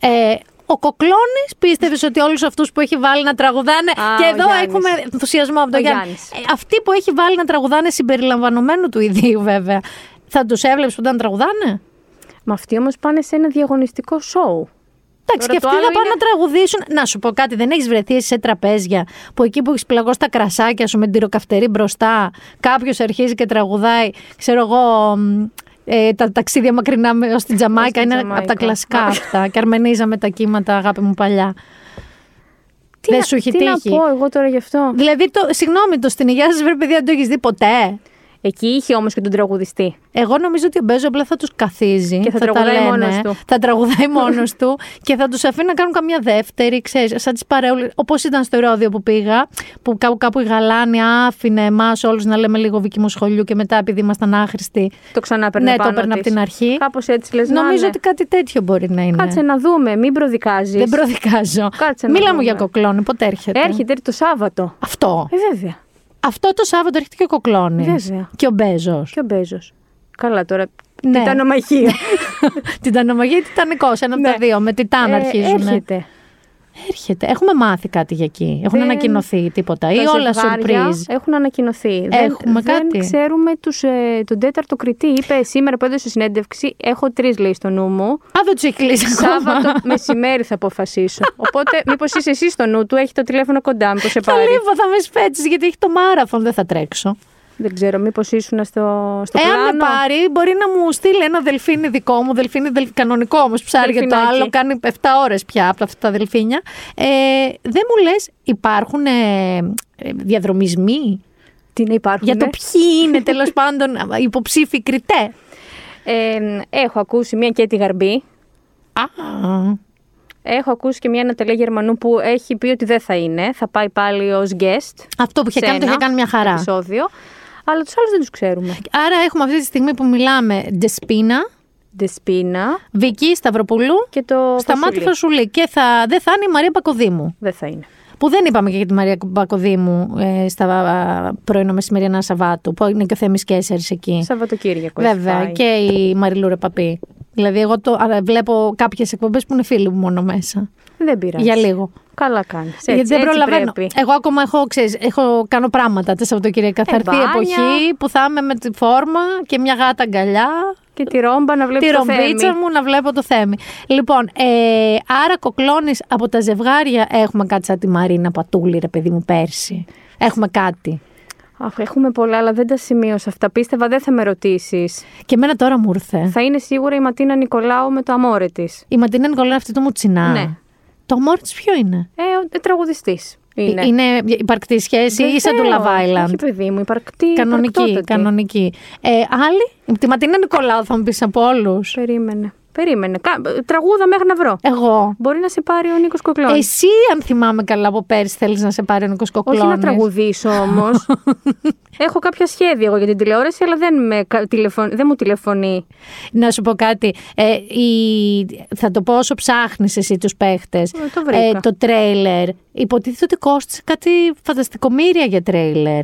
Ε, ο Κοκλώνης πίστευες ότι όλους αυτούς που έχει βάλει να τραγουδάνε; Α, και ο εδώ Γιάννης. έχουμε ενθουσιασμό από τον Ο Γιάννη. Γιάννης. Ε, αυτοί που έχει βάλει να τραγουδάνε συμπεριλαμβανομένου του ιδίου, βέβαια. Θα τους έβλεψε που να τραγουδάνε; Μα αυτοί όμως πάνε σε ένα διαγωνιστικό σοου. Εντάξει, Τώρα και το αυτοί θα άλλο πάνε είναι- να τραγουδήσουν. Να σου πω κάτι, δεν έχεις βρεθεί εσύ σε τραπέζια που εκεί που έχεις πλαγώσει τα κρασάκια σου με την τυροκαυτερή μπροστά, κάποιος αρχίζει και τραγουδάει, ξέρω εγώ. Μ, Ε, τα ταξίδια μακρινά ως την Τζαμάικα την είναι Τζαμάικα. από τα κλασικά αυτά. και αρμενίζα με τα κύματα, αγάπη μου παλιά. Τι, Δεν να, σου έχει τι να τύχει. πω εγώ τώρα γι' αυτό; Δηλαδή, το, συγγνώμη, το στην υγεία σας, βρε παιδιά, δεν το έχεις δει ποτέ; Εκεί είχε όμως και τον τραγουδιστή. Εγώ νομίζω ότι ο Μπέζο απλά θα τους καθίζει. Και θα τα τραγουδάει λένε, μόνος του. Θα τραγουδάει μόνος του και θα τους αφήνει να κάνουν καμιά δεύτερη, ξέρεις, σαν τις παρεούλε. Όπως ήταν στο Ηρόδιο που πήγα, που κάπου, κάπου η Γαλάνια άφηνε εμάς όλους να λέμε λίγο Βίκυ μου σχολείου και μετά επειδή ήμασταν άχρηστοι. Το ξανά παίρνει Ναι, το πάνω έπαιρνα από της. την αρχή. Κάπως έτσι λες. Νομίζω ότι κάτι τέτοιο μπορεί να είναι. Κάτσε να δούμε, μην προδικάζεις. Δεν προδικάζω. Κάτσε να Μίλα μου δούμε. για κοκλώνη, πότε έρχεται. Έρχεται το Σάββατο. Αυτό. Ε, βέβαια. Αυτό το Σάββατο έρχεται και ο κοκλώνης. Βέβαια. Και ο Μπέζος. Και ο Μπέζος. Καλά τώρα. Ναι. Τιτανομαχία. *laughs* Την Τανομαγία ή Τιτανικό, ένα από Ναι. τα δύο. Με Τιτάν Ε, αρχίζουν. Έρχεται. Έρχεται. Έχουμε μάθει κάτι για εκεί. Έχουν Δεν- ανακοινωθεί τίποτα. Ή Τα όλα ζευγάρια surprise. Έχουν ανακοινωθεί. Έχουμε δεν, κάτι; Δεν ξέρουμε τους, ε, τον τέταρτο κριτή. Είπε σήμερα που έδωσε συνέντευξη: Έχω τρεις λέει στο νου μου. Α, δεν του έχει κλείσει ακόμα. Σάββατο μεσημέρι θα αποφασίσω. Οπότε, μήπως είσαι εσύ στο νου του, έχει το τηλέφωνο κοντά, μήπως σε Θα πάρει. λείπω, θα με σπέτσει γιατί έχει το μάραθον. Δεν θα τρέξω. Δεν ξέρω, μήπως ήσουν στο, στο Εάν πλάνο; με πάρει, μπορεί να μου στείλει ένα δελφίνι δικό μου. Δελφίνι δελ... κανονικό όμως. Ψάρι για το Δελφινάκι. άλλο. Κάνει 7 ώρες πια από αυτά τα δελφίνια. Ε, δεν μου λες, υπάρχουν ε, ε, διαδρομισμοί; Τι να υπάρχουν. για το ποιοι είναι τέλος πάντων *laughs* υποψήφοι κριτέ; Ε, έχω ακούσει μία και τη Γαρμπή. Α, Έχω ακούσει και μία Ναταλία Γερμανού που έχει πει ότι δεν θα είναι. Θα πάει πάλι ως guest. αυτό που είχε σε κάνει το ένα είχε κάνει μια χαρά. Επεισόδιο. Αλλά τους άλλους δεν τους ξέρουμε. Άρα έχουμε αυτή τη στιγμή που μιλάμε Ντεσπίνα, Δεσπίνα Βική Σταυροπούλου, και το. Σταμάτη Φασουλή. Φασουλή. Και θα, δεν θα είναι η Μαρία Πακοδήμου. Δεν θα είναι. Που δεν είπαμε και για τη Μαρία Πακοδήμου ε, στα α, πρώινα μεσημεριανά Σαββάτου, που είναι και ο Θέμης Κέσσερης εκεί. Σαββατοκύριακο. έχει Βέβαια, πάει. και η Μαριλού Ρεπαπή. Δηλαδή, εγώ το, α, βλέπω κάποιες εκπομπές που είναι φίλοι μου μόνο μέσα. Δεν πειράζει. Για λίγο. Καλά κάνεις. Γιατί δεν προλαβαίνω. Εγώ ακόμα έχω, ξέρεις, έχω κάνω πράγματα τα Σαββατοκύριακα. Θα Ε, έρθει η μπάνια. εποχή που θα είμαι με τη φόρμα και μια γάτα αγκαλιά Και τη ρόμπα να βλέπεις τη το ρομπίτσα θέμη. μου να βλέπω το θέμη. Λοιπόν, ε, άρα κοκλώνεις από τα ζευγάρια έχουμε κάτι σαν τη Μαρίνα Πατούλη, ρε παιδί μου, πέρσι. Έχουμε κάτι. Αχ, έχουμε πολλά, αλλά δεν τα σημείωσα αυτά. Πίστευα δεν θα με ρωτήσεις. Και εμένα τώρα μου ήρθε. Θα είναι σίγουρα η Ματίνα Νικολάου με το αμόρε της. Η Ματίνα Νικολά αυτή το μουτσινά. Ναι. Το αμόρ τη ποιο είναι; Ε, ο τραγουδιστής. Είναι. Είναι υπαρκτή σχέση ή σαν του Βεβαίως. Love Island; Όχι, παιδί μου, υπαρκτή. Κανονική, υπαρκτότατη. κανονική. Ε, άλλη, τη Ματίνα Νικολάου θα μου πεις από όλους. Περίμενε. Περίμενε. Κα- Τραγούδα μέχρι να βρω. Εγώ. Μπορεί να σε πάρει ο Νίκος Κοκλώνης. Εσύ, αν θυμάμαι καλά από πέρσι, θέλεις να σε πάρει ο Νίκος Κοκλώνης. Όχι να τραγουδήσω όμως. *laughs* Έχω κάποια σχέδια εγώ για την τηλεόραση, αλλά δεν, με, κα- τηλεφων- δεν μου τηλεφωνεί. Να σου πω κάτι. Ε, η... Θα το πω όσο ψάχνεις εσύ τους παίχτες. το βρήκα. το τρέιλερ. Υποτίθεται ότι κόστησε κάτι φανταστικομήρια για τρέιλερ.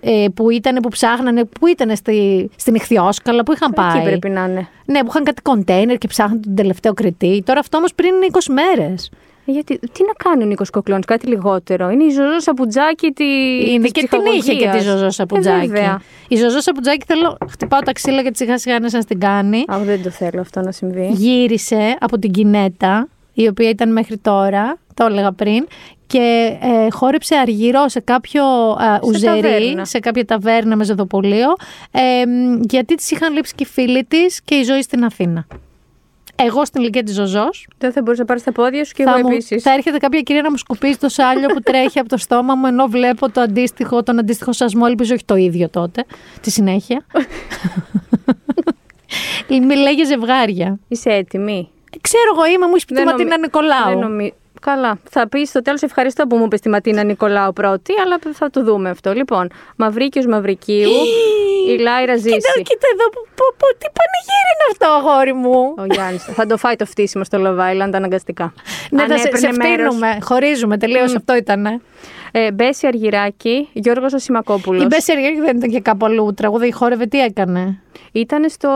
Ε, που ήταν που ψάχνανε, που ήταν στη, στην Ιχθιόσκαλα, που είχαν πάει. Εκεί πρέπει να είναι. Ναι, που είχαν κάτι κοντέινερ και ψάχναν τον τελευταίο κριτή. Τώρα αυτό όμως πριν είναι 20 μέρες. Ε, Γιατί, τι να κάνει ο Νίκος Κοκλώνης, κάτι λιγότερο. Είναι η Ζωζό Σαπουτζάκη τη. Είναι της και την είχε και τη ψυχαγωγίας. Ζωζό Σαπουτζάκη. Ε, βέβαια. η Ζωζό Σαπουτζάκη θέλω. Χτυπάω τα ξύλα γιατί σιγά σιγά να την κάνει. Αχ, δεν το θέλω αυτό να συμβεί. γύρισε από την Κινέτα, η οποία ήταν μέχρι τώρα, το έλεγα πριν, και ε, χόρεψε αργυρό σε κάποιο ε, ουζερί, ταβέρνα. σε κάποια ταβέρνα με ζεδοπολείο, ε, μ, γιατί της είχαν λείψει και οι φίλοι της και η ζωή στην Αθήνα. Εγώ στην ηλικία της Ζωζός Δεν θα μπορούσε να πάρεις τα πόδια σου και θα, εγώ μου, επίσης. θα έρχεται κάποια κυρία να μου σκουπίσει το σάλιο που τρέχει από το στόμα μου ενώ βλέπω το αντίστοιχο, τον αντίστοιχο σασμό, ελπίζω όχι το ίδιο τότε, τη συνέχεια. *laughs* Μιλάει για ζευγάρια. Είσαι έτοιμη; Ξέρω εγώ είμαι, μου έχει πει τη Δεν Ματίνα νομι- Νικολάου. Δεν νομι... Καλά. Θα πεις στο τέλος ευχαριστώ που μου είπε τη Ματίνα Νικολάου πρώτη, αλλά θα το δούμε αυτό. Λοιπόν, Μαυρίκιος Μαυρικίου, η Λάιρα Κοίτα, Ζήση. κοίτα εδώ, που, που, που, τι πανηγύρι είναι αυτό, αγόρι μου. Ο Γιάννης. θα το φάει το φτύσιμο στο Love Island αναγκαστικά. ναι, Αν θα σε, σε έπαιρνε μέρος. φτύνουμε. Χωρίζουμε, τελείως αυτό ήταν. Ε, Μπέση Αργυράκη, Γιώργος Ασημακόπουλο. Η Μπέση Αργιάκη δεν ήταν και κάπου αλλού τραγούδι, χόρευε, τι έκανε; Ήταν στο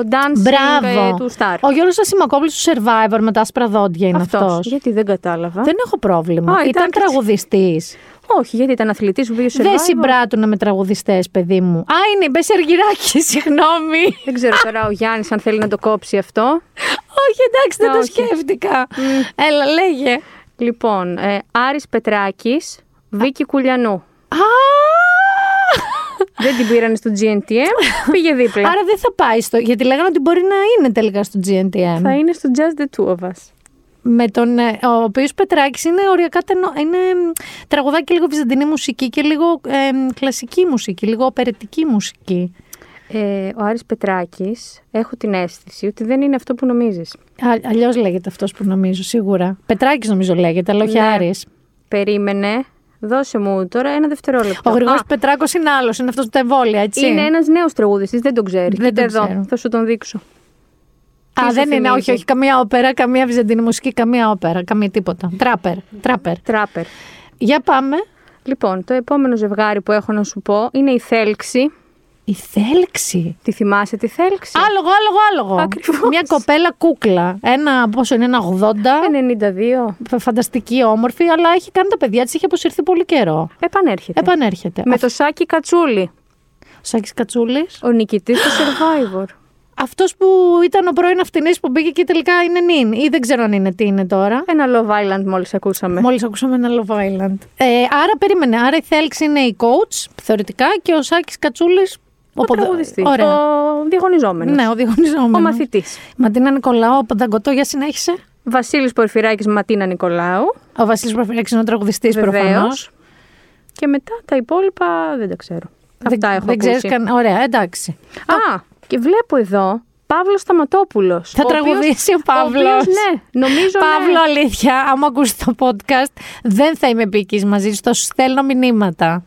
dancing Μπράβο. ε, του Star. Ο Γιώργος Ασημακόπουλος του Survivor με τα άσπρα δόντια είναι Αυτός. αυτός. Γιατί δεν κατάλαβα. Δεν έχω πρόβλημα. Α, ήταν ήταν και- τραγουδιστής. Όχι, γιατί ήταν αθλητής που πήγε στο Δεν Survivor. συμπράττουν με τραγουδιστές, παιδί μου. Α, είναι η Μπέση Αργυράκη, *laughs* συγγνώμη. Δεν ξέρω τώρα ο Γιάννης αν θέλει να το κόψει αυτό. Όχι, εντάξει, δεν το Όχι. σκέφτηκα. Έλα, λέγε. Λοιπόν, ε, Άρης Πετράκης, Βίκη Κουλιανού. Α! Δεν την πήρανε στο GNTM, πήγε δίπλα. Άρα δεν θα πάει στο. Γιατί λέγανε ότι μπορεί να είναι τελικά στο GNTM. Θα είναι στο Just the Two of Us. με τον, ε, ο οποίος Πετράκης είναι οριακά τενο, είναι μ, τραγουδάκι λίγο βυζαντινή μουσική και λίγο ε, κλασική μουσική, λίγο οπερετική μουσική. Ε, ο Άρης Πετράκης, έχω την αίσθηση ότι δεν είναι αυτό που νομίζεις. Α, αλλιώς λέγεται αυτός που νομίζω, σίγουρα. Πετράκης νομίζω λέγεται, αλλά όχι Ναι. Άρης. Περίμενε, δώσε μου τώρα ένα δευτερόλεπτο. Ο Γρηγόρης Α, Πετράκος είναι άλλος, είναι αυτός με τα εμβόλια, έτσι. είναι ένας νέος τραγουδιστής, δεν τον ξέρει. Δεν Κοίτα τον εδώ, ξέρω. θα σου τον δείξω. Α, τι σου δεν είναι, θυμίζει; όχι, όχι, καμία όπερα, καμία βυζαντινή μουσική, καμία όπερα, καμία τίποτα. Τράπερ, τράπερ. Τράπερ. Για πάμε. Λοιπόν, το επόμενο ζευγάρι που έχω να σου πω είναι η Θέλξη. Η θέλξη. Τη θυμάσαι τη Θέλξη; Άλογο, άλογο, άλογο. Ακριβώς. Μια κοπέλα κούκλα. Ένα, πόσο είναι, ένα 80. 92. Φ- Φανταστική, όμορφη, αλλά έχει κάνει τα παιδιά της, είχε αποσυρθεί πολύ καιρό. Επανέρχεται. Επανέρχεται. Με Α, το Σάκη Κατσούλη, Ο Σάκης Κατσούλης. ο νικητής του Survivor. Αυτός που ήταν ο πρώην αυτινής που μπήκε και τελικά είναι νυν. Ή δεν ξέρω αν είναι τι είναι τώρα. Ένα Love Island μόλις ακούσαμε. Μόλις ακούσαμε ένα Love Island. Ε, άρα περίμενε. Άρα η Θέλξη είναι η coach, θεωρητικά, και ο Σάκης Κατσούλης... Ο ποδα- τραγουδιστής, Ωραία. ο διαγωνιζόμενος. Ναι, ο διαγωνιζόμενος. Ο μαθητής. Ματίνα Νικολάου, Πανταγκωτό, για συνέχισε. Βασίλης Πορφυράκης Ματίνα Νικολάου. Ο Βασίλης Προφυλάκης είναι ο τραγουδιστής Βεβαίως. προφανώς. Και μετά τα υπόλοιπα δεν τα ξέρω. Αυτά δεν, έχω δεν ακούσει. ξέρεις καν... Ωραία, εντάξει. Α, και βλέπω εδώ Παύλος Σταματόπουλος. Θα ο οποίος- τραγουδήσει ο Παύλος. οποίος, ναι, νομίζω Παύλο, ναι. αλήθεια, άμα ακούσει το podcast, δεν θα είμαι επίκης μαζί σου. Θα σου στέλνω μηνύματα.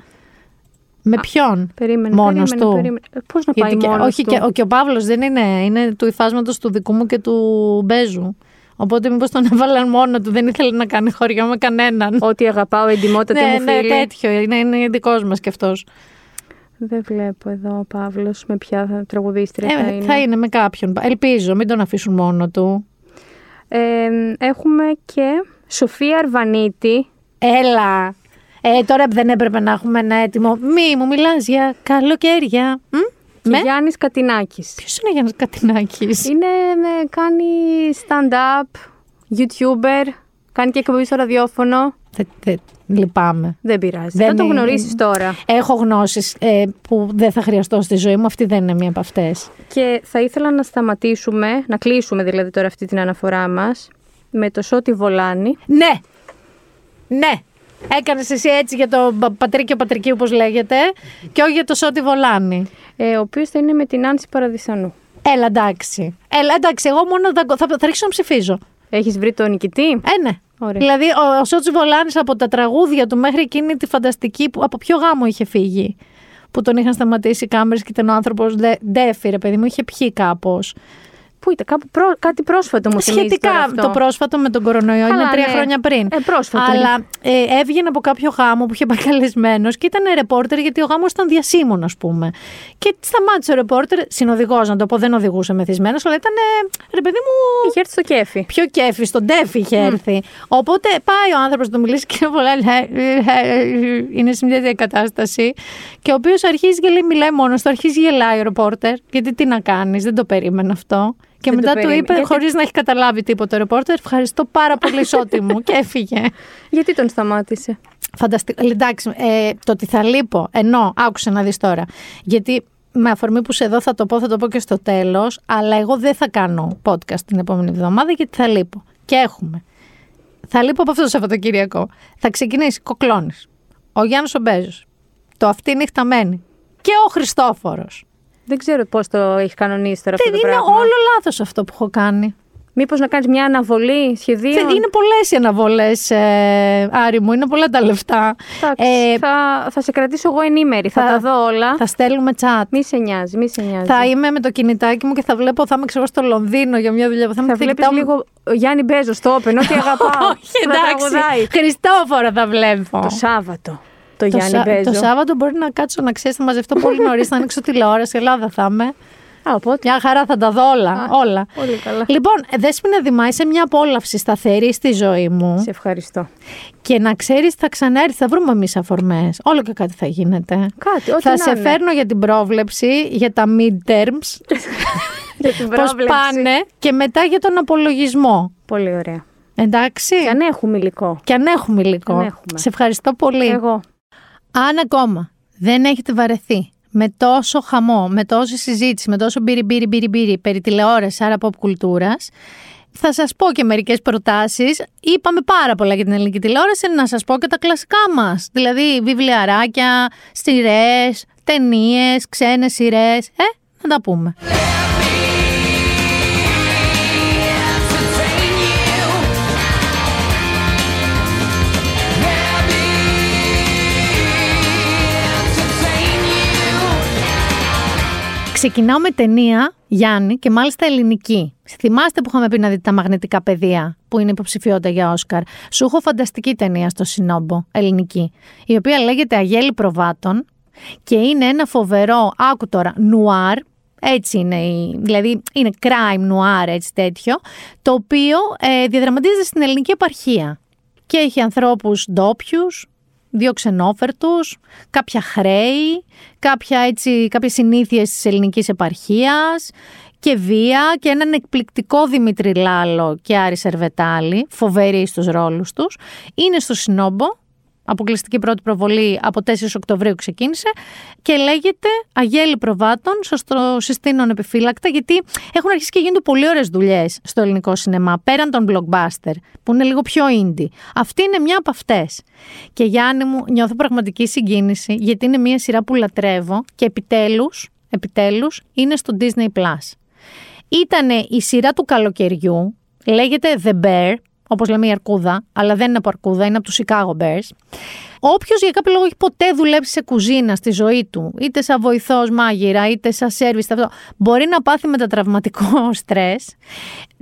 Με ποιον; Περίμενε, Μόνος περίμενε, του; περίμενε. Πώς να πάει Γιατί και- μόνος όχι, του; Και, ο, και ο Παύλος δεν είναι, είναι του υφάσματος του δικού μου και του Μπέζου. Οπότε μήπως τον *laughs* έβαλαν μόνο του, δεν ήθελε να κάνει χωριό με κανέναν. Ότι αγαπάω εντυμότατη ναι, μου ναι, φίλη. τέτοιο, είναι, είναι δικός μας κι αυτός. Δεν βλέπω εδώ ο Παύλος με ποια θα τραγουδίστρια θα Ε, είναι. θα είναι με κάποιον. Ελπίζω, μην τον αφήσουν μόνο του. Ε, έχουμε και Σοφία Αρβανίτη. Έλα. Ε, τώρα δεν έπρεπε να έχουμε ένα έτοιμο. Μη μου μιλάς για καλοκαίρια. Μ; Και Με; Γιάννης Κατινάκης. Ποιος είναι ο Γιάννης Κατινάκης; Είναι, με, κάνει stand-up, YouTuber, κάνει και εκπομπή στο ραδιόφωνο. Θε- θε- λυπάμαι. Δεν πειράζει. Δεν θα το είναι- γνωρίσεις τώρα. Έχω γνώσεις ε, που δεν θα χρειαστώ στη ζωή μου. Αυτή δεν είναι μία από αυτές. Και θα ήθελα να σταματήσουμε, να κλείσουμε δηλαδή τώρα αυτή την αναφορά μας, με το Σώτη Βολάνη. Ναι. Ναι. Έκανες εσύ έτσι για το πα- πατρίκιο πατρική όπως λέγεται και όχι για το Σώτη Βολάνη. ε, ο οποίος θα είναι με την Άνση Παραδισανού. Έλα εντάξει. Έλα εντάξει. Εγώ μόνο θα, θα, θα αρχίσω να ψηφίζω. Έχεις βρει τον νικητή; Ε, ναι. Ωραία. Δηλαδή, ο, ο Σότσι Βολάνης από τα τραγούδια του μέχρι εκείνη τη φανταστική. Που, από ποιο γάμο είχε φύγει. Που τον είχαν σταματήσει οι κάμερες και ήταν ο άνθρωπος ντέφι, ρε παιδί μου, είχε πιει κάπως. Πού ήταν, κάπου πρό- κάτι πρόσφατο μου θυμίζει Σχετικά τώρα αυτό. το πρόσφατο με τον κορονοϊό Καλά, είναι τρία ναι. χρόνια πριν. Ε, πρόσφατο είναι. Αλλά ε, έβγαινε από κάποιο γάμο που είχε πάει καλεσμένος και ήταν ρεπόρτερ γιατί ο γάμος ήταν διασύμων, ας πούμε. Και σταμάτησε ο ρεπόρτερ, συνοδηγός να το πω, δεν οδηγούσε μεθυσμένος, αλλά ήταν ρε παιδί μου. Είχε έρθει στο κέφι. Πιο κέφι, στον τέφι είχε έρθει. Οπότε πάει ο άνθρωπος να του μιλήσει και πολλά είναι σε μια τέτοια κατάσταση. Και ο οποίος αρχίζει και λέει: Μιλάει μόνος του, αρχίζει γελάει ο ρεπόρτερ. Γιατί τι να κάνεις, δεν το περίμενε αυτό. Και Δεν το μετά του περίμενε. είπε, Γιατί- χωρίς να έχει καταλάβει τίποτα ο ρεπόρτερ, Ευχαριστώ πάρα πολύ, Σώτη μου. και έφυγε. Γιατί τον σταμάτησε; Φανταστικό. Εντάξει, ε, το ότι θα λείπω, ενώ άκουσε να δεις τώρα. Γιατί με αφορμή που σε εδώ θα το πω, θα το πω και στο τέλος, αλλά εγώ δεν θα κάνω podcast την επόμενη εβδομάδα γιατί θα λείπω. Και έχουμε. Θα λείπω από αυτό το Σαββατοκύριακο. Θα ξεκινήσει Κοκλώνη, ο Γιάννης Ομπέζο, το Αυτή νύχτα μένει και ο Χριστόφορος. Δεν ξέρω πώς το έχει κανονίσει τώρα αυτό Είναι το πράγμα. όλο λάθος αυτό που έχω κάνει. Μήπως να κάνεις μια αναβολή σχεδίων; Θε- Είναι πολλές οι αναβολές, ε, Άρη μου, είναι πολλά τα λεφτά. Εντάξει, Ε, θα, θα σε κρατήσω εγώ ενήμερη. Θα, τα δω όλα. Θα στέλνουμε chat. Μη σε νοιάζει, μη σε νοιάζει. Θα είμαι με το κινητάκι μου και θα βλέπω, θα είμαι ξέρω στο Λονδίνο για μια δουλειά. Θα, θα βλέπεις λίγο ο Γιάννη Μπέζο το Open, ό,τι *laughs* αγαπάω. Όχι, Θα εντάξει. τραγουδάει. Χριστόφορα θα βλέπω. Το Σάββατο. Το, Το Γιάννη Σα- Μπέζο. το Σάββατο μπορεί να κάτσω να ξέρεις, θα μαζευτώ πολύ νωρίς, θα ανοίξω τηλεόραση. Ελλάδα θα είμαι. Α, οπότε. Μια χαρά θα τα δω όλα. Α, όλα. πολύ καλά. Λοιπόν, Δέσποινα Δημά, είσαι μια απόλαυση σταθερή στη ζωή μου. Σε ευχαριστώ. Και να ξέρεις, θα ξανάρθει, θα βρούμε εμείς αφορμές. Όλο και κάτι θα γίνεται. Κάτι, ό,τι θα να σε είναι. φέρνω για την πρόβλεψη, για τα midterms, *laughs* Για την πώς πρόβλεψη. πάνε και μετά για τον απολογισμό. Πολύ ωραία. Εντάξει. Και αν έχουμε υλικό. Και αν έχουμε υλικό. Αν έχουμε. Σε ευχαριστώ πολύ. Εγώ. Αν ακόμα δεν έχετε βαρεθεί με τόσο χαμό, με τόση συζήτηση, με τόσο μπύρι μπύρι μπύρι μπύρι περί τηλεόρασης, άρα pop κουλτούρας, θα σας πω και μερικές προτάσεις. Είπαμε πάρα πολλά για την ελληνική τηλεόραση, να σας πω και τα κλασικά μας. Δηλαδή βιβλιαράκια, σειρές, ταινίες, ξένες σειρές. Ε, να τα πούμε. Ξεκινάω με ταινία, Γιάννη, και μάλιστα ελληνική. Θυμάστε που είχαμε πει να δείτε τα μαγνητικά πεδία, που είναι υποψηφιότητα για Όσκαρ; Σου έχω φανταστική ταινία στο Συνόμπο, ελληνική, η οποία λέγεται Αγέλη Προβάτων και είναι ένα φοβερό, άκου τώρα, νουάρ, έτσι είναι, η- δηλαδή είναι crime noir, έτσι τέτοιο, το οποίο ε, διαδραματίζεται στην ελληνική επαρχία. Και έχει ανθρώπους ντόπιους, δύο ξενόφερτους, κάποια χρέη, κάποια έτσι, κάποιες συνήθειες της ελληνικής επαρχίας και βία και έναν εκπληκτικό Δημήτρη Λάλο και Άρη Σερβετάλη, φοβεροί στους ρόλους τους. Είναι στο Συνόμπο, αποκλειστική πρώτη προβολή από 4 Οκτωβρίου ξεκίνησε και λέγεται Αγέλη Προβάτων, σας το συστήνω επιφύλακτα γιατί έχουν αρχίσει και γίνονται πολύ ωραίες δουλειές στο ελληνικό σινεμά πέραν των blockbuster που είναι λίγο πιο indie. Αυτή είναι μια από αυτές. Και Γιάννη μου νιώθω πραγματική συγκίνηση γιατί είναι μια σειρά που λατρεύω και επιτέλους, επιτέλους είναι στο Disney+. Plus. Ήτανε η σειρά του καλοκαιριού, λέγεται The Bear, όπως λέμε η αρκούδα, αλλά δεν είναι από αρκούδα, είναι από τους Chicago Bears. Όποιος για κάποιο λόγο έχει ποτέ δουλέψει σε κουζίνα στη ζωή του, είτε σαν βοηθός μάγειρα, είτε σαν σερβις, αυτό, μπορεί να πάθει μετατραυματικό *laughs* στρες.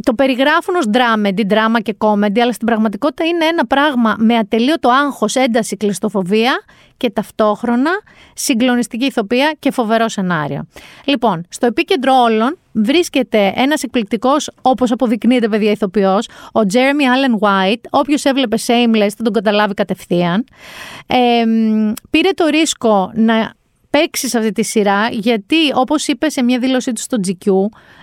Το περιγράφουν ως dramedy, δράμα και comedy, αλλά στην πραγματικότητα είναι ένα πράγμα με ατελείωτο άγχος, ένταση, κλειστοφοβία και ταυτόχρονα συγκλονιστική ηθοποιία και φοβερό σενάριο. Λοιπόν, στο επίκεντρο όλων βρίσκεται ένας εκπληκτικός, όπως αποδεικνύεται, παιδιά ηθοποιός, ο Jeremy Allen White. Όποιος έβλεπε Shameless θα τον καταλάβει κατευθείαν. Ε, μ, πήρε το ρίσκο να παίξει σε αυτή τη σειρά, γιατί όπως είπε σε μια δήλωσή του στο GQ,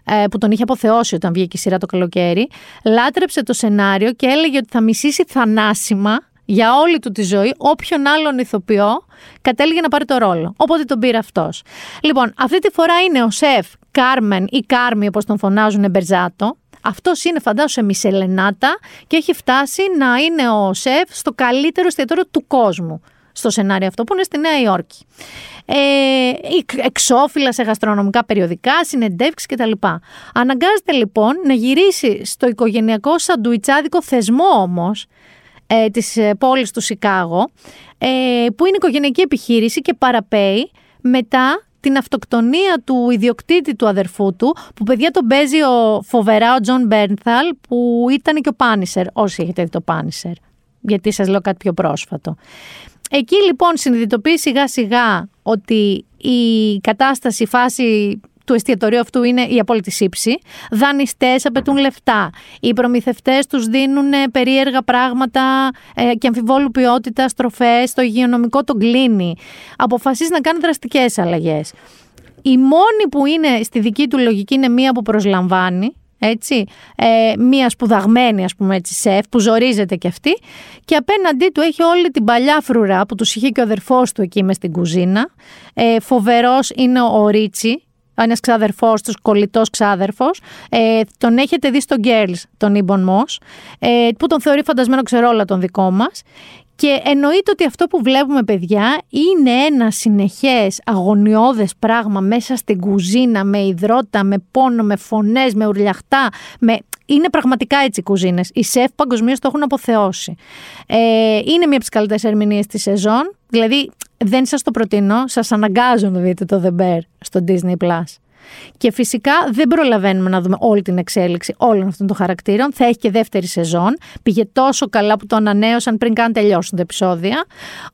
ε, που τον είχε αποθεώσει όταν βγήκε η σειρά το καλοκαίρι, λάτρεψε το σενάριο και έλεγε ότι θα μισήσει θανάσιμα για όλη του τη ζωή όποιον άλλον ηθοποιό κατέληγε να πάρει το ρόλο. Οπότε τον πήρε αυτός. Λοιπόν, αυτή τη φορά είναι ο σεφ Κάρμεν ή Κάρμι, όπως τον φωνάζουν, Μπερζάτο. Αυτός είναι, φαντάσου, σε Μισελενάτα και έχει φτάσει να είναι ο σεφ στο καλύτερο εστιατόριο του κόσμου. Στο σενάριο αυτό που είναι στη Νέα Υόρκη. Ε, εξώφυλλα σε γαστρονομικά περιοδικά, συνεντεύξεις κτλ. Αναγκάζεται λοιπόν να γυρίσει στο οικογενειακό σαντουιτσάδικο θεσμό όμως ε, της ε, πόλης του Σικάγο, ε, που είναι οικογενειακή επιχείρηση και παραπέει μετά την αυτοκτονία του ιδιοκτήτη του αδερφού του, που παιδιά τον παίζει ο φοβερά ο Τζον Μπέρνθαλ, που ήταν και ο Punisher, όσοι έχετε δει το Punisher, γιατί σας λέω κάτι πιο πρόσφατο. Εκεί λοιπόν συνειδητοποιεί σιγά σιγά ότι η κατάσταση, η φάση του εστιατορίου αυτού είναι η απόλυτη σύψη. Δανειστές απαιτούν λεφτά. Οι προμηθευτές τους δίνουν ε, περίεργα πράγματα ε, και αμφιβόλου ποιότητα στροφές. Το υγειονομικό τον κλείνει. Αποφασίζεις να κάνεις δραστικές αλλαγές. Η μόνη που είναι στη δική του λογική είναι μία που προσλαμβάνει, έτσι, ε, μία σπουδαγμένη ας πούμε έτσι σεφ που ζορίζεται κι αυτή και απέναντί του έχει όλη την παλιά φρουρά που τους είχε και ο αδερφός του εκεί μες στην κουζίνα ε, φοβερός είναι ο Ρίτσι ένας ξάδερφός τους, κολλητός ξάδερφος ε, τον έχετε δει στο Girls τον Ιμπον Μος ε, που τον θεωρεί φαντασμένο ξερόλα τον δικό μας και εννοείται ότι αυτό που βλέπουμε παιδιά είναι ένα συνεχές αγωνιώδες πράγμα μέσα στην κουζίνα με υδρότα, με πόνο, με φωνές, με ουρλιαχτά, με... Είναι πραγματικά έτσι οι κουζίνες. Οι σεφ παγκοσμίως το έχουν αποθεώσει. Ε, είναι μία από τις καλύτερες ερμηνείες της σεζόν. Δηλαδή, δεν σας το προτείνω, σας αναγκάζω να δείτε το The Bear στο Disney Plus. Και φυσικά δεν προλαβαίνουμε να δούμε όλη την εξέλιξη όλων αυτών των χαρακτήρων. Θα έχει και δεύτερη σεζόν. Πήγε τόσο καλά που το ανανέωσαν πριν καν τελειώσουν τα επεισόδια.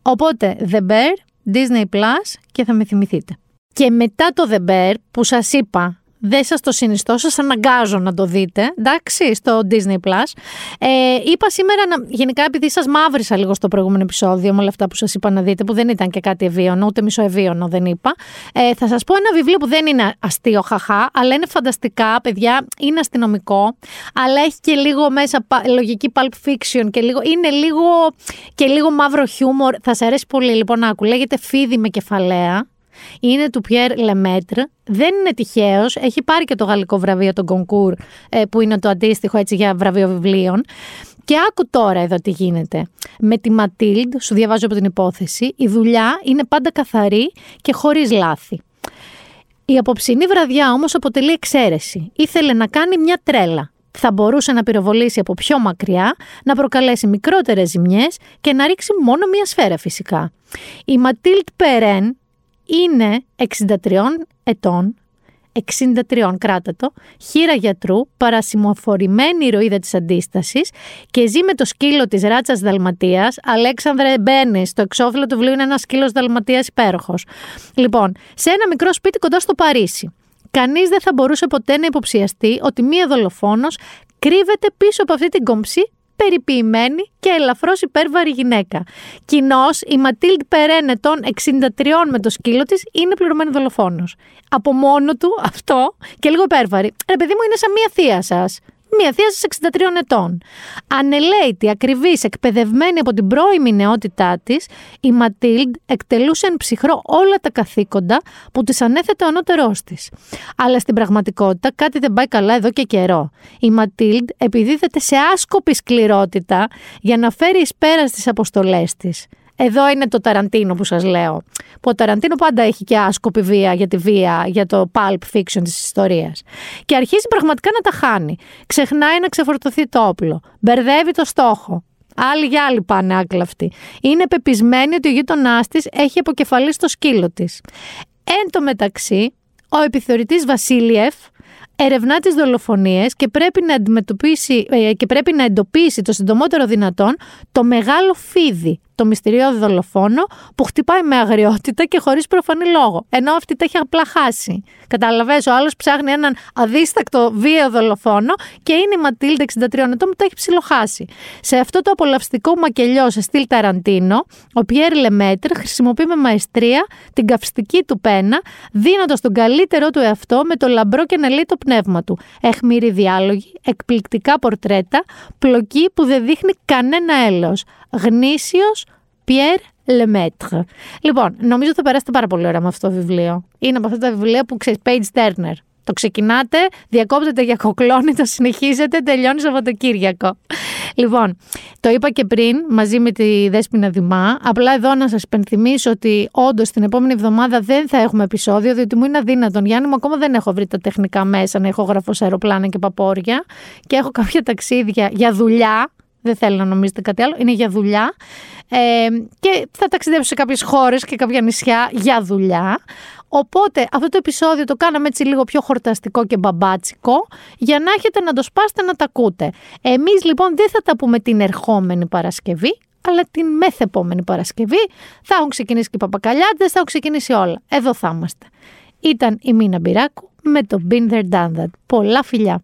Οπότε The Bear, Disney Plus και θα με θυμηθείτε. Και μετά το The Bear που σας είπα δεν σας το συνιστώ, σας αναγκάζω να το δείτε, εντάξει, στο Disney+. Plus. Ε, είπα σήμερα, να, γενικά επειδή σας μαύρισα λίγο στο προηγούμενο επεισόδιο με όλα αυτά που σας είπα να δείτε, που δεν ήταν και κάτι ευίωνο, ούτε μισοευίωνο δεν είπα, ε, θα σας πω ένα βιβλίο που δεν είναι αστείο χαχά, αλλά είναι φανταστικά, παιδιά, είναι αστυνομικό, αλλά έχει και λίγο μέσα πα- λογική pulp fiction και λίγο, είναι λίγο και λίγο μαύρο χιούμορ, θα σε αρέσει πολύ λοιπόν να άκου, λέγεται Φίδι με κεφαλαία. Είναι του Pierre Lemaitre. Δεν είναι τυχαίος. Έχει πάρει και το γαλλικό βραβείο, τον Goncourt, ε, που είναι το αντίστοιχο έτσι για βραβείο βιβλίων. Και άκου τώρα εδώ τι γίνεται. Με τη Ματίλντ, σου διαβάζω από την υπόθεση, η δουλειά είναι πάντα καθαρή και χωρίς λάθη. Η απόψινή βραδιά όμως αποτελεί εξαίρεση. Ήθελε να κάνει μια τρέλα. Θα μπορούσε να πυροβολήσει από πιο μακριά, να προκαλέσει μικρότερες ζημιές και να ρίξει μόνο μια σφαίρα φυσικά. Η Ματίλτ Περέν είναι 63 ετών, 63 κράτατο, χείρα γιατρού, παρασημοφορημένη ηρωίδα της αντίστασης και ζει με το σκύλο της ράτσας Δαλματίας. Αλέξανδρε μπαίνει στο εξώφυλλο του βιβλίου είναι ένας σκύλος Δαλματίας υπέροχος. Λοιπόν, σε ένα μικρό σπίτι κοντά στο Παρίσι. Κανείς δεν θα μπορούσε ποτέ να υποψιαστεί ότι μία δολοφόνος κρύβεται πίσω από αυτή την κομψή περιποιημένη και ελαφρώς υπέρβαρη γυναίκα. Κοινώ, η Ματίλντ Περένε των 63 με το σκύλο της είναι πληρωμένη δολοφόνος. Από μόνο του αυτό και λίγο υπέρβαρη. Ρε παιδί μου, είναι σαν μία θεία σας. Μία θεία σα 63 ετών. Ανελαίτη, ακριβής, εκπαιδευμένη από την πρώιμη νεότητά της, η Ματίλντ εκτελούσε εν ψυχρό όλα τα καθήκοντα που της ανέθετε ο ανώτερός της. Αλλά στην πραγματικότητα κάτι δεν πάει καλά εδώ και καιρό. Η Ματίλντ επιδίδεται σε άσκοπη σκληρότητα για να φέρει εις πέρα στις αποστολές της. Εδώ είναι το Ταραντίνο που σας λέω. Που ο Ταραντίνο πάντα έχει και άσκοπη βία για τη βία, για το pulp fiction της ιστορίας. Και αρχίζει πραγματικά να τα χάνει. Ξεχνάει να ξεφορτωθεί το όπλο. Μπερδεύει το στόχο. Άλλοι για άλλοι πάνε άκλαυτοι. Είναι πεπισμένη ότι ο γείτονάς της έχει αποκεφαλίσει το σκύλο της. Εν τω μεταξύ, ο επιθεωρητής Βασίλειεφ ερευνά τις δολοφονίες και πρέπει να αντιμετωπίσει ε, και πρέπει να εντοπίσει το συντομότερο δυνατόν το μεγάλο φίδι το μυστηριώδη δολοφόνο που χτυπάει με αγριότητα και χωρίς προφανή λόγο. Ενώ αυτή τα έχει απλά χάσει. Καταλαβαίνω, ο άλλος ψάχνει έναν αδίστακτο βίαιο δολοφόνο και είναι η Ματίλντα 63 ετών που τα έχει ψιλοχάσει. Σε αυτό το απολαυστικό μακελιό σε στυλ Ταραντίνο, ο Πιέρ Λεμέτρ χρησιμοποιεί με μαεστρία την καυστική του πένα, δίνοντας τον καλύτερό του εαυτό με το λαμπρό και το πνεύμα του. Εχμηρή διάλογη, εκπληκτικά πορτρέτα, πλοκή που δεν δείχνει κανένα έλεος γνήσιος Πιέρ Λεμέτρ. Λοιπόν, νομίζω θα περάσετε πάρα πολύ ωραία με αυτό το βιβλίο. Είναι από αυτά τα βιβλία που ξέρεις, Page Turner. Το ξεκινάτε, διακόπτετε για κοκλώνη, το συνεχίζετε, τελειώνει Σαββατοκύριακο. Λοιπόν, το είπα και πριν μαζί με τη Δέσποινα Δημά. Απλά εδώ να σας υπενθυμίσω ότι όντως την επόμενη εβδομάδα δεν θα έχουμε επεισόδιο, διότι μου είναι αδύνατον. Γιάννη, μου ακόμα δεν έχω βρει τα τεχνικά μέσα να έχω γραφώ σε αεροπλάνα και παπόρια και έχω κάποια ταξίδια για δουλειά δεν θέλω να νομίζετε κάτι άλλο, είναι για δουλειά. Ε, και θα ταξιδέψω σε κάποιες χώρες και κάποια νησιά για δουλειά. Οπότε αυτό το επεισόδιο το κάναμε έτσι λίγο πιο χορταστικό και μπαμπάτσικο για να έχετε να το σπάσετε να τα ακούτε. Εμείς λοιπόν δεν θα τα πούμε την ερχόμενη Παρασκευή, αλλά την μεθεπόμενη Παρασκευή θα έχουν ξεκινήσει και οι παπακαλιάτες, θα έχουν ξεκινήσει όλα. Εδώ θα είμαστε. Ήταν η Μίνα Μπυράκου με το Been There Done That. Πολλά φιλιά!